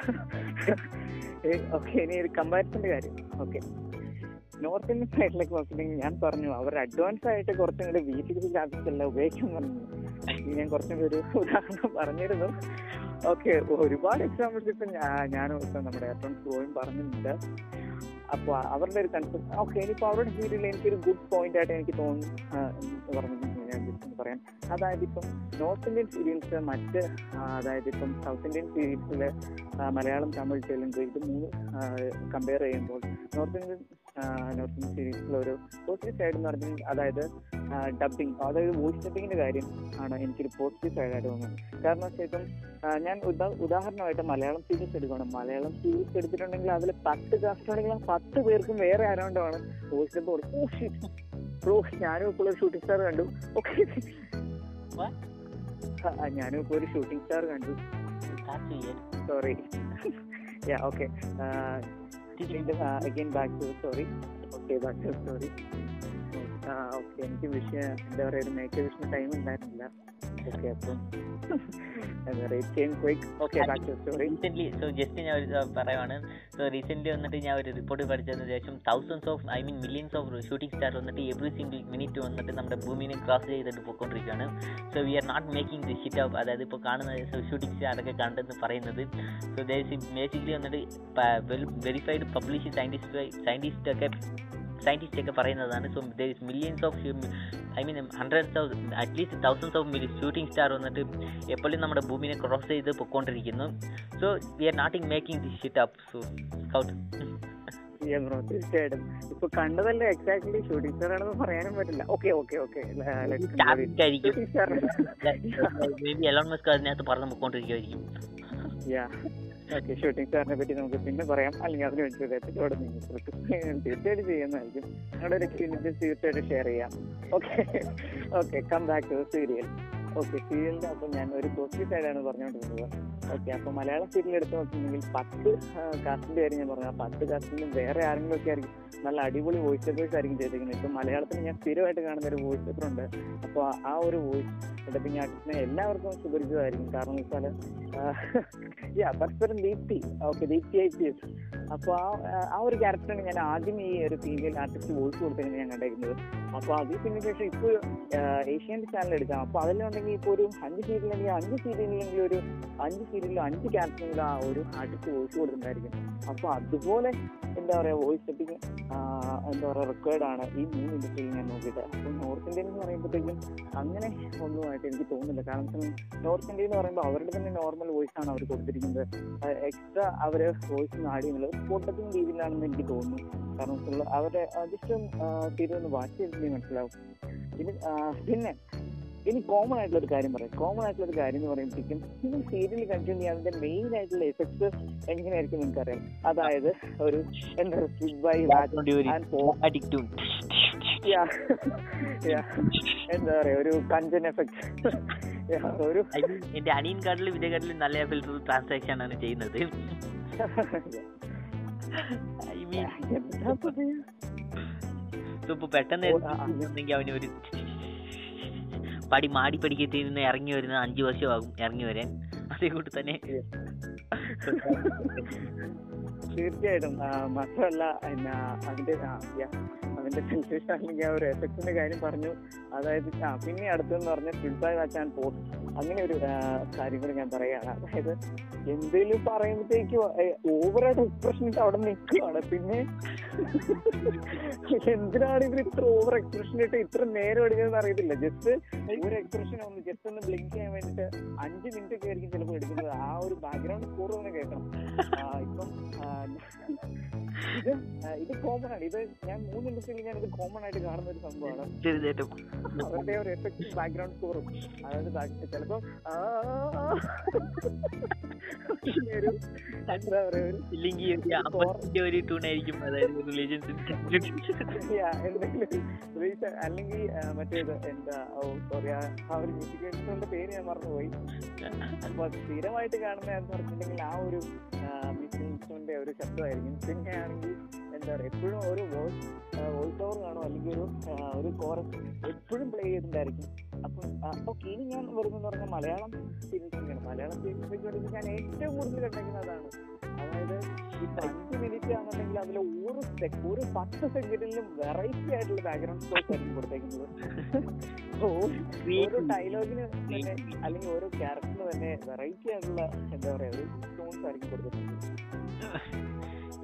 ഓക്കെ ഇനി ഒരു കമ്പാരിസന്റെ കാര്യം. ഓക്കെ നോർത്ത് ഇന്ത്യൻ സൈഡിലേക്ക് നോക്കിയിട്ടുണ്ടെങ്കിൽ ഞാൻ പറഞ്ഞു അവർ അഡ്വാൻസ് ആയിട്ട് കുറച്ചും കൂടി ഗ്രാഫിക്സ് എല്ലാം പറഞ്ഞു. ഞാൻ കുറച്ചും പേര് ഉദാഹരണം പറഞ്ഞിരുന്നു. ഓക്കെ ഒരുപാട് എക്സാമ്പിൾസ് ഇപ്പം ഞാൻ ഇപ്പം നമ്മുടെ ഏറ്റവും പോയും പറഞ്ഞിട്ടുണ്ട്. അപ്പോൾ അവരുടെ ഒരു കൺസെപ്റ്റ് ഓക്കെ ഇനിയിപ്പോ അവരുടെ ഫീൽഡിൽ എനിക്കൊരു ഗുഡ് പോയിന്റ് ആയിട്ട് എനിക്ക് തോന്നുന്നു പറഞ്ഞു ഞാൻ പറയാം. അതായത് ഇപ്പം നോർത്ത് ഇന്ത്യൻ സീരിയൽസ് മറ്റ് അതായത് ഇപ്പം സൗത്ത് ഇന്ത്യൻ സീരീസിൽ മലയാളം തമിഴ് തെലുങ്ക് ഇത് മൂന്ന് കമ്പയർ ചെയ്യുമ്പോൾ നോർത്ത് ഇന്ത്യൻ നോർത്ത് ഇന്ത്യൻ സീരീസിൽ ഒരു പോസിറ്റീവ് സൈഡ് എന്ന് പറഞ്ഞാൽ അതായത് ഡബിങ് അതായത് വോയിസ് ഡബിങ്ങിന്റെ കാര്യം ആണ് എനിക്കൊരു പോസിറ്റീവ് സൈഡായിട്ട് തോന്നുന്നത്. കാരണം വെച്ചാൽ ഇപ്പം ഞാൻ ഉദാ- ഉദാഹരണമായിട്ട് മലയാളം സീരീസ് എടുക്കണം മലയാളം സീരീസ് എടുത്തിട്ടുണ്ടെങ്കിൽ അതിൽ പത്ത് കാസ്റ്റ് ആണെങ്കിൽ ആ പത്ത് പേർക്കും വേറെ ആരാണ്ടാണ് വോയിസ് ഡബ് കൊടുക്കും ബ്രോ ഞാനും ഇപ്പോൾ ഒരു ഷൂട്ടിംഗ് സ്റ്റാർ കണ്ടു. ഓക്കെ? ഞാനും ഇപ്പോൾ ഒരു ഷൂട്ടിംഗ് സ്റ്റാർ കണ്ടു. Sorry yeah okay Uh, again back to the story. Okay, back to the story. Okay. എനിക്ക് വിഷയം എന്താ പറയുക ഒരു മേക്ക് വിഷയം ടൈം ഉണ്ടായിരുന്നില്ല. ഓക്കെ അപ്പം സോ ജസ്റ്റ് ഞാൻ ഒരു ഇത് പറയുവാണ്. സോ റീസെന്റ് വന്നിട്ട് ഞാൻ ഒരു റിപ്പോർട്ട് പഠിച്ചതിന് ശേഷം thousands of I mean millions of shooting star വന്നിട്ട് എവറി സിംഗിൾ മിനിറ്റ് വന്നിട്ട് നമ്മുടെ ഭൂമിനെ ക്രോസ് ചെയ്തിട്ട് പോയിക്കൊണ്ടിരിക്കുകയാണ് so we are not making the shit out അതായത് ഇപ്പോൾ കാണുന്ന ഷൂട്ടിംഗ് സ്റ്റാറൊക്കെ കണ്ടെന്ന് പറയുന്നത്. സോ ബേസിക്കലി വന്നിട്ട് വെരിഫൈഡ് പബ്ലിഷ് സയന്റിസ്റ്റ് സയന്റിസ്റ്റ് ഒക്കെ സയന്റിസ്റ്റ് ഒക്കെ പറയുന്നതാണ്. So there is millions of I mean hundreds of at least thousands of milli shooting star വന്നിട്ട് എപ്പോഴും നമ്മുടെ ഭൂമിനെ ക്രോസ് ചെയ്ത് പൊയ്ക്കൊണ്ടിരിക്കുന്നു so we are not in making the shit up so Scout bro തീർച്ചയായിട്ടും. ഇപ്പൊ കണ്ടതല്ലേ എക്സാക്ട്ലി ഷൂട്ടിംഗ് സ്റ്റാർ ആണെന്ന് പറയാനും പറ്റില്ല. ഓക്കെ ഓക്കെ അതിനകത്ത് പറഞ്ഞു പൊയ്ക്കൊണ്ടിരിക്കുമായിരിക്കും യാ ഓക്കെ ഷൂട്ടിംഗ് സ്റ്റാറിനെ പറ്റി നമുക്ക് പിന്നെ പറയാം. അല്ലെങ്കിൽ അതിന് വേണ്ടി ഒരു എപ്പിസോഡ് തീർച്ചയായിട്ടും ചെയ്യുന്നതായിരിക്കും. നിങ്ങളുടെ ഒരു എക്സ്പീരിയൻസ് തീർച്ചയായിട്ടും ഷെയർ ചെയ്യാം. Okay okay come back to serial okay സീരിയലിന്റെ അപ്പൊ ഞാൻ ഒരു പോസിറ്റീവ് സൈഡാണ് പറഞ്ഞുകൊണ്ടിരുന്നത് ഓക്കെ അപ്പൊ മലയാള സീരിയൽ എടുത്ത് നോക്കിയിട്ടുണ്ടെങ്കിൽ പത്ത് കാസ്റ്റിന്റെ കാര്യം ഞാൻ പറഞ്ഞു. ആ പത്ത് കാസ്റ്റിലും വേറെ ആരെങ്കിലും ഒക്കെ ആയിരിക്കും. നല്ല അടിപൊളി വോയിസ് ഡബേഴ്സ് ആയിരിക്കും ചെയ്തിരിക്കുന്നത്. ഇപ്പൊ മലയാളത്തിൽ ഞാൻ സ്ഥിരമായിട്ട് കാണുന്ന ഒരു വോയിസ് പേപ്പർ ഉണ്ട്. അപ്പോൾ ആ ഒരു വോയിസ് ഡബിങ് ആർട്ടിസ്റ്റിനെ എല്ലാവർക്കും സുപരിചിതമായിരിക്കും കാരണം വെച്ചാൽ പരസ്പരം Deepthi. Okay Deepthi I P S. അപ്പോൾ ആ ആ ഒരു ക്യാരക്ടറാണ് ഞാൻ ആദ്യം ഈ ഒരു ഫീമെയിൽ ആർട്ടിസ്റ്റ് വോയിസ് കൊടുത്തതിന് ഞാൻ കണ്ടേക്കുന്നത്. അപ്പോൾ അതിൽ പിന്നെ ശേഷം ഇപ്പോൾ ഏഷ്യാനെറ്റ് ചാനൽ എടുക്കാം. അപ്പോൾ ഇപ്പോൾ ഒരു അഞ്ച് സീരിയലെങ്കിൽ അഞ്ച് സീരിയലില്ലെങ്കിൽ ഒരു അഞ്ച് സീരിയലിൽ അഞ്ച് ക്യാരക്ടറിൽ ആ ഒരു ആർട്ടിസ്റ്റ് വോയിസ് കൊടുത്തിട്ടുണ്ടായിരിക്കും. അപ്പോൾ അതുപോലെ എന്താ പറയുക വോയിസ് സെറ്റിങ് എന്താ പറയുക റെക്കോർഡ് ആണ് ഈ മൂന്ന് ഇൻഡസ്ട്രിയിൽ ഞാൻ നോക്കിയിട്ട്. അപ്പോൾ നോർത്ത് ഇന്ത്യൻ എന്ന് പറയുമ്പോഴത്തേക്കും അങ്ങനെ ഒന്നുമായിട്ട് എനിക്ക് തോന്നുന്നില്ല. കാരണം നോർത്ത് ഇന്ത്യ എന്ന് പറയുമ്പോൾ അവരുടെ തന്നെ നോർമൽ വോയിസ് ആണ് അവർ കൊടുത്തിരിക്കുന്നത്. എക്സ്ട്രാ അവർ വോയിസ് ചെയ്യുന്നത്. സ്പോട്ടത്തിങ് രീതിയിലാണെന്ന് എനിക്ക് തോന്നുന്നു. കാരണം അവരുടെ ജസ്റ്റ് ഒന്ന് വാച്ച് ചെയ്തിട്ടുണ്ടെങ്കിൽ മനസ്സിലാവും. പിന്നെ പിന്നെ ഇനി കോമൺ ആയിട്ടുള്ള ഒരു കാര്യം പറയാം. കോമൺ ആയിട്ടുള്ള ഒരു കാര്യം എന്ന് പറയുമ്പോഴത്തേക്കും ഈ സീരിയൽ കണ്ടിന്യൂ ചെയ്യാൻ അതിന്റെ മെയിൻ ആയിട്ടുള്ള എഫക്ട്സ് എങ്ങനെയായിരിക്കും നിങ്ങൾക്കറിയാം? അതായത് ഒരു എന്താ. എന്താ പറയാ ഒരു കഞ്ചൻ എഫക്ട് ഒരു എന്റെ അനിയൻ കാർഡിലും ഇതേക്കാട്ടിലും നല്ല ഫിൽറ്റർ ട്രാൻസാക്ഷൻ ആണ് ചെയ്യുന്നത്. ഇപ്പൊ പെട്ടെന്ന് ആ. അവന് ഒരു പടി മാടി പഠിക്കത്തിൽ നിന്ന് ഇറങ്ങി വരുന്ന അഞ്ചു വർഷമാകും ഇറങ്ങി വരാൻ. അതേ കൂട്ടി തന്നെ. തീർച്ചയായിട്ടും. മാത്രമല്ല എന്നാ അതിന്റെ അതിന്റെ അല്ലെങ്കിൽ ആ ഒരു എഫക്റ്റിന്റെ കാര്യം പറഞ്ഞു. അതായത് പിന്നെ അടുത്തെന്ന് പറഞ്ഞ ഫിൽസായി വാച്ചാൻ പോസ്റ്റ് അങ്ങനെ ഒരു കാര്യം കൂടി ഞാൻ പറയുകയാണ്. അതായത് എന്തെങ്കിലും പറയുമ്പോഴത്തേക്കും ഓവറായിട്ട് എക്സ്പ്രഷൻ ഇട്ട് അവിടെ നിൽക്കുകയാണ്. പിന്നെ എന്തിനാണ് ഇവർ ഇത്ര ഓവർ എക്സ്പ്രഷൻ ഇട്ട് ഇത്ര നേരം എടുക്കുന്നത് അറിയത്തില്ല. ജസ്റ്റ് ഒരു എക്സ്പ്രഷൻ ഒന്ന് ജസ്റ്റ് ഒന്ന് ബ്ലിങ്ക് ചെയ്യാൻ വേണ്ടിട്ട് അഞ്ച് മിനിറ്റ് ഒക്കെ ആയിരിക്കും ചിലപ്പോൾ എടുക്കുന്നത്. ആ ഒരു ബാക്ക്ഗ്രൗണ്ട് സ്കോർ ആ, ഇപ്പം ഇത് ഇത് കോമൺ ആണ്. ഇത് ഞാൻ മൂന്ന് ഇൻഡസ്ട്രിയിൽ ഞാൻ ഇത് കോമൺ ആയിട്ട് കാണുന്ന ഒരു സംഭവമാണ്. അവരുടെ ഒരു എഫക്റ്റീവ് ബാക്ക്ഗ്രൗണ്ട് സ്കോറും അതായത് ചിലപ്പോ ആ, ഒരു എന്താ പറയാ ഒരു അല്ലെങ്കിൽ മറ്റേത് എന്താ പറയാ ആ ഒരു മ്യൂസിക് പേര് ഞാൻ മറന്നുപോയി. അപ്പൊ സ്ഥിരമായിട്ട് കാണുന്ന പറഞ്ഞിട്ടുണ്ടെങ്കിൽ ആ ഒരു മ്യൂസിക് ഒരു ശബ്ദമായിരിക്കും. പിന്നെ ആണെങ്കിൽ എന്താ പറയുക എപ്പോഴും ഒരു വോയിസ് വോയിസ് ഓവർ കാണും അല്ലെങ്കിൽ ഒരു ഒരു കോറസ് എപ്പോഴും പ്ലേ ചെയ്തിട്ടുണ്ടായിരിക്കും. അപ്പം അപ്പോൾ ഇനി ഞാൻ വരുന്നത് പറഞ്ഞാൽ മലയാളം സീരീസിലേക്കാണ് മലയാളം സിനിമയ്ക്ക് വേണ്ടി ഞാൻ ഏറ്റവും കൂടുതൽ കണ്ടേക്കുന്നത് അതാണ്. അതായത് ഈ അഞ്ച് മിനിറ്റ് ആണെന്നുണ്ടെങ്കിൽ അതിൽ ഒരു ഒരു പത്ത് സെക്കൻഡിലും വെറൈറ്റി ആയിട്ടുള്ള ബാക്ക്ഗ്രൗണ്ട് സ്റ്റോക്ക് ആയിരിക്കും കൊടുത്തേക്കുന്നത്. ഓരോ ഡയലോഗിന് തന്നെ അല്ലെങ്കിൽ ഓരോ ക്യാരക്ടറിന് തന്നെ വെറൈറ്റി ആയിട്ടുള്ള എന്താ പറയുക ഒരു ടോൺസ് ആയിരിക്കും കൊടുത്തിട്ടുണ്ട്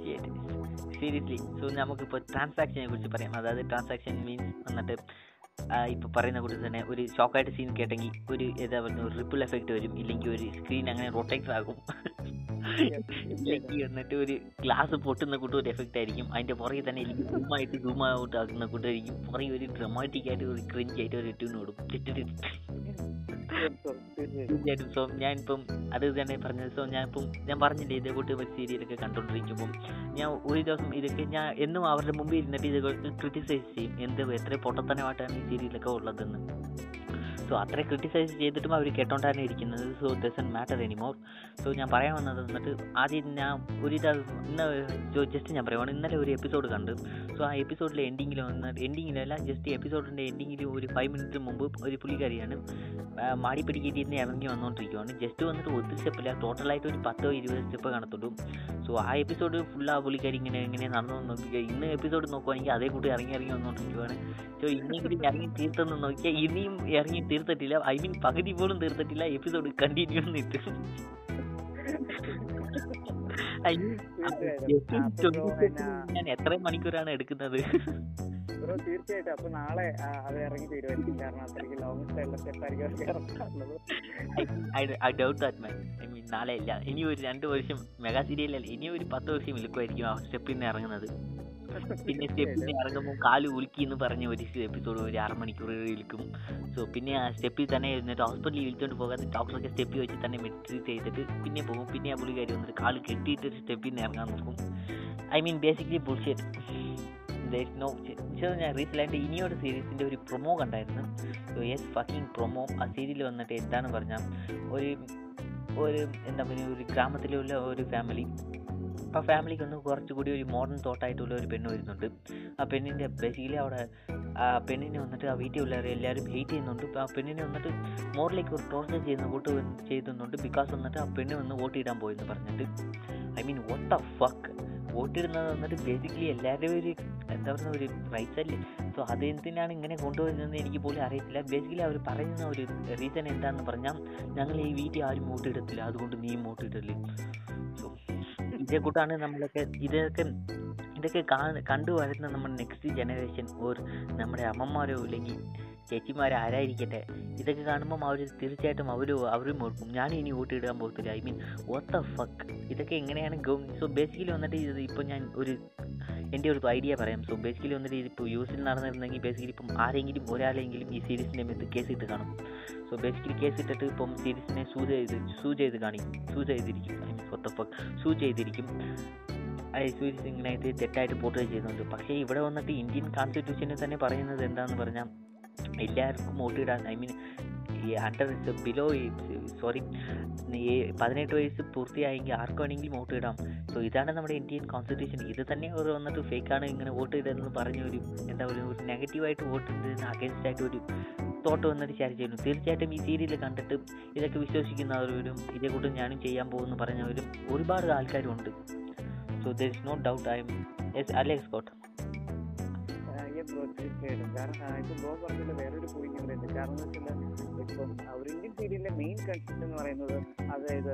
സീരിയസ്ലി സോ നമുക്കിപ്പോൾ ട്രാൻസാക്ഷനെ കുറിച്ച് പറയാം. അതായത് ട്രാൻസാക്ഷൻ മീൻസ് എന്നിട്ട് ഇപ്പോൾ പറയുന്ന കൂടി തന്നെ ഒരു ഷോക്കായിട്ട് സീൻ കേട്ടെങ്കിൽ ഒരു ഏതാ പറയുക ഒരു റിപ്പിൾ എഫക്റ്റ് വരും. ഇല്ലെങ്കിൽ ഒരു സ്ക്രീൻ അങ്ങനെ റൊട്ടേറ്റ് ആകും. ഇല്ലെങ്കിൽ എന്നിട്ട് ഒരു ഗ്ലാസ് പൊട്ടുന്ന കൂട്ടം ഒരു എഫക്റ്റ് ആയിരിക്കും. അതിന്റെ പുറകെ തന്നെ zoom ആയിട്ട് സൂം ഔട്ട് ആക്കുന്ന കൂട്ടായിരിക്കും പുറകെ ഒരു ഡ്രമാറ്റിക് ആയിട്ട് ഒരു ക്രിഞ്ച് ആയിട്ട് ഒരു ട്യൂൺ ഓടും. തീർച്ചയായിട്ടും സോ ഞാനിപ്പം അത് തന്നെ പറഞ്ഞത്. സോ ഞാനിപ്പം ഞാൻ പറഞ്ഞില്ലേ ഇതേ ഒരു സീരിയലൊക്കെ കണ്ടുകൊണ്ടിരിക്കുമ്പം ഞാൻ ഒരു ദിവസം ഇതൊക്കെ ഞാൻ എന്നും അവരുടെ മുമ്പിൽ ഇരുന്നിട്ട് ഇതൊക്കെ ക്രിറ്റിസൈസ് ചെയ്യും. എന്ത് എത്ര പൊട്ടത്തനമായിട്ടാണ് ഈ സീരിയലൊക്കെ ഉള്ളതെന്ന്. സോ അത്ര ക്രിട്ടിസൈസ് ചെയ്തിട്ടും അവർ കേട്ടോണ്ടാണ് ഇരിക്കുന്നത്. So doesn't matter anymore so ഞാൻ പറയാൻ വന്നത് എന്നിട്ട് ആദ്യം ഞാൻ ഒരു ഇതാ ഇന്ന് ജസ്റ്റ് ഞാൻ പറയുവാണ് ഇന്നലെ ഒരു എപ്പിസോഡ് കണ്ടു. സോ ആ എപ്പിസോഡിലെ എൻഡിങ്ങിൽ വന്ന എൻഡിങ്ങിലല്ല ജസ്റ്റ് എപ്പിസോഡിന്റെ എൻഡിങ്ങിൽ ഒരു ഫൈവ് മിനിറ്റ് മുമ്പ് ഒരു പുള്ളിക്കാരിയാണ് മാടി മാടിപ്പിടിക്കേണ്ടി നിന്ന് ഇറങ്ങി വന്നുകൊണ്ടിരിക്കുവാണ് ജസ്റ്റ് വന്നിട്ട് ഒത്തിരി സ്റ്റെപ്പില്ല ടോട്ടലായിട്ട് ഒരു പത്തോ ഇരുപത് സ്റ്റെപ്പ് കാണത്തുള്ളൂ. സോ ആ എപ്പിസോഡ് ഫുൾ ആ പുള്ളിക്കാരി ഇങ്ങനെ ഇങ്ങനെ നടന്നു നോക്കിയാൽ ഇന്ന് എപ്പിസോഡ് നോക്കുവാണെങ്കിൽ അതേ കൂട്ടി ഇറങ്ങി ഇറങ്ങി വന്നുകൊണ്ടിരിക്കുവാണ് സോ ഇന്നെങ്കിലും ഇറങ്ങി തീർത്തെന്ന് നോക്കിയാൽ ഇനിയും ഇറങ്ങി തീർത്തിട്ടില്ല. ഐ മീൻ പകുതി പോലും തീർത്തിട്ടില്ല. എപ്പിസോഡ് കണ്ടിന്യൂ എന്നിട്ട് I mean, തീർച്ചയായിട്ടും. just അപ്പൊ 20 bro, seconds എന്നാ- ഞാൻ എത്ര മണിക്കൂറാണ് എടുക്കുന്നത്. ബ്രോ തീർച്ചയായിട്ടും. അപ്പൊ നാളെ അത് ഇറങ്ങി കാരണം അത്രയ്ക്ക് നാളെ ഇല്ല. ഇനി ഒരു രണ്ട് വർഷം മെഗാ സീരിയൽ ഇനി ഒരു പത്ത് വർഷം ഇലക്കുമായിരിക്കും ആ സ്റ്റെപ്പിൽ നിന്ന് ഇറങ്ങുന്നത്. പിന്നെ സ്റ്റെപ്പിന് ഇറങ്ങുമ്പോൾ കാൽ ഉലുക്കി എന്ന് പറഞ്ഞ ഒരു എപ്പിസോഡ് ഒരു അരമണിക്കൂർ ഇരിക്കും. സോ പിന്നെ ആ സ്റ്റെപ്പിൽ തന്നെ ഇരുന്നിട്ട് ഹോസ്പിറ്റലിൽ വിളിച്ചോണ്ട് പോകാതെ ഡോക്ടറൊക്കെ സ്റ്റെപ്പിൽ വെച്ച് തന്നെ മെഡിസിൻ ചെയ്തിട്ട് പിന്നെ പോകും. പിന്നെ ആ പുള്ളിക്കാരി വന്നിട്ട് കാൽ കെട്ടിയിട്ട് സ്റ്റെപ്പിൽ നിന്ന് ഇറങ്ങാൻ നോക്കും. I mean basically bullshit. No ഞാൻ റീസെന്റായിട്ട് ഇനിയൊരു സീരീസിന്റെ ഒരു പ്രൊമോ കണ്ടായിരുന്നു. സോ യെസ് ഫക്കിംഗ് പ്രൊമോ ആ സീരിയൽ വന്നിട്ട് എന്താണ് പറഞ്ഞാൽ ഒരു ഒരു എന്താ പറയുക ഒരു ഗ്രാമത്തിലുള്ള ഒരു ഫാമിലി ആ ഫാമിലിക്ക് ഒന്ന് കുറച്ചുകൂടി ഒരു മോഡേൺ തോട്ടായിട്ടുള്ള ഒരു പെണ്ണ് വരുന്നുണ്ട്. ആ പെണ്ണിന്റെ ബേസിക്കലി അവിടെ ആ പെണ്ണിനെ വന്നിട്ട് ആ വീട്ടിലുള്ളവർ എല്ലാവരും ഹെയ്റ്റ് ചെയ്യുന്നുണ്ട്. ആ പെണ്ണിനെ വന്നിട്ട് മോറിലേക്ക് ഒരു ടോർച്ചർ ചെയ്യുന്ന വോട്ട് ചെയ്യുന്നുണ്ട് ബിക്കോസ് വന്നിട്ട് ആ പെണ്ണ് വന്ന് വോട്ട് ഇടാൻ പോയെന്ന് പറഞ്ഞിട്ട്. I mean vote the fuck വോട്ടിടുന്നത് വന്നിട്ട് ബേസിക്കലി എല്ലാവരുടെയും ഒരു എന്താ പറയുക ഒരു റൈറ്റ്സ് അല്ലേ? സോ അതെന്തിനാണ് ഇങ്ങനെ കൊണ്ടുവരുന്നതെന്ന് എനിക്ക് പോലും അറിയത്തില്ല. ബേസിക്കലി അവർ പറയുന്ന ഒരു റീസൺ എന്താണെന്ന് പറഞ്ഞാൽ ഞങ്ങൾ ഈ വീട്ടിൽ ആരും വോട്ടിടത്തില്ല അതുകൊണ്ട് നീയും വോട്ടിടല്ലേ സോ ഇതേ കൂട്ടാണ് നമ്മളൊക്കെ ഇതൊക്കെ ഇതൊക്കെ കാ കണ്ടു വരുന്ന നമ്മുടെ നെക്സ്റ്റ് ജനറേഷൻ ഓർ നമ്മുടെ അമ്മമാരോ അല്ലെങ്കിൽ ചേച്ചിമാരോ ആരായിരിക്കട്ടെ? ഇതൊക്കെ കാണുമ്പം അവർ തീർച്ചയായിട്ടും അവർ അവരും ഓർക്കും. ഞാൻ ഇനി വോട്ടിടാൻ പോകത്തില്ല. I mean what the fuck ഇതൊക്കെ എങ്ങനെയാണ് സോ ബേസിക്കലി വന്നിട്ട് ഇത് ഇപ്പോൾ ഞാൻ ഒരു എന്റെ ഒരു ഐഡിയ പറയാം. സോ ബേസിക്കലി വന്നിട്ട് ഇതിപ്പോൾ യു എസിൽ നടന്നിരുന്നെങ്കിൽ ബേസിക്കലി ഇപ്പം ആരെങ്കിലും ഒരാളെങ്കിലും ഈ സീരീസിന്റെ മേത്ത് കേസ് ഇട്ട് കാണും. സോ ബേസിക്കലി കേസ് ഇട്ടിട്ട് ഇപ്പം സീരീസിനെ സൂ ചെയ്ത് സൂ ചെയ്ത് കാണിക്കും. സൂ ചെയ്തിരിക്കും I mean what the fuck sue ചെയ്തിരിക്കും സീരീസ് ഇങ്ങനെ ഇത് തെറ്റായിട്ട് പോർട്രേ ചെയ്യുന്നുണ്ട്. പക്ഷേ ഇവിടെ വന്നിട്ട് ഇന്ത്യൻ കോൺസ്റ്റിറ്റ്യൂഷനിൽ തന്നെ പറയുന്നത് എന്താണെന്ന് പറഞ്ഞാൽ എല്ലാവർക്കും വോട്ട് ഇടാൻ ഐ മീൻ ഈ അണ്ടർ ബിലോ സോറി പതിനെട്ട് വയസ്സ് പൂർത്തിയായെങ്കിൽ ആർക്ക് വേണമെങ്കിലും വോട്ട് ഇടാം. സോ ഇതാണ് നമ്മുടെ ഇന്ത്യൻ കോൺസ്റ്റിറ്റ്യൂഷൻ ഇത് തന്നെ അവർ വന്നിട്ട് ഫേക്കാണ് ഇങ്ങനെ വോട്ട് ഇടുന്നു പറഞ്ഞ ഒരു എന്താ പറയുക ഒരു നെഗറ്റീവായിട്ട് വോട്ട് ഇടുന്ന അഗേൻസ്റ്റ് ആയിട്ട് ഒരു തോട്ട് വന്നിട്ട് ഷെയർ ചെയ്യുന്നു തീർച്ചയായിട്ടും ഈ സീരിയൽ കണ്ടിട്ട് ഇതൊക്കെ വിശ്വസിക്കുന്നവരും ഇതേ കൂട്ടും ഞാനും ചെയ്യാൻ പോകുമെന്ന് പറഞ്ഞവരും ഒരുപാട് ആൾക്കാരുണ്ട്. So there is no doubt I M S Alex got തീർച്ചയായിട്ടും കാരണം ഇപ്പൊ ബ്രോ പറഞ്ഞതിൽ വേറൊരു പോയിന്റ് ഇവിടെ ഉണ്ട്. കാരണം എന്ന് വെച്ചാൽ ഇപ്പം ഒരു ഇന്ത്യൻ സീരിയലിന്റെ മെയിൻ കൺസെപ്റ്റ് എന്ന് പറയുന്നത് അതായത്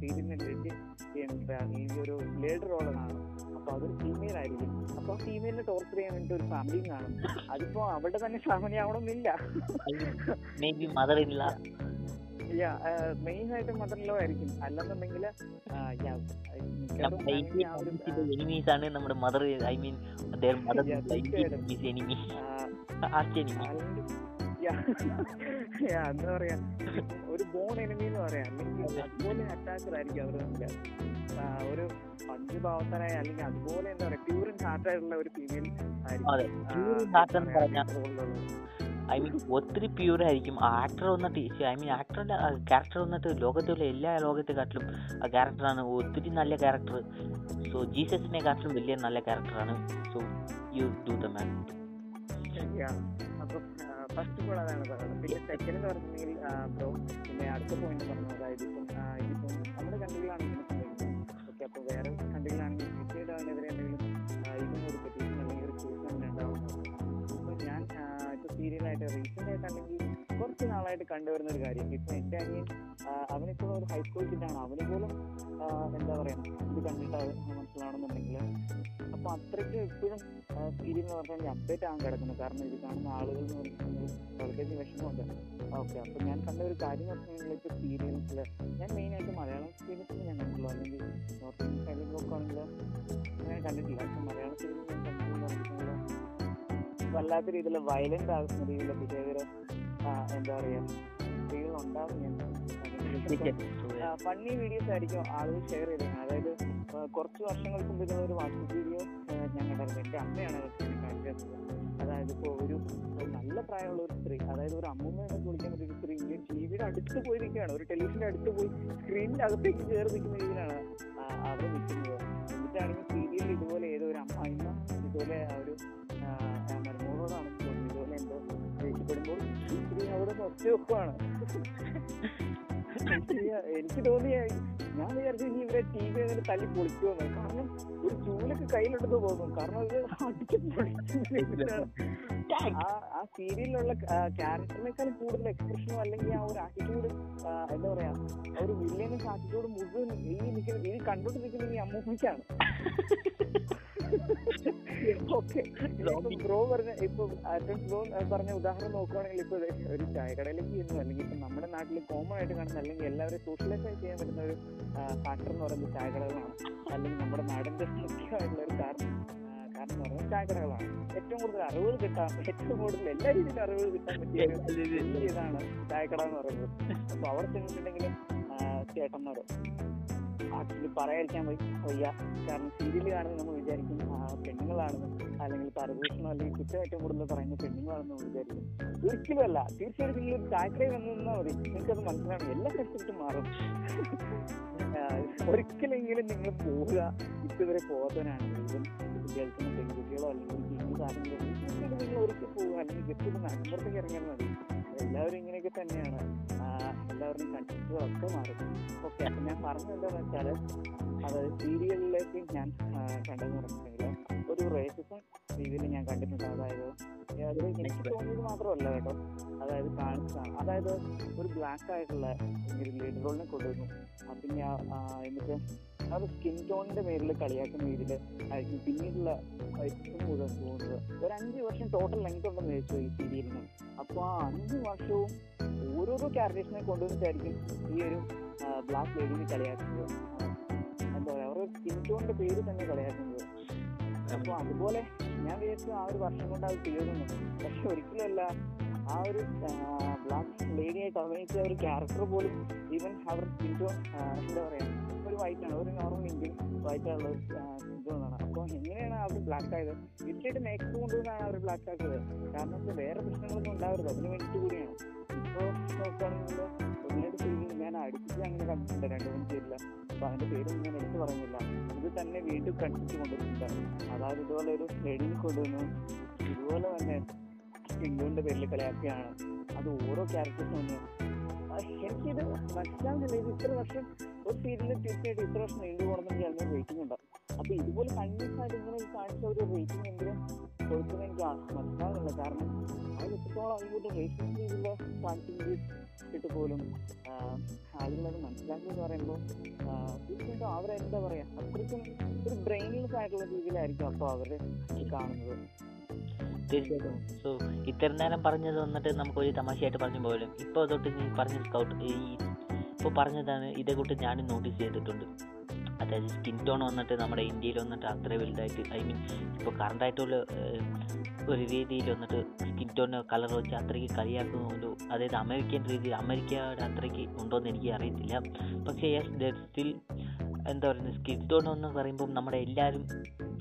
സീരിയലിനെ ലീഡ് ചെയ്യുന്ന ഈ ഒരു ലീഡർ റോളാണ് അപ്പൊ അതൊരു ഫീമെയിൽ ആയിരിക്കും. അപ്പൊ ഫീമെയിലിനെ ടോർച്ചർ ചെയ്യാൻ വേണ്ടി ഒരു ഫാമിലിയും കാണും. അതിപ്പോ അവിടെ തന്നെ ഫാമിലി ആവണമെന്നില്ല. ബി മെയിൻ ആയിട്ട് മദർ ലോ ആയിരിക്കും. അല്ലെന്നുണ്ടെങ്കിൽ എനിമീസ് ആണ് നമ്മുടെ മദർ ഐ മീൻ എന്താ പറയാ ഒരു ബോൺ എനിമി എന്ന് പറയാം. അല്ലെങ്കിൽ അതുപോലെ അറ്റാക്കർ ആയിരിക്കും അവർ തമ്മിൽ ഒരു പഞ്ചഭാവത്തനായ അല്ലെങ്കിൽ അതുപോലെ എന്താ പറയാ പ്യൂർ ഹാർട്ട് ആയിട്ടുള്ള ഒരു ഫീമെയിൽ അതെ, ഐ മീൻ ഒത്തിരി പ്യൂർ ആയിരിക്കും. ആക്ടർ വന്നിട്ട് ഐ മീൻ ആക്ടറിന്റെ ക്യാരക്ടർ വന്നിട്ട് ലോകത്തുള്ള എല്ലാ ലോകത്തെക്കാട്ടിലും ആ ക്യാരക്ടറാണ് ഒത്തിരി നല്ല ക്യാരക്ടർ സോ ജീസസിനെ കാട്ടിലും വലിയ നല്ല ക്യാരക്ടറാണ് so you do the man അപ്പം ഫസ്റ്റ് ഓഫ് അതാണ് പറയുന്നത് പിന്നെ സെക്കൻഡ് പറഞ്ഞെങ്കിൽ ബ്രോ പിന്നെ അടുത്ത പോയിന്റ് പറഞ്ഞു അതായത് ഇപ്പം ആ, ഇതിപ്പം നമ്മുടെ കൺട്രികളാണെങ്കിൽ ഓക്കെ അപ്പോൾ വേറെ കൺട്രികളാണെങ്കിൽ പിന്നീട് അവനെതിരെ റീസെന്റ് ആയിട്ടാണെങ്കിൽ കുറച്ച് നാളായിട്ട് കണ്ടുവരുന്ന ഒരു കാര്യം. ഇപ്പം എന്റെ അനിയൻ അവനിപ്പോൾ ഒരു ഹൈസ്കൂൾ കിട്ടാണ് അവന് പോലും എന്താ പറയുക ഇത് കണ്ടിട്ടാണ് മനസ്സിലാണെന്നുണ്ടെങ്കിൽ അപ്പോൾ അത്രയ്ക്ക് ഇപ്പോഴും സീരിയൽ എന്ന് പറഞ്ഞാൽ അപ്ഡേറ്റ് ആകാൻ കിടക്കുന്നു. കാരണം ഇത് കാണുന്ന ആളുകൾ എന്ന് പറയുന്നത് വളരെയധികം വിഷമമുണ്ട്. ഓക്കെ അപ്പോൾ ഞാൻ കണ്ട ഒരു കാര്യം എന്ന് വെച്ചിട്ടുണ്ടെങ്കിൽ ഇപ്പോൾ സീരിയൽസിൽ ഞാൻ മെയിനായിട്ട് മലയാളം സീരിയൽസിൽ ഞാൻ കണ്ടിട്ടുള്ളൂ അല്ലെങ്കിൽ നോർത്ത് ഇന്ത്യൻ സൈഡിൽ നോക്കുകയാണെങ്കിൽ ഞാൻ കണ്ടിട്ടില്ല. പക്ഷെ സീരീസ് ഞാൻ പറഞ്ഞിട്ടുണ്ടെങ്കിൽ വല്ലാത്ത രീതിയിൽ വയലന്റ് ആകുന്ന രീതിയിലുള്ള ബിഹേവിയർ എന്താ പറയാ സ്ത്രീകൾ ഉണ്ടാവും ഞാൻ ഫണ്ണി വീഡിയോസ് ആയിരിക്കും ആളുകൾ ഷെയർ ചെയ്തത്. അതായത് കുറച്ച് വർഷങ്ങൾക്ക് മുമ്പ് ഒരു വാട്സപ്പ് വീഡിയോ ഞാൻ കണ്ടായിരുന്നു എന്റെ അമ്മയാണ് കാണിച്ചത്. അതായത് ഇപ്പോൾ ഒരു നല്ല പ്രായമുള്ള ഒരു സ്ത്രീ അതായത് ഒരു അമ്മൂമ്മ എന്ന് വിളിക്കാൻ പറ്റിയ ഒരു സ്ത്രീ ടി വിയുടെ അടുത്ത് പോയി നിൽക്കുകയാണ് ഒരു ടെലിവിഷന്റെ അടുത്ത് പോയി സ്ക്രീനിന്റെ അകത്തേക്ക് കയറി നിൽക്കുന്ന രീതിയിലാണ് അവർ നിൽക്കുന്നത്. എന്നിട്ടാണെങ്കിൽ സീരിയലിൽ ഇതുപോലെ ഏതോ ഒരു അമ്മ ഇതുപോലെ ഒരു എന്തോ ദേഷ്യപ്പെടുമ്പോൾ ഈ അവിടെ ഒറ്റ വെക്കുവാണ്. എനിക്ക് തോന്നിയ ഞാൻ വിചാരിച്ചു ഇനി ഇവരെ ടി വി അങ്ങനെ തല്ലി പൊളിക്കുമെന്ന്. കാരണം ഒരു ചൂലൊക്കെ കയ്യിലെടുത്ത് പോകും കാരണം അത് അടിച്ച് പൊളിച്ച് ആ സീരിയലിലുള്ള ക്യാരക്ടറിനേക്കാൾ കൂടുതൽ എക്സ്പ്രഷനോ അല്ലെങ്കിൽ ആ ഒരു ആറ്റിറ്റ്യൂഡ് എന്താ പറയാ ആ ഒരു വില്ലനസ് ആറ്റിറ്റ്യൂഡ് മുഴുവൻ ഈ നിൽക്കുന്ന ഈ കണ്ടോണ്ട് നിൽക്കുന്ന ഈ അമ്മൂമ്മയ്ക്കാണ്. ഓക്കെ ബ്രോ പറഞ്ഞ ഇപ്പൊ ബ്രോ പറഞ്ഞ ഉദാഹരണം നോക്കുവാണെങ്കിൽ ഇപ്പൊ ഒരു ചായക്കടയിലേക്ക് ചെയ്യുന്നു അല്ലെങ്കിൽ ഇപ്പൊ നമ്മുടെ നാട്ടിൽ കോമൺ ആയിട്ട് കാണുന്ന അല്ലെങ്കിൽ എല്ലാവരും സോഷ്യലൈസ് ചെയ്യാൻ പറ്റുന്ന ഒരു ഫാക്ടർ എന്ന് പറയുന്നത് ചായക്കടകളാണ്. അല്ലെങ്കിൽ നമ്മുടെ നാടിന്റെ മുഖ്യമായിട്ടുള്ള ഒരു കാരണം കാരണം എന്ന് പറയുന്നത് ചായക്കടകളാണ്. ഏറ്റവും കൂടുതൽ അറിവുകൾ കിട്ടാൻ ഏറ്റവും കൂടുതൽ എല്ലാ രീതിയിലും അറിവുകൾ കിട്ടാൻ പറ്റിയ ഒരു ഇതാണ് ചായക്കട എന്ന് പറയുന്നത്. അപ്പൊ അവിടെ ചെന്നിട്ടുണ്ടെങ്കിൽ ചേട്ടന്മാരോ ആക്ച്വലി പറയാതിരിക്കാൻ വയ്യ. കാരണം സീരിയൽ കാണുന്നത് നമ്മൾ വിചാരിക്കും പെണ്ണുങ്ങളാണെന്ന്. അല്ലെങ്കിൽ പരദൂഷണം അല്ലെങ്കിൽ കുറ്റം ഏറ്റവും കൂടുതൽ പറയുന്നത് പെണ്ണുങ്ങളാണെന്ന് നമ്മൾ വിചാരിക്കും. ഒരിക്കലും അല്ല തീർച്ചയായിട്ടും നിങ്ങൾ ഒരു ചായക്കടയിൽ വന്നു നിന്നാൽ മതി നിങ്ങൾക്കത് മനസ്സിലാവും എല്ലാ കൺസെപ്റ്റും മാറും. ഒരിക്കലെങ്കിലും നിങ്ങൾ പോവുക. ഇതുവരെ പോകാത്തവനാണെങ്കിൽ ഗേൾസിനും പെൺകുട്ടികളോ അല്ലെങ്കിൽ ഇന്ന് കാര്യങ്ങളും ഒരുക്കി ഒരിക്കൽ പോവുക അല്ലെങ്കിൽ ജസ്റ്റ് ഒന്ന് നടുമ്പുറത്തേക്ക് ഇറങ്ങിയാൽ മതി. എല്ലാവരും ഇങ്ങനെയൊക്കെ തന്നെയാണ്. എല്ലാവരുടെയും ഒക്കെ മാറും. ഓക്കെ അപ്പം ഞാൻ പറഞ്ഞത് എന്താണെന്ന് വെച്ചാൽ അതായത് സീരിയലിലേക്ക് ഞാൻ കണ്ടെന്ന് പറഞ്ഞിട്ടുണ്ടെങ്കിൽ ഒരു റേസിസം രീതിയിൽ ഞാൻ കണ്ടിട്ടുണ്ട്. അതായത് അതിൽ എനിക്ക് തോന്നിയത് മാത്രമല്ല കേട്ടോ. അതായത് കാണിച്ചതാണ് അതായത് ഒരു ബ്ലാക്ക് ആയിട്ടുള്ള ഒരു ലീഡർ റോളിനെ കൊണ്ടുവന്നു അതിന് എന്നിട്ട് ഒരു സ്കിൻ ടോണിന്റെ പേരിൽ കളിയാക്കുന്ന രീതിയിൽ ആയിരിക്കും പിന്നീടുള്ള ഏറ്റവും കൂടുതൽ തോന്നുന്നത് ഒരു അഞ്ച് വർഷം ടോട്ടൽ ലെങ്ത് ഉണ്ടെന്ന് ചോദിച്ചു ഈ സീരിയലിന് അപ്പോൾ ആ അഞ്ച് വർഷവും ഓരോരോ ക്യാരക്ടേഴ്സിനെ കൊണ്ടുവന്നിട്ടായിരിക്കും ഈ ഒരു ബ്ലാക്ക് ലേഡിനെ കളിയാക്കുന്നത്. എന്താ പറയുക അവരുടെ സ്കിൻ ടോണിന്റെ പേര് തന്നെ കളിയാക്കുന്നത്. അപ്പോൾ അതുപോലെ ഞാൻ വിചാരിച്ചു ആ ഒരു വർഷം കൊണ്ട് അത് തീർന്നു. പക്ഷെ ഒരിക്കലുമല്ല ആ ഒരു ബ്ലാക്ക് ലേഡിയായിട്ട് അഭിനയിച്ച ഒരു ക്യാരക്ടർ പോലും ഈവൻ അവർ ടോൺ എന്താ പറയാ ഒരു വൈറ്റാണ് ഒരു നോർമൽ ഇന്ത്യൻ വൈറ്റ് ആയിട്ടുള്ള സ്കിൻ ടോൺ അപ്പോൾ എങ്ങനെയാണ് അവർ ബ്ലാക്ക് ആയത്? തീർച്ചയായിട്ടും മേക്കപ്പ് കൊണ്ടുവന്നാണ് അവർ ബ്ലാക്ക് ആക്കിയത്. കാരണം വെച്ചാൽ വേറെ പ്രശ്നങ്ങളൊന്നും ഉണ്ടാവരുത്. അതിന് വേണ്ടിയിട്ട് കൂടിയാണ്. ഇപ്പോൾ നോക്കുകയാണെങ്കിൽ ഒന്നിനായിട്ട് സീരിയൽ ഞാൻ അടുപ്പിച്ച് അങ്ങനെ കണ്ടിട്ടുണ്ട് രണ്ട് മൂന്ന് സീരിയൽ അപ്പോൾ അതിന്റെ പേരൊന്നും ഞാൻ എടുത്തു പറയുന്നില്ല. ഇത് തന്നെ വീണ്ടും കണ്ടിട്ട് കൊണ്ടുവന്നിട്ടുണ്ട്. അതായത് ഇതുപോലെ ഒരു ലേഡിനെ കൊണ്ടുവന്നു. ഇതുപോലെ തന്നെ സിംഗുവിന്റെ പേരിൽ കളിയാക്കുകയാണ്. അത് ഓരോ ക്യാരക്ടേഴ്സും വന്നു ആ, എനിക്കിത് മനസ്സിലാവുന്നില്ല ഇത് ഇത്ര വർഷം ഒരു സീരിയലിൽ തീർച്ചയായിട്ടും ഇത്ര വർഷം നീണ്ടു പോകണമെന്ന് ഞാൻ വെയിറ്റിംഗ് ഉണ്ട്. അപ്പൊ ഇതുപോലെ കണ്ടിന്യൂസ് ആയിട്ട് ഇങ്ങനെ കാണിച്ച ഒരു റേറ്റിംഗ് എങ്കിലും കൊടുക്കുന്നത് എനിക്ക് മനസ്സിലാവുന്നില്ല കാരണം അത് എത്രത്തോളം അതുകൊണ്ട് റേറ്റിംഗ് രീതിയിൽ കാണിച്ചിട്ട് പോലും ആ, ആളുകളത് മനസ്സിലാക്കി എന്ന് പറയുമ്പോൾ തീർച്ചയായിട്ടും അവരെന്താ പറയാ അത്രയ്ക്കും ഒരു ബ്രെയിൻലെസ് ആയിട്ടുള്ള രീതിയിലായിരിക്കും അപ്പോൾ അവർ കാണുന്നത്. തീർച്ചയായിട്ടും സോ ഇത്ര നേരം പറഞ്ഞത് വന്നിട്ട് നമുക്കൊരു തമാശയായിട്ട് പറഞ്ഞു പോലും ഇപ്പോൾ തൊട്ട് നീ പറഞ്ഞ സ്കൗട്ട് ഈ ഇപ്പോൾ പറഞ്ഞതാണ് ഇതേ കൂട്ട് ഞാനും നോട്ടീസ് ചെയ്തിട്ടുണ്ട്. അതായത് സ്കിൻ ടോൺ വന്നിട്ട് നമ്മുടെ ഇന്ത്യയിൽ വന്നിട്ട് അത്ര വലുതായിട്ട് ഐ മീൻ ഇപ്പോൾ കറണ്ടായിട്ടുള്ള ഒരു രീതിയിൽ വന്നിട്ട് സ്കിൻ ടോൺ കളർ വെച്ച് അത്രയ്ക്ക് കളിയാക്കുന്നുണ്ടോ അതായത് അമേരിക്കൻ രീതിയിൽ അമേരിക്കയുടെ അത്രയ്ക്ക് ഉണ്ടോയെന്ന് എനിക്ക് അറിയത്തില്ല. പക്ഷേ യെസ് ദർ സ്റ്റിൽ എന്താ പറയുന്നത് സ്കിൻ ടോൺ എന്ന് പറയുമ്പോൾ നമ്മുടെ എല്ലാവരും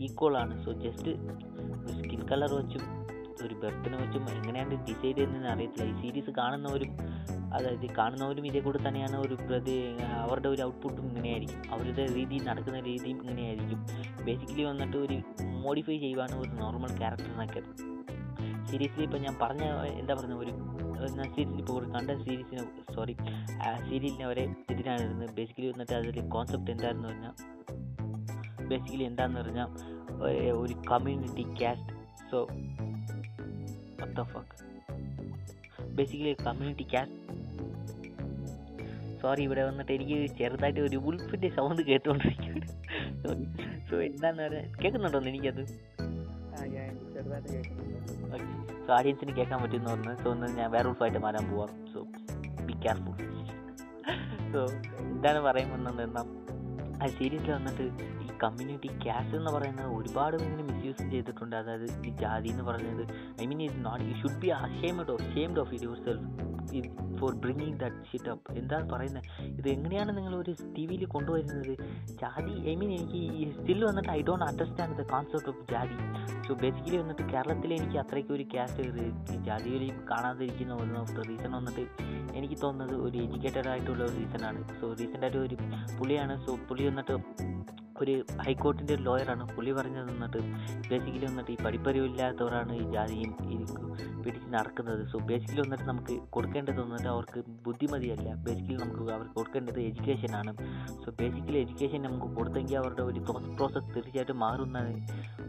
ഈക്വൽ ആണ്. സോ ജസ്റ്റ് സ്കിൻ കളർ വെച്ചും ഒരു ബർത്തിനെ വെച്ചും എങ്ങനെയാണ് ഡിസൈഡ് ചെയ്യുന്നതെന്ന് അറിയത്തില്ല. ഈ സീരീസ് കാണുന്നവരും അതായത് കാണുന്നവരും ഇതേ കൂടെ തന്നെയാണ് ഒരു പ്രതി അവരുടെ ഒരു ഔട്ട്പുട്ടും ഇങ്ങനെയായിരിക്കും. അവരുടെ രീതി നടക്കുന്ന രീതിയും ഇങ്ങനെയായിരിക്കും. ബേസിക്കലി വന്നിട്ട് ഒരു മോഡിഫൈ ചെയ്യുവാണ് ഒരു നോർമൽ ക്യാരക്ടറിനൊക്കെ സീരീസിൽ ഇപ്പോൾ ഞാൻ പറഞ്ഞ എന്താ പറയുക ഒരു സീരീസിൽ ഇപ്പോൾ ഒരു കണ്ട സീരീസിന് സോറി സീരിയലിന് അവരെ എതിരായിരുന്നു ബേസിക്കലി വന്നിട്ട് അതിൽ കോൺസെപ്റ്റ് എന്തായിരുന്നു പറഞ്ഞാൽ ബേസിക്കലി എന്താണെന്ന് പറഞ്ഞാൽ ഒരു community caste so what the fuck? Basically community caste sorry ഇവിടെ വന്നിട്ട് എനിക്ക് ചെറുതായിട്ട് ഒരു ഉൾഫിന്റെ സൗണ്ട് കേട്ടുകൊണ്ടിരിക്കുകയാണ് സോ എന്താന്ന് പറഞ്ഞാൽ കേൾക്കുന്നുണ്ടോന്ന് എനിക്കത്? കേൾക്കുന്നുണ്ട്. സോ ആഡിയൻസിന് കേൾക്കാൻ പറ്റുമെന്ന് പറഞ്ഞു സോ ഒന്ന് ഞാൻ വേറെ ഉൾഫായിട്ട് മാറാൻ പോവാം. സോ ബി കെയർഫുൾ സോ എന്താണ് പറയാൻ വന്നത്? എന്നാൽ ആ സീരീസിൽ വന്നിട്ട് കമ്മ്യൂണിറ്റി ക്യാഷ് എന്ന് പറയുന്നത് ഒരുപാട് ഇങ്ങനെ മിസ്യൂസ് ചെയ്തിട്ടുണ്ട്. അതായത് ഈ ജാതി എന്ന് പറയുന്നത്. I mean it not you should be ashamed of shamed of yourself for bringing that shit up എന്താണ് പറയുന്നത് ഇത് എങ്ങനെയാണ് നിങ്ങൾ ഒരു ടി വിയിൽ കൊണ്ടുവരുന്നത്? ജാതി ഐ മീൻ എനിക്ക് സ്റ്റിൽ വന്നിട്ട് I don't understand the concept of ജാതി. സോ ബേസിക്കലി വന്നിട്ട് കേരളത്തിൽ എനിക്ക് അത്രയ്ക്ക് ഒരു ക്യാസ്റ്റ് ജാതിയിൽ കാണാതിരിക്കുന്ന ഒന്ന് റീസൺ വന്നിട്ട് എനിക്ക് തോന്നുന്നത് ഒരു എഡ്യൂക്കേറ്റഡ് ആയിട്ടുള്ള ഒരു റീസണാണ് സോ റീസെന്റായിട്ട് ഒരു പുള്ളിയാണ്. സോ പുള്ളി വന്നിട്ട് ഒരു ഹൈക്കോർട്ടിന്റെ ഒരു ലോയറാണ്. പുള്ളി പറഞ്ഞത് വന്നിട്ട് ബേസിക്കലി വന്നിട്ട് ഈ പഠിപ്പറിവില്ലാത്തവരാണ് ഈ ജാതിയും ഈ പിടിച്ച് നടക്കുന്നത്. സോ ബേസിക്കലി വന്നിട്ട് നമുക്ക് കൊടുക്കേണ്ടത് വന്നിട്ട് അവർക്ക് ബുദ്ധിമതിയല്ല. ബേസിക്കലി നമുക്ക് അവർക്ക് കൊടുക്കേണ്ടത് എഡ്യൂക്കേഷനാണ് സോ ബേസിക്കലി എഡ്യൂക്കേഷൻ നമുക്ക് കൊടുത്തെങ്കിൽ അവരുടെ ഒരു തോട്ട് പ്രോസസ്സ് തീർച്ചയായിട്ടും മാറുന്ന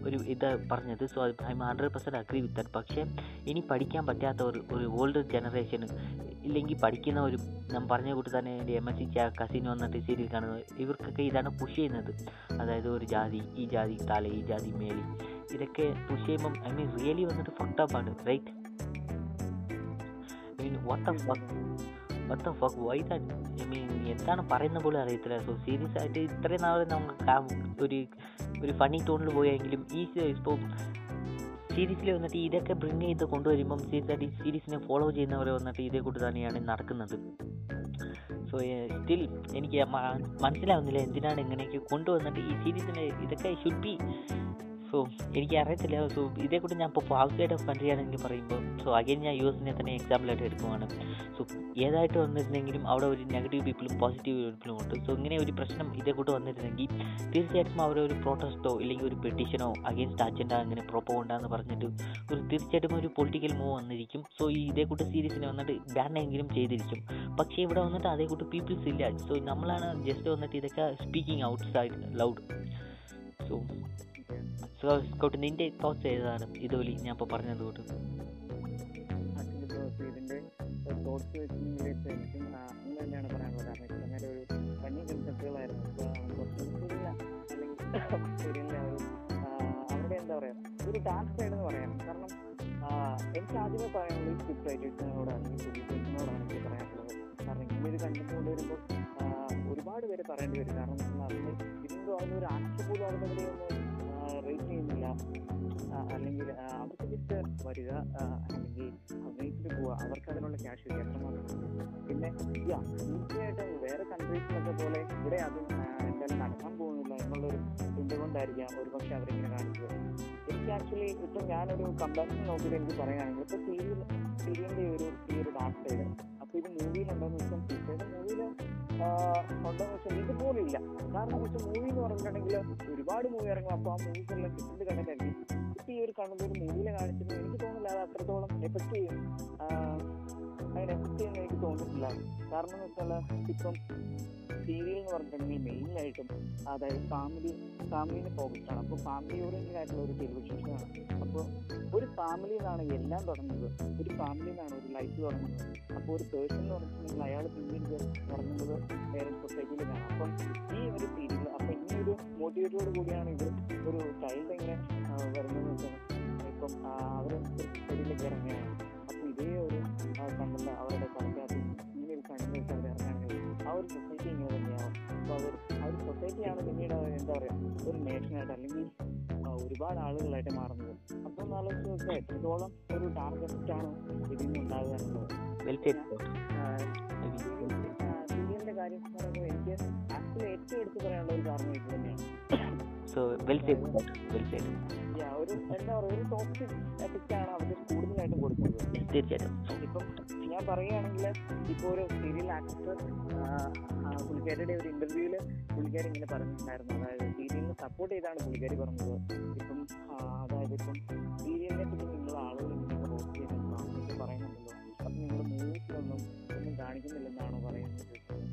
ഒരു ഇത് പറഞ്ഞത്. So I hundred percent agree with that പക്ഷേ ഇനി പഠിക്കാൻ പറ്റാത്ത ഒരു ഓൾഡ് ജനറേഷൻ ഇല്ലെങ്കിൽ പഠിക്കുന്ന ഒരു ഞാൻ പറഞ്ഞ കൂട്ടി തന്നെ എന്റെ എം എസ് സി കസിൻ വന്നിട്ട് സീരിയൽ കാണുന്നത്. ഇവർക്കൊക്കെ ഇതാണ് പുഷ് ചെയ്യുന്നത്. അതായത് ഒരു ജാതി ഈ ജാതി തല ഈ ജാതി മേലി. ഇതൊക്കെ പുഷ് ചെയ്യുമ്പം ഐ മീൻ റിയലി വന്നിട്ട് ഫക്ടപ്പാണ് right I mean what the fuck why that I mean എന്താണ് പറയുന്ന പോലും അറിയത്തില്ല. സോ സീരിയസ് ആയിട്ട് ഇത്രയും നാൾ നമുക്ക് ഒരു ഒരു ഫണി ടോണിൽ പോയെങ്കിലും ഈ ഇപ്പോൾ സീരീസിൽ വന്നിട്ട് ഇതൊക്കെ ബ്രിങ് ചെയ്ത് കൊണ്ടുവരുമ്പം സീരീസ് സീരീസിനെ ഫോളോ ചെയ്യുന്നവർ വന്നിട്ട് ഇതേ കൂട്ടി തന്നെയാണ് നടക്കുന്നത്. സോ സ്റ്റിൽ എനിക്ക് മനസ്സിലാവുന്നില്ല എന്തിനാണ് ഇങ്ങനെയൊക്കെ കൊണ്ടുവന്നിട്ട് ഈ സീരീസിനെ ഇതൊക്കെ ഷുഡ് ബി സോ എനിക്ക് അറിയത്തില്ല. സോ ഇതേ കൂടി ഞാൻ ഇപ്പോൾ ഓഫ് കൺട്രി പറയുമ്പോൾ സോ അഗൈൻ ഞാൻ യു എസിനെ തന്നെ എക്സാമ്പിളായിട്ട് എടുക്കുവാണ്. സോ ഏതായിട്ട് വന്നിരുന്നെങ്കിലും അവിടെ ഒരു നെഗറ്റീവ് പീപ്പിളും പോസിറ്റീവ് പീപ്പിളും ഉണ്ട്. സോ ഇങ്ങനെ ഒരു പ്രശ്നം ഇതേ കൂട്ട് വന്നിരുന്നെങ്കിൽ തീർച്ചയായിട്ടും അവരെ ഒരു പ്രൊട്ടസ്റ്റോ ഇല്ലെങ്കിൽ ഒരു പെറ്റീഷനോ അഗെയിൻസ്റ്റ് അജണ്ട അങ്ങനെ പ്രോപ്പോ എന്ന് പറഞ്ഞിട്ട് ഒരു തീർച്ചയായിട്ടും ഒരു പൊളിറ്റിക്കൽ മൂവ് വന്നിരിക്കും. സോ ഈ ഇതേ കൂട്ട് സീരീസിനെ വന്നിട്ട് ബാനെങ്കിലും ചെയ്തിരിക്കും. പക്ഷേ ഇവിടെ വന്നിട്ട് അതേ കൂട്ട് പീപ്പിൾസ് ഇല്ല. സോ നമ്മളാണ് ജസ്റ്റ് വന്നിട്ട് ഇതൊക്കെ speaking outside loud so Scout നിന്റെ തോട്ട്സ് ഏതാണ്? ഇതുപോലെ ഞാൻ ഇപ്പോൾ പറഞ്ഞത് കൂട്ട്. തോട്ട്സ് ഒരു ഒരു എന്താ പറയുക ഒരു ടാസ്ക് കാരണം എനിക്ക് ആദ്യമേ പറയാനുള്ളത് ഈ സ്ക്രിപ്റ്റ് റൈറ്റേഴ്സിനോടാണ് ഈ പ്രൊഡ്യൂസേഴ്സിനോടാണ് എനിക്ക് പറയാനുള്ളത്. കാരണം ഇങ്ങനൊരു കണ്ടന്റ് കൊണ്ടുവരുമ്പോൾ ഒരുപാട് പേര് പറയേണ്ടി വരും. കാരണം നമ്മൾ അതിന് ഇതിന് തോന്നുന്ന ഒരു ഒന്നും റേറ്റ് ചെയ്യുന്നില്ല. അല്ലെങ്കിൽ അവർക്ക് ജസ്റ്റ് വരിക അല്ലെങ്കിൽ അഭിനയിച്ചിട്ട് പോവുക. അവർക്ക് അതിനുള്ള ക്യാഷ് എത്രമാത്രം പിന്നെ യാ തീർച്ചയായിട്ടും വേറെ കൺട്രീസിലൊക്കെ പോലെ ഇവിടെ അതും എന്തായാലും നടക്കാൻ പോകുന്നില്ല എന്നുള്ളൊരു ചിന്ത കൊണ്ടായിരിക്കാം ഒരു പക്ഷെ അവരിങ്ങനെ കാണിച്ചത്. എനിക്ക് ആക്ച്വലി ഇപ്പം ഞാനൊരു കമ്പാരിസൺ നോക്കിയിട്ട് എനിക്ക് പറയുകയാണെങ്കിൽ ഇപ്പോൾ സീരിയൽ സീരിയലിന്റെ ഒരു ഈ ഒരു ഡാർക്ക് സൈഡ് അപ്പോൾ ഇത് മൂവിയിലുണ്ടോയെന്ന് വെച്ചാൽ തീർച്ചയായിട്ടും മൂവിയിൽ ഉണ്ടോയെന്ന് വെച്ചാൽ ഇതുപോലെ ഇല്ല കാരണം വെച്ചാൽ മൂവി എന്ന് പറഞ്ഞിട്ടുണ്ടെങ്കിൽ ഒരുപാട് മൂവി ഇറങ്ങും. അപ്പോൾ ആ മൂവീസ് എല്ലാം കിട്ടുന്നത് കണ്ടിട്ടായിരിക്കും ഇപ്പം ഈ ഒരു കണ്ടത് ഒരു മൂവിയിലെ കാണിച്ചിട്ട് എനിക്ക് തോന്നുന്നില്ല അത് അത്രത്തോളം എഫക്ട് ചെയ്യും. അങ്ങനെ എഫക്ട് ചെയ്യാൻ എനിക്ക് തോന്നിയിട്ടില്ല. കാരണം എന്ന് വെച്ചാൽ ഇപ്പം സീരിയൽ എന്ന് പറഞ്ഞിട്ടുണ്ടെങ്കിൽ മെയിനായിട്ടും അതായത് ഫാമിലി ഫാമിലിനെ ഫോക്കസ്ഡ് ആണ് അപ്പോൾ ഫാമിലി ഓറിയന്റഡ് ആയിട്ടുള്ള ഒരു ടെലിവിഷൻ ഷോ ആണ്. അപ്പോൾ ഒരു ഫാമിലി നിന്നാണ് എല്ലാം തുടങ്ങുന്നത്. ഒരു ഫാമിലി നിന്നാണ് ഒരു ലൈഫ് തുടങ്ങുന്നത്. അപ്പോൾ ഒരു പേഴ്സൺ എന്ന് പറഞ്ഞിട്ടുണ്ടെങ്കിൽ അയാൾ പിന്നീട് തുടങ്ങുന്നത് വേറെ സൊസൈറ്റിയിലാണ് അപ്പം ഈ ഒരു സീരിയൽ അപ്പം ഈ ഒരു മോട്ടിവേറ്റോട് കൂടിയാണ് ഇത് ഒരു ചൈൽഡ് എങ്ങനെ വരുന്നത് ഇപ്പം അവർ സൊസൈറ്റിയിലേക്ക് ഇറങ്ങുകയാണ്. അപ്പം ഇതേ ഒരു കണ്ടില്ല അവരുടെ ഇങ്ങനെ ഒരു കണ്ടിലേക്ക് അവർ കഴിയും. ആ ഒരു സൊസൈറ്റി ഇങ്ങനെ തന്നെയാവും. അപ്പോൾ അവർ ആ ഒരു സൊസൈറ്റിയാണ് പിന്നീട് അവർ എന്താ പറയുക ഒരു നേഷനായിട്ട് അല്ലെങ്കിൽ ഒരുപാട് ആളുകളായിട്ട് മാറുന്നത്. അപ്പോൾ ഒന്ന് ആലോചിച്ച് നോക്കുക എത്രത്തോളം ഒരു ടാർഗറ്റ് ആണ് ഇതിൽ നിന്ന് ഉണ്ടാകുക എന്നുള്ളത്. സീരിയലിന്റെ കാര്യം പറയുമ്പോൾ എനിക്ക് ആക്ച്വലി ഏറ്റവും എടുത്തു പറയാനുള്ള ഒരു ഇത് തന്നെയാണ്. So well set well set Yeah, ഒരു എന്താ പറയുക ഒരു ടോക്സിക് എഫക്റ്റ് ആണ് അവർ കൂടുതലായിട്ടും കൊടുക്കുന്നത്. തീർച്ചയായിട്ടും. ഇപ്പം ഞാൻ പറയുകയാണെങ്കിൽ ഇപ്പോൾ ഒരു സീരിയൽ ആക്ടർ പുള്ളിക്കാരിയുടെ ഒരു ഇന്റർവ്യൂവിൽ പുള്ളിക്കാരി ഇങ്ങനെ പറഞ്ഞിട്ടുണ്ടായിരുന്നു. അതായത് സീരിയലിനെ സപ്പോർട്ട് ചെയ്താണ് പുള്ളിക്കാരി പറഞ്ഞത്. ഇപ്പം അതായത് ഇപ്പം സീരിയലിനെ പറ്റി നിങ്ങൾ ആളുകൾ ഇങ്ങനെ റോസ്റ്റ് ചെയ്യുന്നുണ്ടോ എന്നൊക്കെ പറയുന്നുണ്ടല്ലോ. അപ്പം നിങ്ങൾ മൂവീസിലൊന്നും ഒന്നും കാണിക്കുന്നില്ലെന്നാണോ പറയുന്നത്?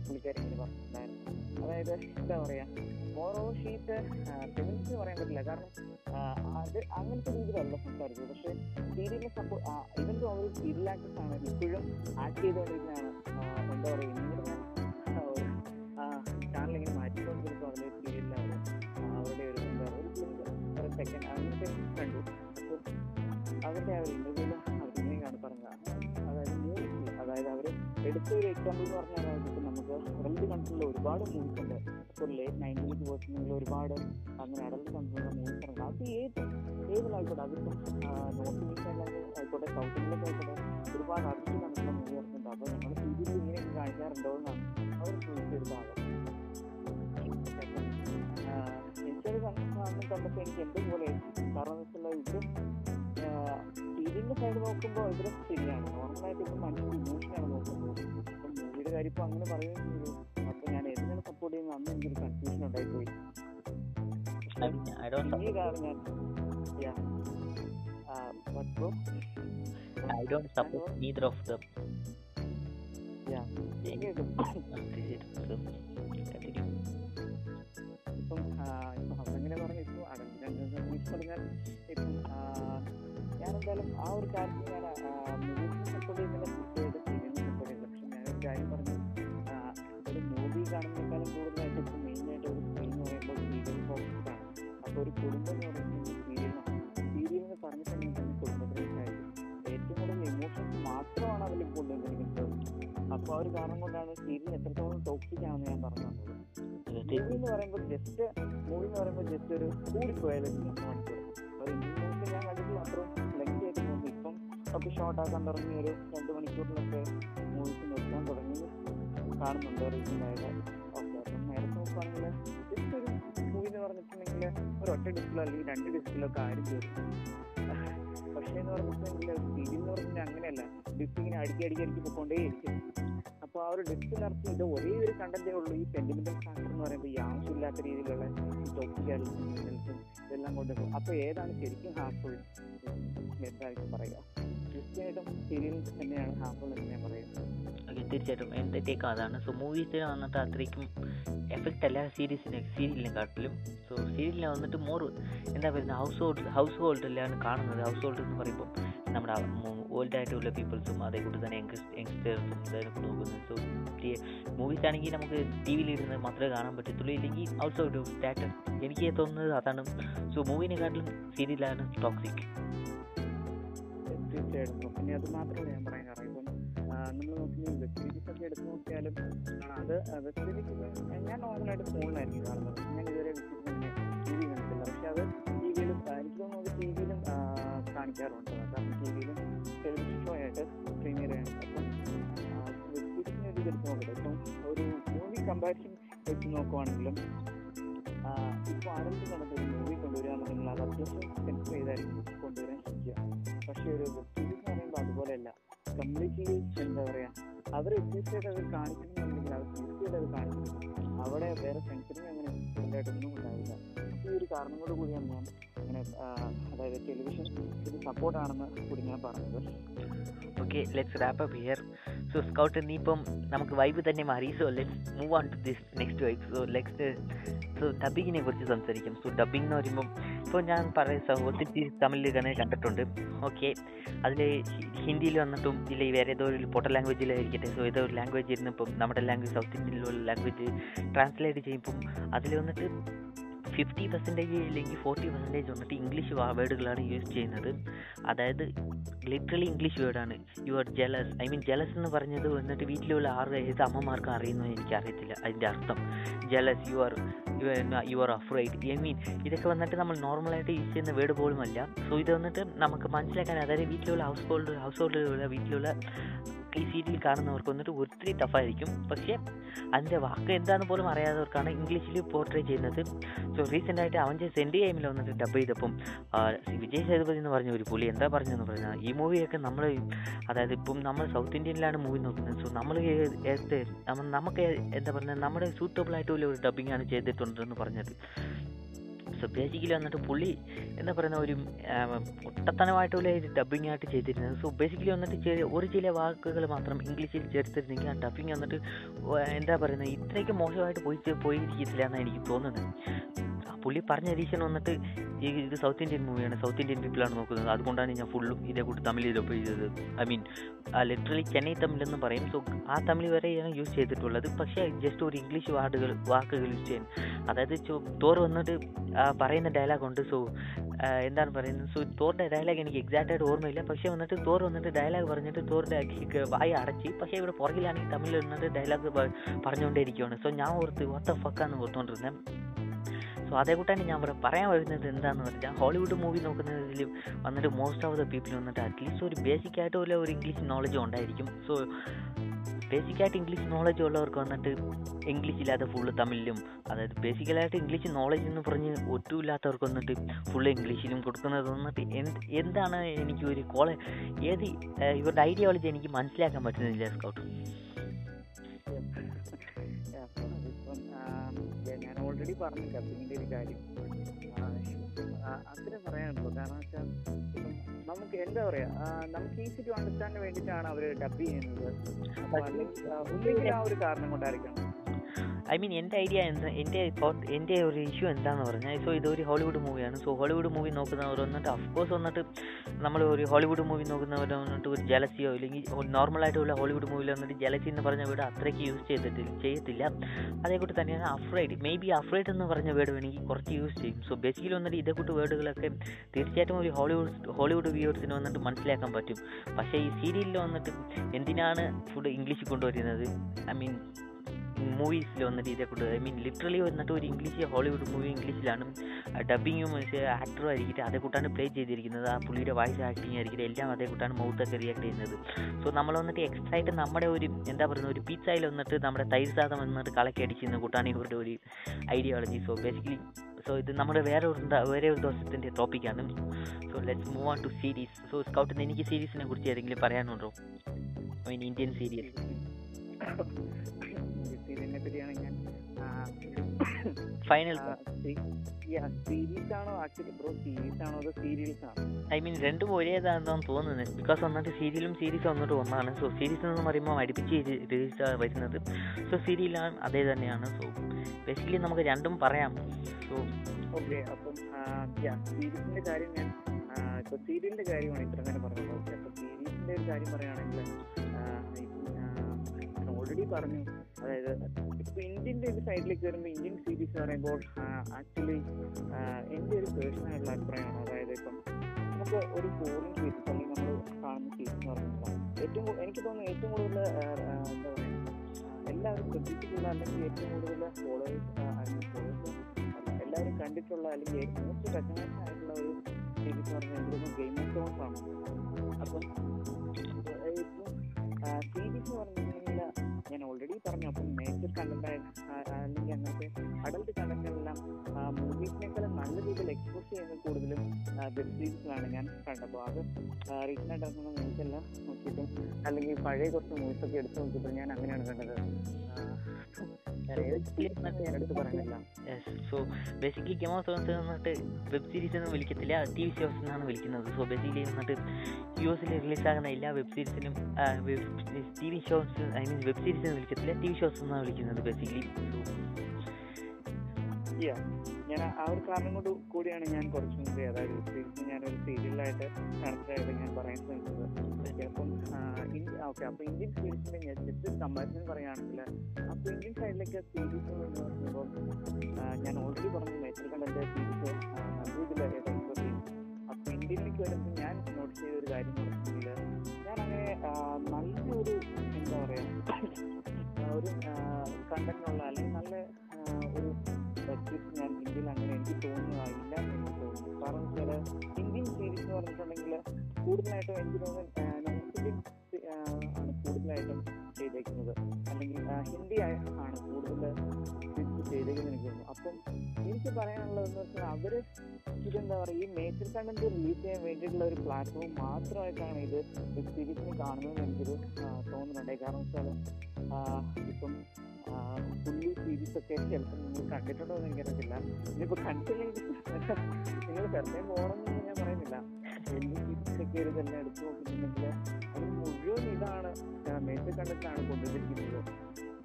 പുള്ളിക്കാരി ഇങ്ങനെ പറഞ്ഞിട്ടുണ്ടായിരുന്നു. അതായത് എന്താ പറയാ മോറോ ഷീറ്റ് ഫെമിനിസ്റ്റ് പറയാൻ പറ്റില്ല. കാരണം അത് അങ്ങനത്തെ രീതിയിലല്ല സംസാരിച്ചത്. പക്ഷെ സീരിയലിനെ സപ്പോ ഇവൻ അവർ സീരിയൽ ആക്ടേഴ്സ് ആണ് ഇപ്പോഴും ആക്ട് ചെയ്തുകൊണ്ടിരിക്കുന്നതാണ് എന്താ പറയുക ഇങ്ങനെ ചാനൽ ഇങ്ങനെ മാറ്റിക്കൊണ്ടിരിക്കും അവരുടെ ഒരു എന്താ ഒരു ഒരു സെക്കൻഡ് അങ്ങനത്തെ കണ്ടു. അവരുടെ ആ ഒരു ഇന്റർവ്യൂവിൽ അവരിങ്ങനെയാണ് പറഞ്ഞത്. അതായത് അതായത് അവർ എടുത്ത ഒരു എക്സാമ്പിൾ എന്ന് പറഞ്ഞാൽ നമുക്ക് ഇപ്പം നമുക്ക് അഡൽട്ട് കൺട്രിയിൽ ഒരുപാട് മൂവീസ് ഉണ്ട്. ഇപ്പോൾ ലേറ്റ് നയന്റീൻസ് പോയിട്ടുണ്ടെങ്കിൽ ഒരുപാട് അങ്ങനെ അഡൽട്ട് കൺട്രിയിലുള്ള മൂവീസ് ഉണ്ട്. അത് ഏത് ഏതിലായിക്കോട്ടെ അതിപ്പം നോർത്ത് ഇന്ത്യയിലൊക്കെ ആയിക്കോട്ടെ സൗത്ത് ഇന്ത്യയിലൊക്കെ ആയിക്കോട്ടെ ഒരുപാട് അഡൽട്ട് കൺട്രിയിലുള്ള മൂവി ഇറക്കുന്നുണ്ട് അപ്പോൾ നമ്മൾ ടി വിയിൽ ഇങ്ങനെ കാണിക്കാറുണ്ടോ എന്നാണ്. അവർ ചോദിച്ചൊരു ഭാഗം എനിക്കൊരു കണ്ടു കണ്ടപ്പോൾ എനിക്ക് എന്തുപോലെ കാരണം എന്ന് വെച്ചാൽ ഇത് സീരിയലിന്റെ സൈഡ് നോക്കുമ്പോൾ ഇവരെ ശരിയാണ്. നോർമലായിട്ട് ഇപ്പം മനുഷ്യൻ ഇമോഷനാണ് നോക്കുന്നത്. ഇപ്പം മൂവിയുടെ കാര്യം ഇപ്പം അങ്ങനെ പറയുകയും ചെയ്തു. അപ്പോൾ ഞാൻ എന്തിനാണ് സപ്പോർട്ട് ചെയ്യുന്നത്? അന്ന് എനിക്കൊരു കൺഫ്യൂഷൻ ഉണ്ടായിപ്പോയി പിന്നീടാണ് ഞാൻ? I don't support neither of them Yeah. ഇപ്പം ഇപ്പം അങ്ങനെ പറഞ്ഞു ഇപ്പം മൂവീസ് പറഞ്ഞാൽ ഇപ്പം ഞാൻ എന്തായാലും ആ ഒരു കാര്യത്തിൽ ഞാൻ കാര്യം പറഞ്ഞു. ഒരു മൂവി കാണുന്നതിനേക്കാളും കൂടുതലായിട്ട് ഇപ്പം മെയിനായിട്ട് ഒരു സ്ക്രീൻ എന്ന് പറയുമ്പോൾ സീരിയൽ ഫോക്കസ് ആണ്. അപ്പോൾ ഒരു കുടുംബം എന്ന് പറയുന്നത് സീരിയലാണ് സീരിയൽ എന്ന് പറഞ്ഞിട്ടുണ്ടെങ്കിൽ തന്നെ കുടുംബത്തിലേക്കായിരിക്കും ഏറ്റവും കൂടുതൽ ഇമോഷൻസ് മാത്രമാണ് അതിൽ കൊണ്ടുവന്നിരിക്കുന്നത് അപ്പോൾ ആ ഒരു കാരണം കൊണ്ടാണ് സീരിയൽ എത്രത്തോളം ടോക്സിക് ആണെന്ന് ഞാൻ പറഞ്ഞു തന്നത്. എന്ന് പറയുമ്പോൾ ജസ്റ്റ് മൂവി എന്ന് പറയുമ്പോൾ ജസ്റ്റ് ഒരു കൂടിപ്പോയാലും ഒരു ഞാൻ കണ്ടിട്ട് മാത്രം ലെങ്ക് ആയിട്ട് നോക്കി. ഇപ്പം ഒക്കെ ഷോർട്ട് ആക്കാൻ തുടങ്ങി ഒരു രണ്ട് മണിക്കൂറിലൊക്കെ മൂവീസ് നിർത്താൻ തുടങ്ങി കാണുന്നുണ്ട് റീസെന്റായിട്ട് ഓക്കെ അപ്പം നേരത്തെ നോക്കുകയാണെങ്കിൽ ജസ്റ്റ് ഒരു മൂവി എന്ന് പറഞ്ഞിട്ടുണ്ടെങ്കിൽ ഒരു ഒറ്റ ഡിസ്കിലോ അല്ലെങ്കിൽ രണ്ട് ഡിസ്കിലൊക്കെ ആരും ചെയ്തു പക്ഷേ എന്ന് പറഞ്ഞിട്ടുണ്ടെങ്കിൽ സീരിയൽ എന്ന് പറഞ്ഞിട്ടുണ്ടെങ്കിൽ അങ്ങനെയല്ല. ഡിസ്ക് ഇങ്ങനെ അടുക്കി അടുക്കി അടുക്കി പോയിക്കൊണ്ടേയിരിക്കും. ആ ഒരു നിറച്ച് ഇത് ഒരേ ഒരു കണ്ടന്റേ ഉള്ളൂ. ഈ സെന്റിമെന്റൽ ഫാക്ടർ എന്ന് പറയുമ്പോൾ ഈ ആവശ്യമില്ലാത്ത രീതിയിലുള്ള ഈ ടോക്സിക് ഇതെല്ലാം കൊണ്ട് അപ്പോൾ ഏതാണ് ശരിക്കും ഹാർഫുൾ എന്തായിരിക്കും പറയുക? തീർച്ചയായിട്ടും സീരിയൽ തന്നെയാണ് ഹാർഫുൾ എന്ന് ഞാൻ പറയുന്നത്. തീർച്ചയായിട്ടും. ടേക്ക് അതാണ്? സോ മൂവീസിന് വന്നിട്ട് അത്രയ്ക്കും എഫക്റ്റ് അല്ല. സീരീസിന് സീരിയലിനെ കാട്ടിലും സോ സീരിയലിനെ വന്നിട്ട് മോർ എന്താ പറയുന്നത്? ഹൗസ് ഹോൾഡ് ഹൗസ് ഹോൾഡിലാണ് കാണുന്നത്. ഹൗസ് ഹോൾഡ് എന്ന് പറയുമ്പോൾ നമ്മുടെ ഓൾഡ് ആയിട്ടുള്ള പീപ്പിൾസും അതേക്കൂട്ട് തന്നെ യങ്സ്റ്റേഴ്സും ഇതൊക്കെ നോക്കുന്നത് സോ മൂവീസ് ആണെങ്കിൽ നമുക്ക് ടി വിയിൽ ഇരുന്ന് മാത്രമേ കാണാൻ പറ്റത്തുള്ളൂ. ഇല്ലെങ്കിൽ ഔട്ട്സൈഡ് ഔട്ട് തിയേറ്റർ എനിക്ക് തോന്നുന്നത് അതാണ്. സോ മൂവിനെക്കാട്ടിലും സീരിയലാണ് ടോക്സിക് തീർച്ചയായിട്ടും. പിന്നെ അത് മാത്രമല്ല ഞാൻ പറയാൻ കാരണം ഇപ്പം നമ്മൾ നോക്കി വെബ് സീരീസ് എടുത്ത് നോക്കിയാലും അത് വെബ് സീരീസ് ഞാൻ നോർമലായിട്ട് ഫോണിലായിരിക്കും കാണുന്നത്. ഞാൻ ഇതുവരെ ടി വി കണ്ടിട്ടില്ല. പക്ഷെ അത് എനിക്ക് തോന്നുന്നു ടി വിയിലും കാണിക്കാറുണ്ട്. കാരണം ടി വിയിലും ടെലിവിഷൻ ഷോ ആയിട്ട് പ്രീമിയർ ചെയ്യാൻ അപ്പം സീരീസിനെ ഒരു ഇതെടുത്ത് നോക്കട്ടെ. ഇപ്പം ഒരു മൂവി കമ്പാരിസൺ വെച്ച് നോക്കുവാണെങ്കിലും ഇപ്പോൾ ആരെങ്കിലും കണ്ടിട്ട് ഒരു മൂവി കൊണ്ടുവരികയാണെന്നുണ്ടെങ്കിൽ അത് അത്യാവശ്യം സെൻസ് ചെയ്തായിരിക്കും കൊണ്ടുവരാൻ ശ്രമിക്കുക. പക്ഷേ ഒരു വെബ് സീരീസ് എന്ന് പറയുമ്പോൾ അതുപോലെയല്ല. കംപ്ലീറ്റ്ലി എന്താ പറയുക അവർ എത്തിച്ചായിട്ട് അത് കാണിക്കുന്നുണ്ടെങ്കിൽ അവർ തീർച്ചയായിട്ടും അത് കാണിക്കുന്നു അവിടെ വേറെ സെൻസറിങ് അങ്ങനെ ഉണ്ടായിട്ടൊന്നും ഉണ്ടാവില്ല. ഈ ഒരു കാരണം കൊണ്ട് കൂടിയാണ് ഞാൻ അങ്ങനെ അതായത് ടെലിവിഷൻ ഒരു സപ്പോർട്ടാണെന്ന് കൂടി ഞാൻ പറഞ്ഞത്. Okay let's wrap up here so Scout നീ ഇപ്പം നമുക്ക് വൈബ് തന്നെ മാറി. So let's move on to this next vibe so next so ഡബിങ്ങിനെ കുറിച്ച് സംസാരിക്കും. സോ ഡബിംഗ് എന്ന് പറയുമ്പം ഇപ്പോൾ ഞാൻ പറയുന്ന ഒത്തിരി തമിഴിൽ തന്നെ കണ്ടിട്ടുണ്ട്. ഓക്കെ അതിൽ ഹിന്ദിയിൽ വന്നിട്ടും ഇല്ല വേറെ ഏതോ ഒരു പൊട്ട ലാംഗ്വേജിലായിരിക്കട്ടെ സോ ഏതോ ഒരു ലാംഗ്വേജ് ഇരുന്ന് ഇപ്പം നമ്മുടെ ലാംഗ്വേജ് സൗത്ത് ഇന്ത്യയിലുള്ള ലാംഗ്വേജ് ട്രാൻസ്ലേറ്റ് ചെയ്യുമ്പം അതിൽ വന്നിട്ട് ഫിഫ്റ്റി പെർസെന്റേജ് അല്ലെങ്കിൽ ഫോർട്ടി പെർസെന്റേജ് വന്നിട്ട് ഇംഗ്ലീഷ് വേർഡുകളാണ് യൂസ് ചെയ്യുന്നത്. അതായത് ലിറ്ററലി ഇംഗ്ലീഷ് വേർഡാണ് you are jealous I mean jealous എന്ന് പറഞ്ഞത് വന്നിട്ട് വീട്ടിലുള്ള ആറ് ഏത് അമ്മമാർക്കും എനിക്ക് എനിക്കറിയത്തില്ല അതിന്റെ അർത്ഥം. Jealous you are you are afraid I mean ഇതൊക്കെ വന്നിട്ട് നമ്മൾ നോർമലായിട്ട് യൂസ് ചെയ്യുന്ന വേർഡ് പോലും അല്ല സോ ഇത് വന്നിട്ട് നമുക്ക് മനസ്സിലാക്കാൻ അതായത് വീട്ടിലുള്ള ഹൗസ് ഹോൾഡ് ഹൗസ് ഹോൾഡിലുള്ള വീട്ടിലുള്ള ഈ സീരിയൽ കാണുന്നവർക്ക് വന്നിട്ട് ഒത്തിരി ടഫായിരിക്കും പക്ഷേ അതിന്റെ വാക്ക് എന്താണെന്ന് പോലും അറിയാത്തവർക്കാണ് ഇംഗ്ലീഷിൽ പോർട്രേ ചെയ്യുന്നത്. സോ റീസെന്റ് ആയിട്ട് അവൻ സെൻഡ് ഗെയിമിൽ വന്നിട്ട് ഡബ് ചെയ്തപ്പം വിജയ് സേതുപതി എന്ന് പറഞ്ഞ ഒരു പുലി എന്താ പറഞ്ഞതെന്ന് പറഞ്ഞാൽ ഈ മൂവിയൊക്കെ നമ്മൾ അതായത് ഇപ്പം നമ്മൾ സൗത്ത് ഇന്ത്യയിലാണ് മൂവി നോക്കുന്നത്. സോ നമ്മൾ നമുക്ക് എന്താ പറയുക നമ്മുടെ സൂട്ടബിൾ ആയിട്ടുള്ള ഒരു ഡബിങ് ആണ് ചെയ്തിട്ടുണ്ടെന്ന് പറഞ്ഞത്. സോ ബേസിക്കലി വന്നിട്ട് പുള്ളി എന്താ പറയുന്ന ഒരു ഒട്ടത്തനമായിട്ടുള്ള ഒരു ഡബ്ബിംഗ് ആയിട്ട് ചെയ്തിരുന്നത്. സോ ബേസിക്കലി വന്നിട്ട് ഒരു ചില വാക്കുകൾ മാത്രം ഇംഗ്ലീഷിൽ ചേർത്തിരുന്നെങ്കിൽ ആ ഡബിങ് വന്നിട്ട് എന്താ പറയുന്നത് ഇത്രയ്ക്ക് മോശമായിട്ട് പോയി പോയിരിക്കത്തില്ല എന്നാണ് എനിക്ക് തോന്നുന്നത്. പുള്ളി പറഞ്ഞ റീസൺ വന്നിട്ട് ഈ ഇത് സൗത്ത് ഇന്ത്യൻ മൂവിയാണ് സൗത്ത് ഇന്ത്യൻ പീപ്പിളാണ് നോക്കുന്നത്. അതുകൊണ്ടാണ് ഞാൻ ഫുള്ളും ഇതേ കൂടി തമിഴ് ഡബ് ചെയ്തത്. I mean literally Chennai Tamil എന്ന് പറയും. സോ ആ തമിഴ് വരെ ഞാൻ യൂസ് ചെയ്തിട്ടുള്ളത്. പക്ഷേ ജസ്റ്റ് ഒരു ഇംഗ്ലീഷ് വാർഡുകൾ വാക്കുകൾ യൂസ് ചെയ്യാൻ. അതായത് തോർ വന്നിട്ട് ആ, പറയുന്ന ഡയലോഗ് ഉണ്ട്. സോ എന്താണ് പറയുന്നത്? സോ തോറിന്റെ ഡയലോഗ് എനിക്ക് എക്സാക്റ്റ് ആയിട്ട് ഓർമ്മയില്ല. പക്ഷേ വന്നിട്ട് തോർ വന്നിട്ട് ഡയലോഗ് പറഞ്ഞിട്ട് തോറിന്റെ വായ അടച്ച് പക്ഷേ ഇവിടെ പുറകിലാണെങ്കിൽ തമിഴിൽ വന്നിട്ട് ഡയലോഗ് പറഞ്ഞുകൊണ്ടേ ഇരിക്കുകയാണ് സോ ഞാൻ ഓർത്ത് ഒത്ത ഫക്കാന്ന് ഓർത്തുകൊണ്ടിരുന്നത് അതേ കൂട്ടാണ് ഞാൻ ഇവിടെ പറയാൻ വരുന്നത് എന്താണെന്ന് പറഞ്ഞാൽ ഹോളിവുഡ് മൂവി നോക്കുന്നതിൽ വന്നിട്ട് മോസ്റ്റ് ഓഫ് ദ പീപ്പിൾ വന്നിട്ട് അറ്റ്ലീസ്റ്റ് ഒരു ബേസിക് ആയിട്ടുള്ള ഒരു ഇംഗ്ലീഷ് നോളജ് ഉണ്ടായിരിക്കും. സോ ബേസിക്കായിട്ട് ഇംഗ്ലീഷ് നോളജ് ഉള്ളവർക്ക് വന്നിട്ട് ഇംഗ്ലീഷ് ഇല്ലാതെ ഫുള്ള് തമിഴിലും അതായത് ബേസിക്കലായിട്ട് ഇംഗ്ലീഷ് നോളജ് എന്ന് പറഞ്ഞ് ഒട്ടുമില്ലാത്തവർക്ക് വന്നിട്ട് ഫുള്ള് ഇംഗ്ലീഷിലും കൊടുക്കുന്നത് വന്നിട്ട് എന്ത് എന്താണ് എനിക്ക് ഒരു കോളേജ് ഏത് ഇവരുടെ ഐഡിയോളജി എനിക്ക് മനസ്സിലാക്കാൻ പറ്റുന്നില്ല സ്കൗട്ട്. ഓൾറെഡി പറഞ്ഞു ഡബിങ്ങിന്റെ ഒരു കാര്യം. അത്രേ പറയാനുള്ളൂ. കാരണം വെച്ചാൽ നമുക്ക് എന്താ പറയാ നമുക്ക് ഈസി ടു അണ്ടർസ്റ്റാൻഡിന് വേണ്ടിയിട്ടാണ് അവർ ഡബ് ചെയ്യുന്നത്. ആ ഒരു കാരണം കൊണ്ടായിരിക്കണം. ഐ മീൻ എന്റെ ഐഡിയ എന്താ? എന്റെ എന്റെ ഒരു ഇഷ്യൂ എന്താണെന്ന് പറഞ്ഞാൽ സോ ഇതൊരു ഹോളിവുഡ് മൂവിയാണ് സോ ഹോളിവുഡ് മൂവി നോക്കുന്നവർ വന്നിട്ട് അഫ്കോഴ്സ് വന്നിട്ട് നമ്മൾ ഒരു ഹോളിവുഡ് മൂവി നോക്കുന്നവർ വന്നിട്ട് ഒരു ജലസിയോ അല്ലെങ്കിൽ നോർമലായിട്ടുള്ള ഹോളിവുഡ് മൂവിയിൽ വന്നിട്ട് ജലസി എന്ന് പറഞ്ഞ വീട് അത്രയ്ക്ക് യൂസ് ചെയ്തിട്ടില്ല ചെയ്യത്തില്ല. അതേക്കൂട്ട് തന്നെയാണ് അഫ്രൈഡ് മേ ബി അഫ്രൈഡ് എന്ന് പറഞ്ഞ വേർഡ് വേണമെങ്കിൽ കുറച്ച് യൂസ് ചെയ്യും. സോ ബേസിക്കലി വന്നിട്ട് ഇതേക്കൂട്ട് വേർഡുകളൊക്കെ തീർച്ചയായിട്ടും ഒരു ഹോളിവുഡ് ഹോളിവുഡ് വ്യൂവേഴ്സിന് വന്നിട്ട് മനസ്സിലാക്കാൻ പറ്റും. പക്ഷേ ഈ സീരിയലിൽ വന്നിട്ട് എന്തിനാണ് ഫുഡ് ഇംഗ്ലീഷിൽ കൊണ്ടുവരുന്നത്? ഐ മീൻ മൂവീസിൽ വന്ന രീതിയെ കൊണ്ട് ഐ മീൻ ലിറ്ററലി വന്നിട്ട് ഒരു ഇംഗ്ലീഷ് ഹോളിവുഡ് മൂവി ഇംഗ്ലീഷിലാണ് ഡബിങ്ങും ആക്ടറും ആയിരിക്കും അതേ കൂട്ടാണ് പ്ലേ ചെയ്തിരിക്കുന്നത്. ആ പുള്ളിയുടെ വോയിസ് ആക്ടിങ് ആയിരിക്കും എല്ലാം അതേ കൂട്ടാണ് മൗത്തൊക്കെ റിയാക്ട് ചെയ്യുന്നത്. സോ നമ്മൾ വന്നിട്ട് എക്സ്ട്രാ ആയിട്ട് നമ്മുടെ ഒരു എന്താ പറയുന്നത് ഒരു പിzzയിൽ വന്നിട്ട് നമ്മുടെ തൈര് സാധം വന്നിട്ട് കളക്കി അടിച്ചിരുന്ന കൂട്ടാണ് ഇവരുടെ ഒരു ഐഡിയോളജി സോ ബേസിക്കലി സോ ഇത് നമ്മുടെ വേറെ ഒരു വേറെ ഒരു ദിവസത്തിന്റെ ടോപ്പിക്കാണ് so let's move on to series so സ്കൗട്ടിന് എനിക്ക് സീരീസിനെ കുറിച്ച് ഏതെങ്കിലും പറയാനുണ്ടോ? ഐ മീൻ ഇന്ത്യൻ സീരീസ് സീരിയലിനെ പറ്റിയാണ് ഞാൻ ഫൈനൽ സീരീസ് ആണോ ആക്ച്വലി ബ്രോ സീരീസ് ആണോ അതോ സീരിയൽസ് ആണോ? ഐ മീൻ രണ്ടും ഒരേതാണെന്നാണ് തോന്നുന്നത്. ബിക്കോസ് വന്നിട്ട് സീരിയലും സീരീസും വന്നിട്ട് ഒന്നാണ്. സോ സീരീസ് എന്ന് പറയുമ്പോൾ അടുപ്പിച്ച് റിലീസ് വരുന്നത്. സോ സീരിയലാണ് അതേ തന്നെയാണ്. സോ ബേസിക്കലി നമുക്ക് രണ്ടും പറയാം. സോ ഓക്കെ അപ്പം സീരീസിന്റെ കാര്യം ഞാൻ ആ, ഇപ്പൊ സീരിയലിന്റെ കാര്യമാണ് ഇത്ര നേരം പറഞ്ഞത്. ഓക്കെ അപ്പൊ സീരീസിന്റെ ഒരു കാര്യം പറയുകയാണെങ്കിൽ ഓൾറെഡി പറഞ്ഞു. അതായത് ഇപ്പൊ ഇന്ത്യന്റെ ഒരു സൈഡിലേക്ക് വരുമ്പോൾ ഇന്ത്യൻ സീരീസ് എന്ന് പറയുമ്പോൾ ആക്ച്വലി എന്റെ ഒരു പേഴ്സണൽ ആയിട്ടുള്ള അഭിപ്രായമാണ്. അതായത് ഇപ്പം നമുക്ക് ഒരു ഫോറിൻ സീരീസ് അല്ലെങ്കിൽ നമ്മൾ കാണുന്ന സീരീസ് എന്ന് പറയുമ്പോൾ ഏറ്റവും എനിക്ക് തോന്നുന്നു ഏറ്റവും കൂടുതൽ എന്താ പറയുക എല്ലാവരും ശ്രദ്ധിച്ചിട്ടുള്ള അല്ലെങ്കിൽ ഏറ്റവും കൂടുതൽ ഫോളോവേഴ്സ് അല്ലെങ്കിൽ എല്ലാവരും കണ്ടിട്ടുള്ള അല്ലെങ്കിൽ മോസ്റ്റ് റെക്കഗ്നൈസ്ഡ് ആയിട്ടുള്ള ഒരു സീരീസ് എന്ന് പറഞ്ഞാൽ എനിക്ക് തോന്നുന്നു ഗെയിം ആണ്. അപ്പം സീരീസ് പറഞ്ഞിട്ടുണ്ടെങ്കിൽ ഞാൻ ഓൾറെഡി പറഞ്ഞു. അപ്പം മേജർ കണ്ടന്റ് അല്ലെങ്കിൽ അങ്ങനത്തെ അഡൽട്ട് കണ്ടന്റുകളെല്ലാം മൂവീസിനേക്കാളും നല്ല രീതിയിൽ എക്സ്പോസ് ചെയ്യുന്നത് കൂടുതലും വെബ് സീരീസിലാണ് ഞാൻ കണ്ടപ്പോൾ അത് റീസെന്റ് ആയിട്ട് ഇറങ്ങുന്ന നോക്കിയിട്ടും അല്ലെങ്കിൽ പഴയ കുറച്ച് മൂവീസ് ഒക്കെ എടുത്ത് നോക്കിയപ്പോൾ ഞാൻ അങ്ങനെയാണ് കണ്ടത്. So basically Game of Thrones വന്നിട്ട് വെബ് സീരീസ് എന്ന് വിളിക്കത്തില്ല ടി വി ഷോസ് എന്നാണ് വിളിക്കുന്നത്. സോ ബേസിക്കലി വന്നിട്ട് യു എസിൽ റിലീസാകുന്ന എല്ലാ web സീരീസിനും T V shows I mean web series എന്ന് വിളിക്കത്തില്ല ടി വി ഷോസ് എന്നാണ് വിളിക്കുന്നത് ബേസിക്കലി. ഞാൻ ആ ഒരു കാരണം കൊണ്ട് കൂടിയാണ് ഞാൻ കുറച്ച് മുമ്പ് അതായത് സീരീസ് ഞാനൊരു സീരിയലായിട്ട് കണക്റ്റായിട്ട് ഞാൻ പറയാൻ ശ്രമിച്ചത് അപ്പം ഇന്ത്യ ഓക്കെ അപ്പോൾ ഇന്ത്യൻ സീരീസിന്റെ ഞാൻ ജസ്റ്റ് കമ്പാരിസൺ പറയുകയാണെങ്കിൽ അപ്പോൾ ഇന്ത്യൻ സൈഡിലൊക്കെ സീരീസ് എന്ന് പറയുമ്പോൾ ഞാൻ ഓൾറെഡി പറഞ്ഞു നേച്ചർ കണ്ടന്റെ സീരീസ് നല്ല ഇന്ത്യയിലേക്ക് വരുമ്പോൾ ഞാൻ നോട്ട് ചെയ്ത ഒരു കാര്യം പറഞ്ഞില്ല ഞാൻ അങ്ങനെ നല്ലൊരു എന്താ പറയുക ഒരു കണ്ടന്റുള്ള അല്ലെങ്കിൽ നല്ല ഒരു സബ്ജക്റ്റ് ഞാൻ ഇന്ത്യയിൽ അങ്ങനെ എനിക്ക് തോന്നുന്നതായില്ല എന്ന് തോന്നുന്നു. കാരണം വെച്ചാൽ ഇന്ത്യൻ സീരീസ് എന്ന് പറഞ്ഞിട്ടുണ്ടെങ്കിൽ കൂടുതലായിട്ടും എനിക്ക് തോന്നുന്നു ആണ് കൂടുതലായിട്ടും ചെയ്തേക്കുന്നത്. അല്ലെങ്കിൽ ഹിന്ദി ആണ് കൂടുതൽ ചെയ്തേക്കുന്നത് എനിക്ക് തോന്നുന്നു അപ്പം എനിക്ക് പറയാനുള്ളതെന്ന് വെച്ചാൽ അവർ ഇതെന്താ പറയുക ഈ മേജർ കണ്ടന്റ് റിലീസ് ചെയ്യാൻ വേണ്ടിയിട്ടുള്ള ഒരു പ്ലാറ്റ്ഫോം മാത്രമായിട്ടാണ് ഇത് വെബ് സീരീസിന് കാണുന്നതെന്ന് എനിക്കൊരു തോന്നുന്നുണ്ട്. കാരണം വെച്ചാൽ ഇപ്പം ഫുള്ളി സീരീസ് ഒക്കെ ചിലപ്പോൾ നിങ്ങൾ കണ്ടിട്ടുണ്ടോ എന്ന് എനിക്കറിയത്തില്ല. ഇനിയിപ്പോൾ കണ്ടില്ലെങ്കിൽ നിങ്ങൾ വെറുതെ പോകണമെന്ന് ഞാൻ പറയുന്നില്ല. വലിയ സീരീസൊക്കെ ഒരു തന്നെ എടുത്തു നോക്കിയിട്ടുണ്ടെങ്കിൽ അത് മുഴുവൻ ഇതാണ് മേജർ കണ്ടന്റാണ് കൊണ്ടുവന്നിരിക്കുന്നത്.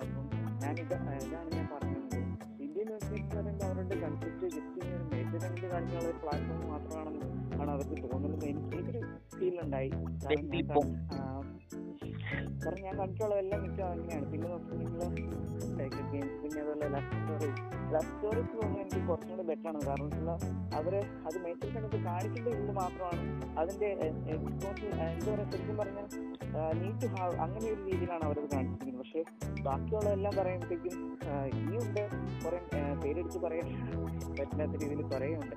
അപ്പം ഞാൻ ഇത് ഇതാണ് ഞാൻ പറഞ്ഞത്. പറയുമ്പോൾ അവരുടെ കൺസെപ്റ്റ് ജസ്റ്റ് ഒരു കണ്ടന്റ് കാണിക്കാനുള്ള ഒരു പ്ലാറ്റ്ഫോം മാത്രമാണെന്ന് ആണ് അവർക്ക് തോന്നുന്നത്. എനിക്ക് എനിക്കൊരു ഫീൽ ഉണ്ടായി. കാരണം ഞാൻ കണ്ടിട്ടുള്ള എല്ലാം കണ്ടിട്ടുള്ളതെല്ലാം മിക്ക അങ്ങനെയാണ് പിന്നെ നോക്കിയിട്ടുണ്ടെങ്കിൽ ഗെയിംസ് പിന്നെ അതുപോലെ ലവ് സ്റ്റോറി ലവ് സ്റ്റോറീസ് തോന്നുന്നു എനിക്ക് കുറച്ചും കൂടി ബെറ്റർ ആണ് കാരണം വെച്ചാൽ അവർ അത് മേച്ചൽ കണ്ടത് കാണിക്കേണ്ട ഇത് മാത്രമാണ് അതിന്റെ എന്താ പറയുക ശരിക്കും പറഞ്ഞാൽ നീറ്റ് ഹാവ് അങ്ങനെ ഒരു രീതിയിലാണ് അവരത് കാണിച്ചിരിക്കുന്നത് പക്ഷേ ബാക്കിയുള്ള എല്ലാം പറയുമ്പോഴത്തേക്കും ഇനിയുണ്ട്. കുറെ പേരെടുത്ത് പറയാൻ പറ്റാത്ത രീതിയിൽ കുറേ ഉണ്ട്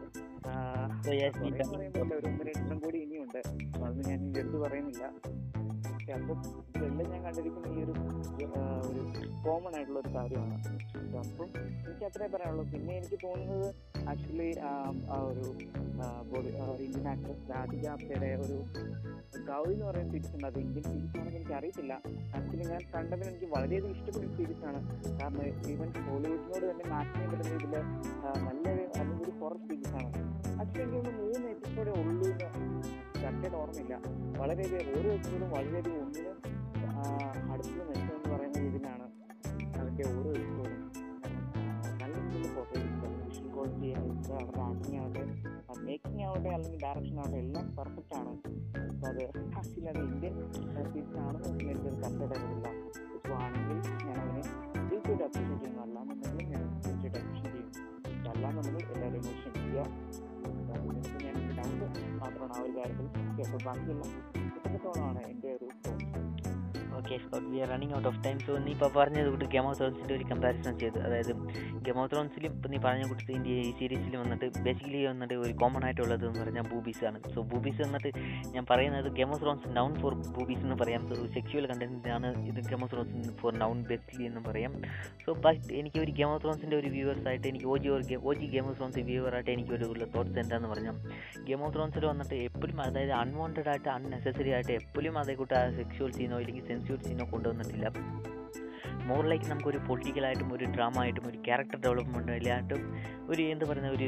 പറയുമ്പോൾ ഒരു ഒന്ന് രണ്ടെണ്ണം കൂടി ഇനിയുണ്ട്. അത് അതൊന്നും ഞാൻ എടുത്ത് പറയുന്നില്ല. പക്ഷെ രണ്ടും ഞാൻ കണ്ടിരിക്കുന്ന ഈ ഒരു ഒരു കോമൺ ആയിട്ടുള്ള ഒരു കാര്യമാണ്. അപ്പം എനിക്ക് അത്രേ പറയാനുള്ളൂ. പിന്നെ എനിക്ക് തോന്നുന്നത് ആക്ച്വലി ആ ഒരു ഇന്ത്യൻ ആക്ട്രസ് രാധിക ആപ്തയുടെ ഒരു ഗൗരി എന്ന് പറയുന്ന സീരീസ് അത് ഇന്ത്യൻ സീരീസ് ആണെന്ന് എനിക്ക് അറിയത്തില്ല. ആക്ച്വലി ഞാൻ കണ്ടതിന് എനിക്ക് വളരെയധികം ഇഷ്ടപ്പെട്ട സീരീസ് ആണ്. കാരണം ഈവൻ ഹോളിവുഡിനോട് തന്നെ മാച്ച് ചെയ്യാൻ പറ്റുന്ന ഇതിൽ നല്ലൊരു അല്ലെങ്കിൽ ഒരു ഹൊറർ സീരീസ് ആണ്. ആക്ച്വലി എനിക്ക് മൂന്ന് എപ്പിസോഡേ ഉള്ളൂ എന്ന് കറക്റ്റായിട്ട് ഓർമ്മയില്ല. വളരെയധികം ഓരോ എപ്പിസോഡും വളരെയധികം ഒന്നിനും അടുത്തത് മെച്ചമെന്ന് പറയുന്ന രീതിയിലാണ് അതിന്റെ ഓരോ എപ്പിസോഡും നല്ല രീതിയിൽ വിഷ്വൽ ക്വാളിറ്റി അവരുടെ ആക്ടിങ് ആവട്ടെ മേക്കിംഗ് ആവട്ടെ അല്ലെങ്കിൽ ഡയറക്ഷൻ ആവട്ടെ എല്ലാം പെർഫെക്റ്റ് ആണ്. അപ്പോൾ അത് ആക്ച്വലി അത് ഇന്ത്യൻ സീരീസ് ആണെന്ന് എനിക്ക് ഒരു കറക്റ്റായിട്ട് ഇപ്പോൾ ആണെങ്കിൽ ഞാൻ അതിനെ തീർച്ചയായിട്ടും അപ്രീഷിയേറ്റ് ചെയ്യുന്നു. അല്ലാന്നുണ്ടെങ്കിൽ ഞാൻ തീർച്ചയായിട്ടും അപ്രീഷിയേറ്റ് ചെയ്യും. അല്ലാന്നുണ്ടെങ്കിൽ എല്ലാവരും ഇമോഷൻ ഞാൻ ഡൗട്ട് മാത്രമാണ് ആ ഒരു കാര്യത്തിൽ കേട്ടോ ബാക്കിയുള്ള എത്രത്തോളമാണ് എന്റെ ഒരു തോന്നൽ okay Scout we are running out of time so നീ ഇപ്പോൾ പറഞ്ഞത് കൂട്ട് ഗെയിം ഓഫ് ത്രോൺസിന്റെ ഒരു കമ്പാരിസൺ ചെയ്ത്. അതായത് ഗെയിം ഓഫ് ത്രോൺസിലും ഇപ്പോൾ നീ പറഞ്ഞ ഇന്ത്യ ഈ സീരീസിൽ വന്നിട്ട് ബേസിക്കലി വന്നിട്ട് ഒരു കോമൺ ആയിട്ടുള്ളത് എന്ന് പറഞ്ഞാൽ ബൂബീസ് ആണ്. സോ ബൂബീസ് വന്നിട്ട് ഞാൻ പറയുന്നത് Game of Thrones known for boobies എന്ന് പറയാം. സോ സെക്ച്വൽ കണ്ടന്റിനാണ് ഇത് Game of Thrones for known basically എന്ന് പറയാം. സോ ബട്ട് എനിക്ക് ഒരു ഗെയിം ഓഫ് ത്രോൺസിന്റെ ഒരു വ്യൂവേഴ്സ് ആയിട്ട് എനിക്ക് ഓ ജി ഒരു O G Game of Thrones വ്യൂവറായിട്ട് എനിക്ക് ഒരു ഉള്ള തോട്ട്സ് എന്താണെന്ന് പറഞ്ഞാൽ ഗെയിം ഓഫ് ത്രോൺസിൽ വന്നിട്ട് എപ്പോഴും അതായത് അൺവാണ്ടഡ് ആയിട്ട് അൺനെസസറി ആയിട്ട് എപ്പോഴും അതേ കൂട്ട് സീനോ അല്ലെങ്കിൽ സെൻസ്യൂർ സീനോ കൊണ്ടുവന്നിട്ടില്ല. മോർ ലൈക്ക് നമുക്കൊരു പൊളിറ്റിക്കലായിട്ടും ഒരു ഡ്രാമ ആയിട്ടും ഒരു ക്യാരക്ടർ ഡെവലപ്മെന്റും ഇല്ലായിട്ടും ഒരു എന്ത് പറയുന്ന ഒരു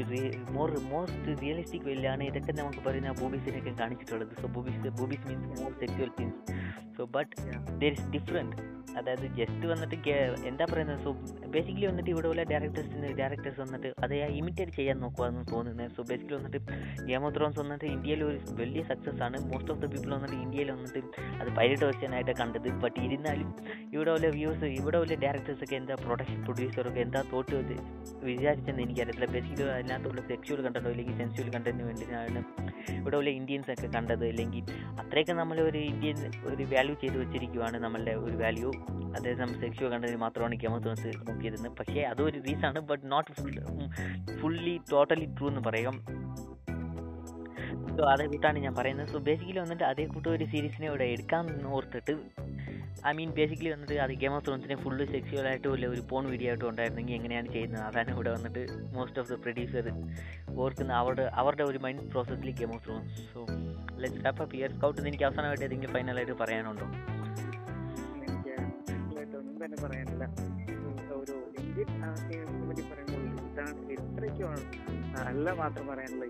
മോർ മോസ്റ്റ് റിയലിസ്റ്റിക് വെല്ലാണ് ഇതൊക്കെ നമുക്ക് പറയുന്ന ബൂബീസിനൊക്കെ കാണിച്ചിട്ടുള്ളത്. So boobies boobies means more sexual scenes so but there is different അതായത് ജസ്റ്റ് വന്നിട്ട് എന്താ പറയുന്നത്? സോ ബേസിക്കലി വന്നിട്ട് ഇവിടെ ഉള്ള ഡയറക്ടേഴ്സിന് ഡയറക്ടേഴ്സ് വന്നിട്ട് അതേ ഇമിറ്റേറ്റ് ചെയ്യാൻ നോക്കുവാന്ന് തോന്നുന്നത് സോ ബേസിക്കലി വന്നിട്ട് ഗെയിം ഓഫ് ത്രോൺസ് വന്നിട്ട് ഇന്ത്യയിൽ ഒരു വലിയ സക്സസ് ആണ്. മോസ്റ്റ് ഓഫ് ദ പീപ്പിൾ വന്നിട്ട് ഇന്ത്യയിൽ വന്നിട്ട് അത് പൈലറ്റ് വെർഷൻ ആയിട്ട് കണ്ടത്. ബട്ട് ഇരുന്നാലും ഇവിടെ ഉള്ള വ്യൂസ് ഇവിടെ ഉള്ള ഡയറക്ടേഴ്സൊക്കെ എന്താ പ്രൊഡക്ഷൻ പ്രൊഡ്യൂസറൊക്കെ എന്താ തോട്ട് വിചാരിച്ചെന്ന് എനിക്കറിയത്തില്ല. ബേസിക്കലി അതിനകത്തുള്ള സെക്ച്വൽ കണ്ടന്റോ അല്ലെങ്കിൽ സെൻസ്വൽ വേണ്ടി വേണ്ടിയാണ് ഇവിടെ ഉള്ള ഇന്ത്യൻസ് ഒക്കെ കണ്ടത്. അല്ലെങ്കിൽ അത്രയൊക്കെ നമ്മൾ ഒരു ഇന്ത്യൻ ഒരു വാല്യൂ ചെയ്ത് വെച്ചിരിക്കുവാണ് നമ്മളുടെ ഒരു വാല്യൂ അതായത് നമ്മൾ സെക്ച്വൽ കണ്ടന്റ് മാത്രമാണ് ത്രോൺസ് നോക്കിയിരുന്നത്. പക്ഷേ അതൊരു റീസാണ് but not fully totally true എന്ന് പറയാം. സോ അതേ കൂട്ടാണ് ഞാൻ പറയുന്നത്. സോ ബേസിക്കലി വന്നിട്ട് അതേ കൂട്ടം ഒരു സീരീസിനെ ഇവിടെ എടുക്കാൻ ഓർത്തിട്ട് ഐ മീൻ ബേസിക്കലി വന്നിട്ട് അത് ഗെയിം ഓഫ് ത്രോൺസിനെ ഫുള്ള് ആയിട്ട് ഇല്ല ഒരു പോൺ വീഡിയോ ആയിട്ടും ഉണ്ടായിരുന്നെങ്കിൽ എങ്ങനെയാണ് ചെയ്യുന്നത്? അതാണ് ഇവിടെ വന്നിട്ട് മോസ്റ്റ് ഓഫ് ദ പ്രൊഡ്യൂസർ ഓർക്കുന്ന അവരുടെ അവരുടെ ഒരു മൈൻഡ് പ്രോസസ്സിൽ Game of Thrones so let's wrap up here Scout എനിക്ക് അവസാനമായിട്ട് ഏതെങ്കിലും ഫൈനലായിട്ട് പറയാനുണ്ടോ? പറയാനില്ല. ഒരു- ഇന്ത്യൻ ഇതാണ് ഇത്രയ്ക്കുമാണ് നല്ല മാത്രം പറയാനുള്ള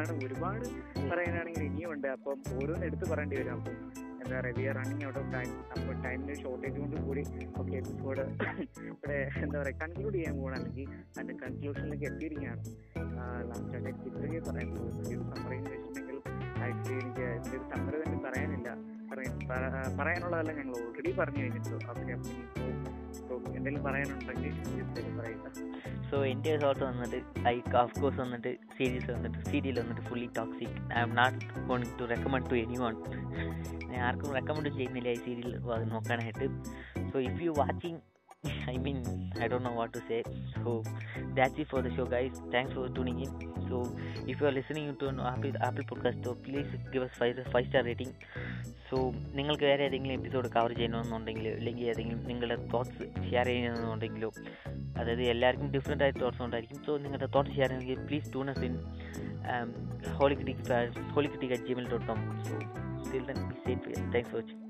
ആണ് ഒരുപാട് പറയാനാണെങ്കിൽ ഇനിയുണ്ട് അപ്പം ഓരോന്ന് എടുത്ത് പറയേണ്ടി വരും. അപ്പം എന്താ പറയുക we are running out of time അപ്പോൾ ടൈമിന് ഷോർട്ടേജ് കൊണ്ട് കൂടി ഓക്കെ എപ്പിസോഡ് ഇവിടെ എന്താ പറയുക കൺക്ലൂഡ് ചെയ്യാൻ പോകണം അല്ലെങ്കിൽ അതിന്റെ കൺക്ലൂഷനിലേക്ക് എത്തിയിരിക്കുകയാണ്. എനിക്ക് ഇത്രയൊക്കെ പറയാൻ പോകുന്നത് ഒരു സമ്മറി എന്ന് വെച്ചിട്ടുണ്ടെങ്കിൽ ആക്ച്വലി എനിക്ക് എന്റെ ഒരു സമ്മറി തന്നെ പറയാനില്ല. പറയാനുള്ളതെല്ലാം ഞങ്ങൾ ഓൾറെഡി പറഞ്ഞു കഴിഞ്ഞിട്ടു. അപ്പൊ അപ്പം ഇനിയിപ്പോൾ ഇപ്പോൾ എന്തെങ്കിലും പറയാനുണ്ടെങ്കിൽ സോ എന്റെ തോട്ട് വന്നിട്ട് ഐ ഓഫ് കോഴ്സ് വന്നിട്ട് സീരീസ് വന്നിട്ട് സീരിയൽ വന്നിട്ട് fully toxic I am not going to recommend to anyone ഞാൻ ആർക്കും റെക്കമെൻഡ് ചെയ്യുന്നില്ല ഈ സീരിയൽ നോക്കാനായിട്ട്. So if you watching I mean I don't know what to say so that's it for the show guys thanks for tuning in so if you are listening to Apple Apple Podcast, so please give us five five star rating so നിങ്ങൾക്ക് വേറെ ഏതെങ്കിലും episode cover ചെയ്യണമെന്നുണ്ടെങ്കിൽ അല്ലെങ്കിൽ ഏതെങ്കിലും നിങ്ങളുടെ thoughts share ചെയ്യണമെന്നുണ്ടെങ്കിലോ അതായത് എല്ലാവർക്കും different ആയിട്ട് തോട്ട്സ് ഉണ്ടായിരിക്കും. സോ നിങ്ങളുടെ തോട്ട്സ് ഷെയർ ചെയ്യണമെങ്കിൽ please tunes in holycritic holycritic at Gmail dot com so still then be safe thanks for watching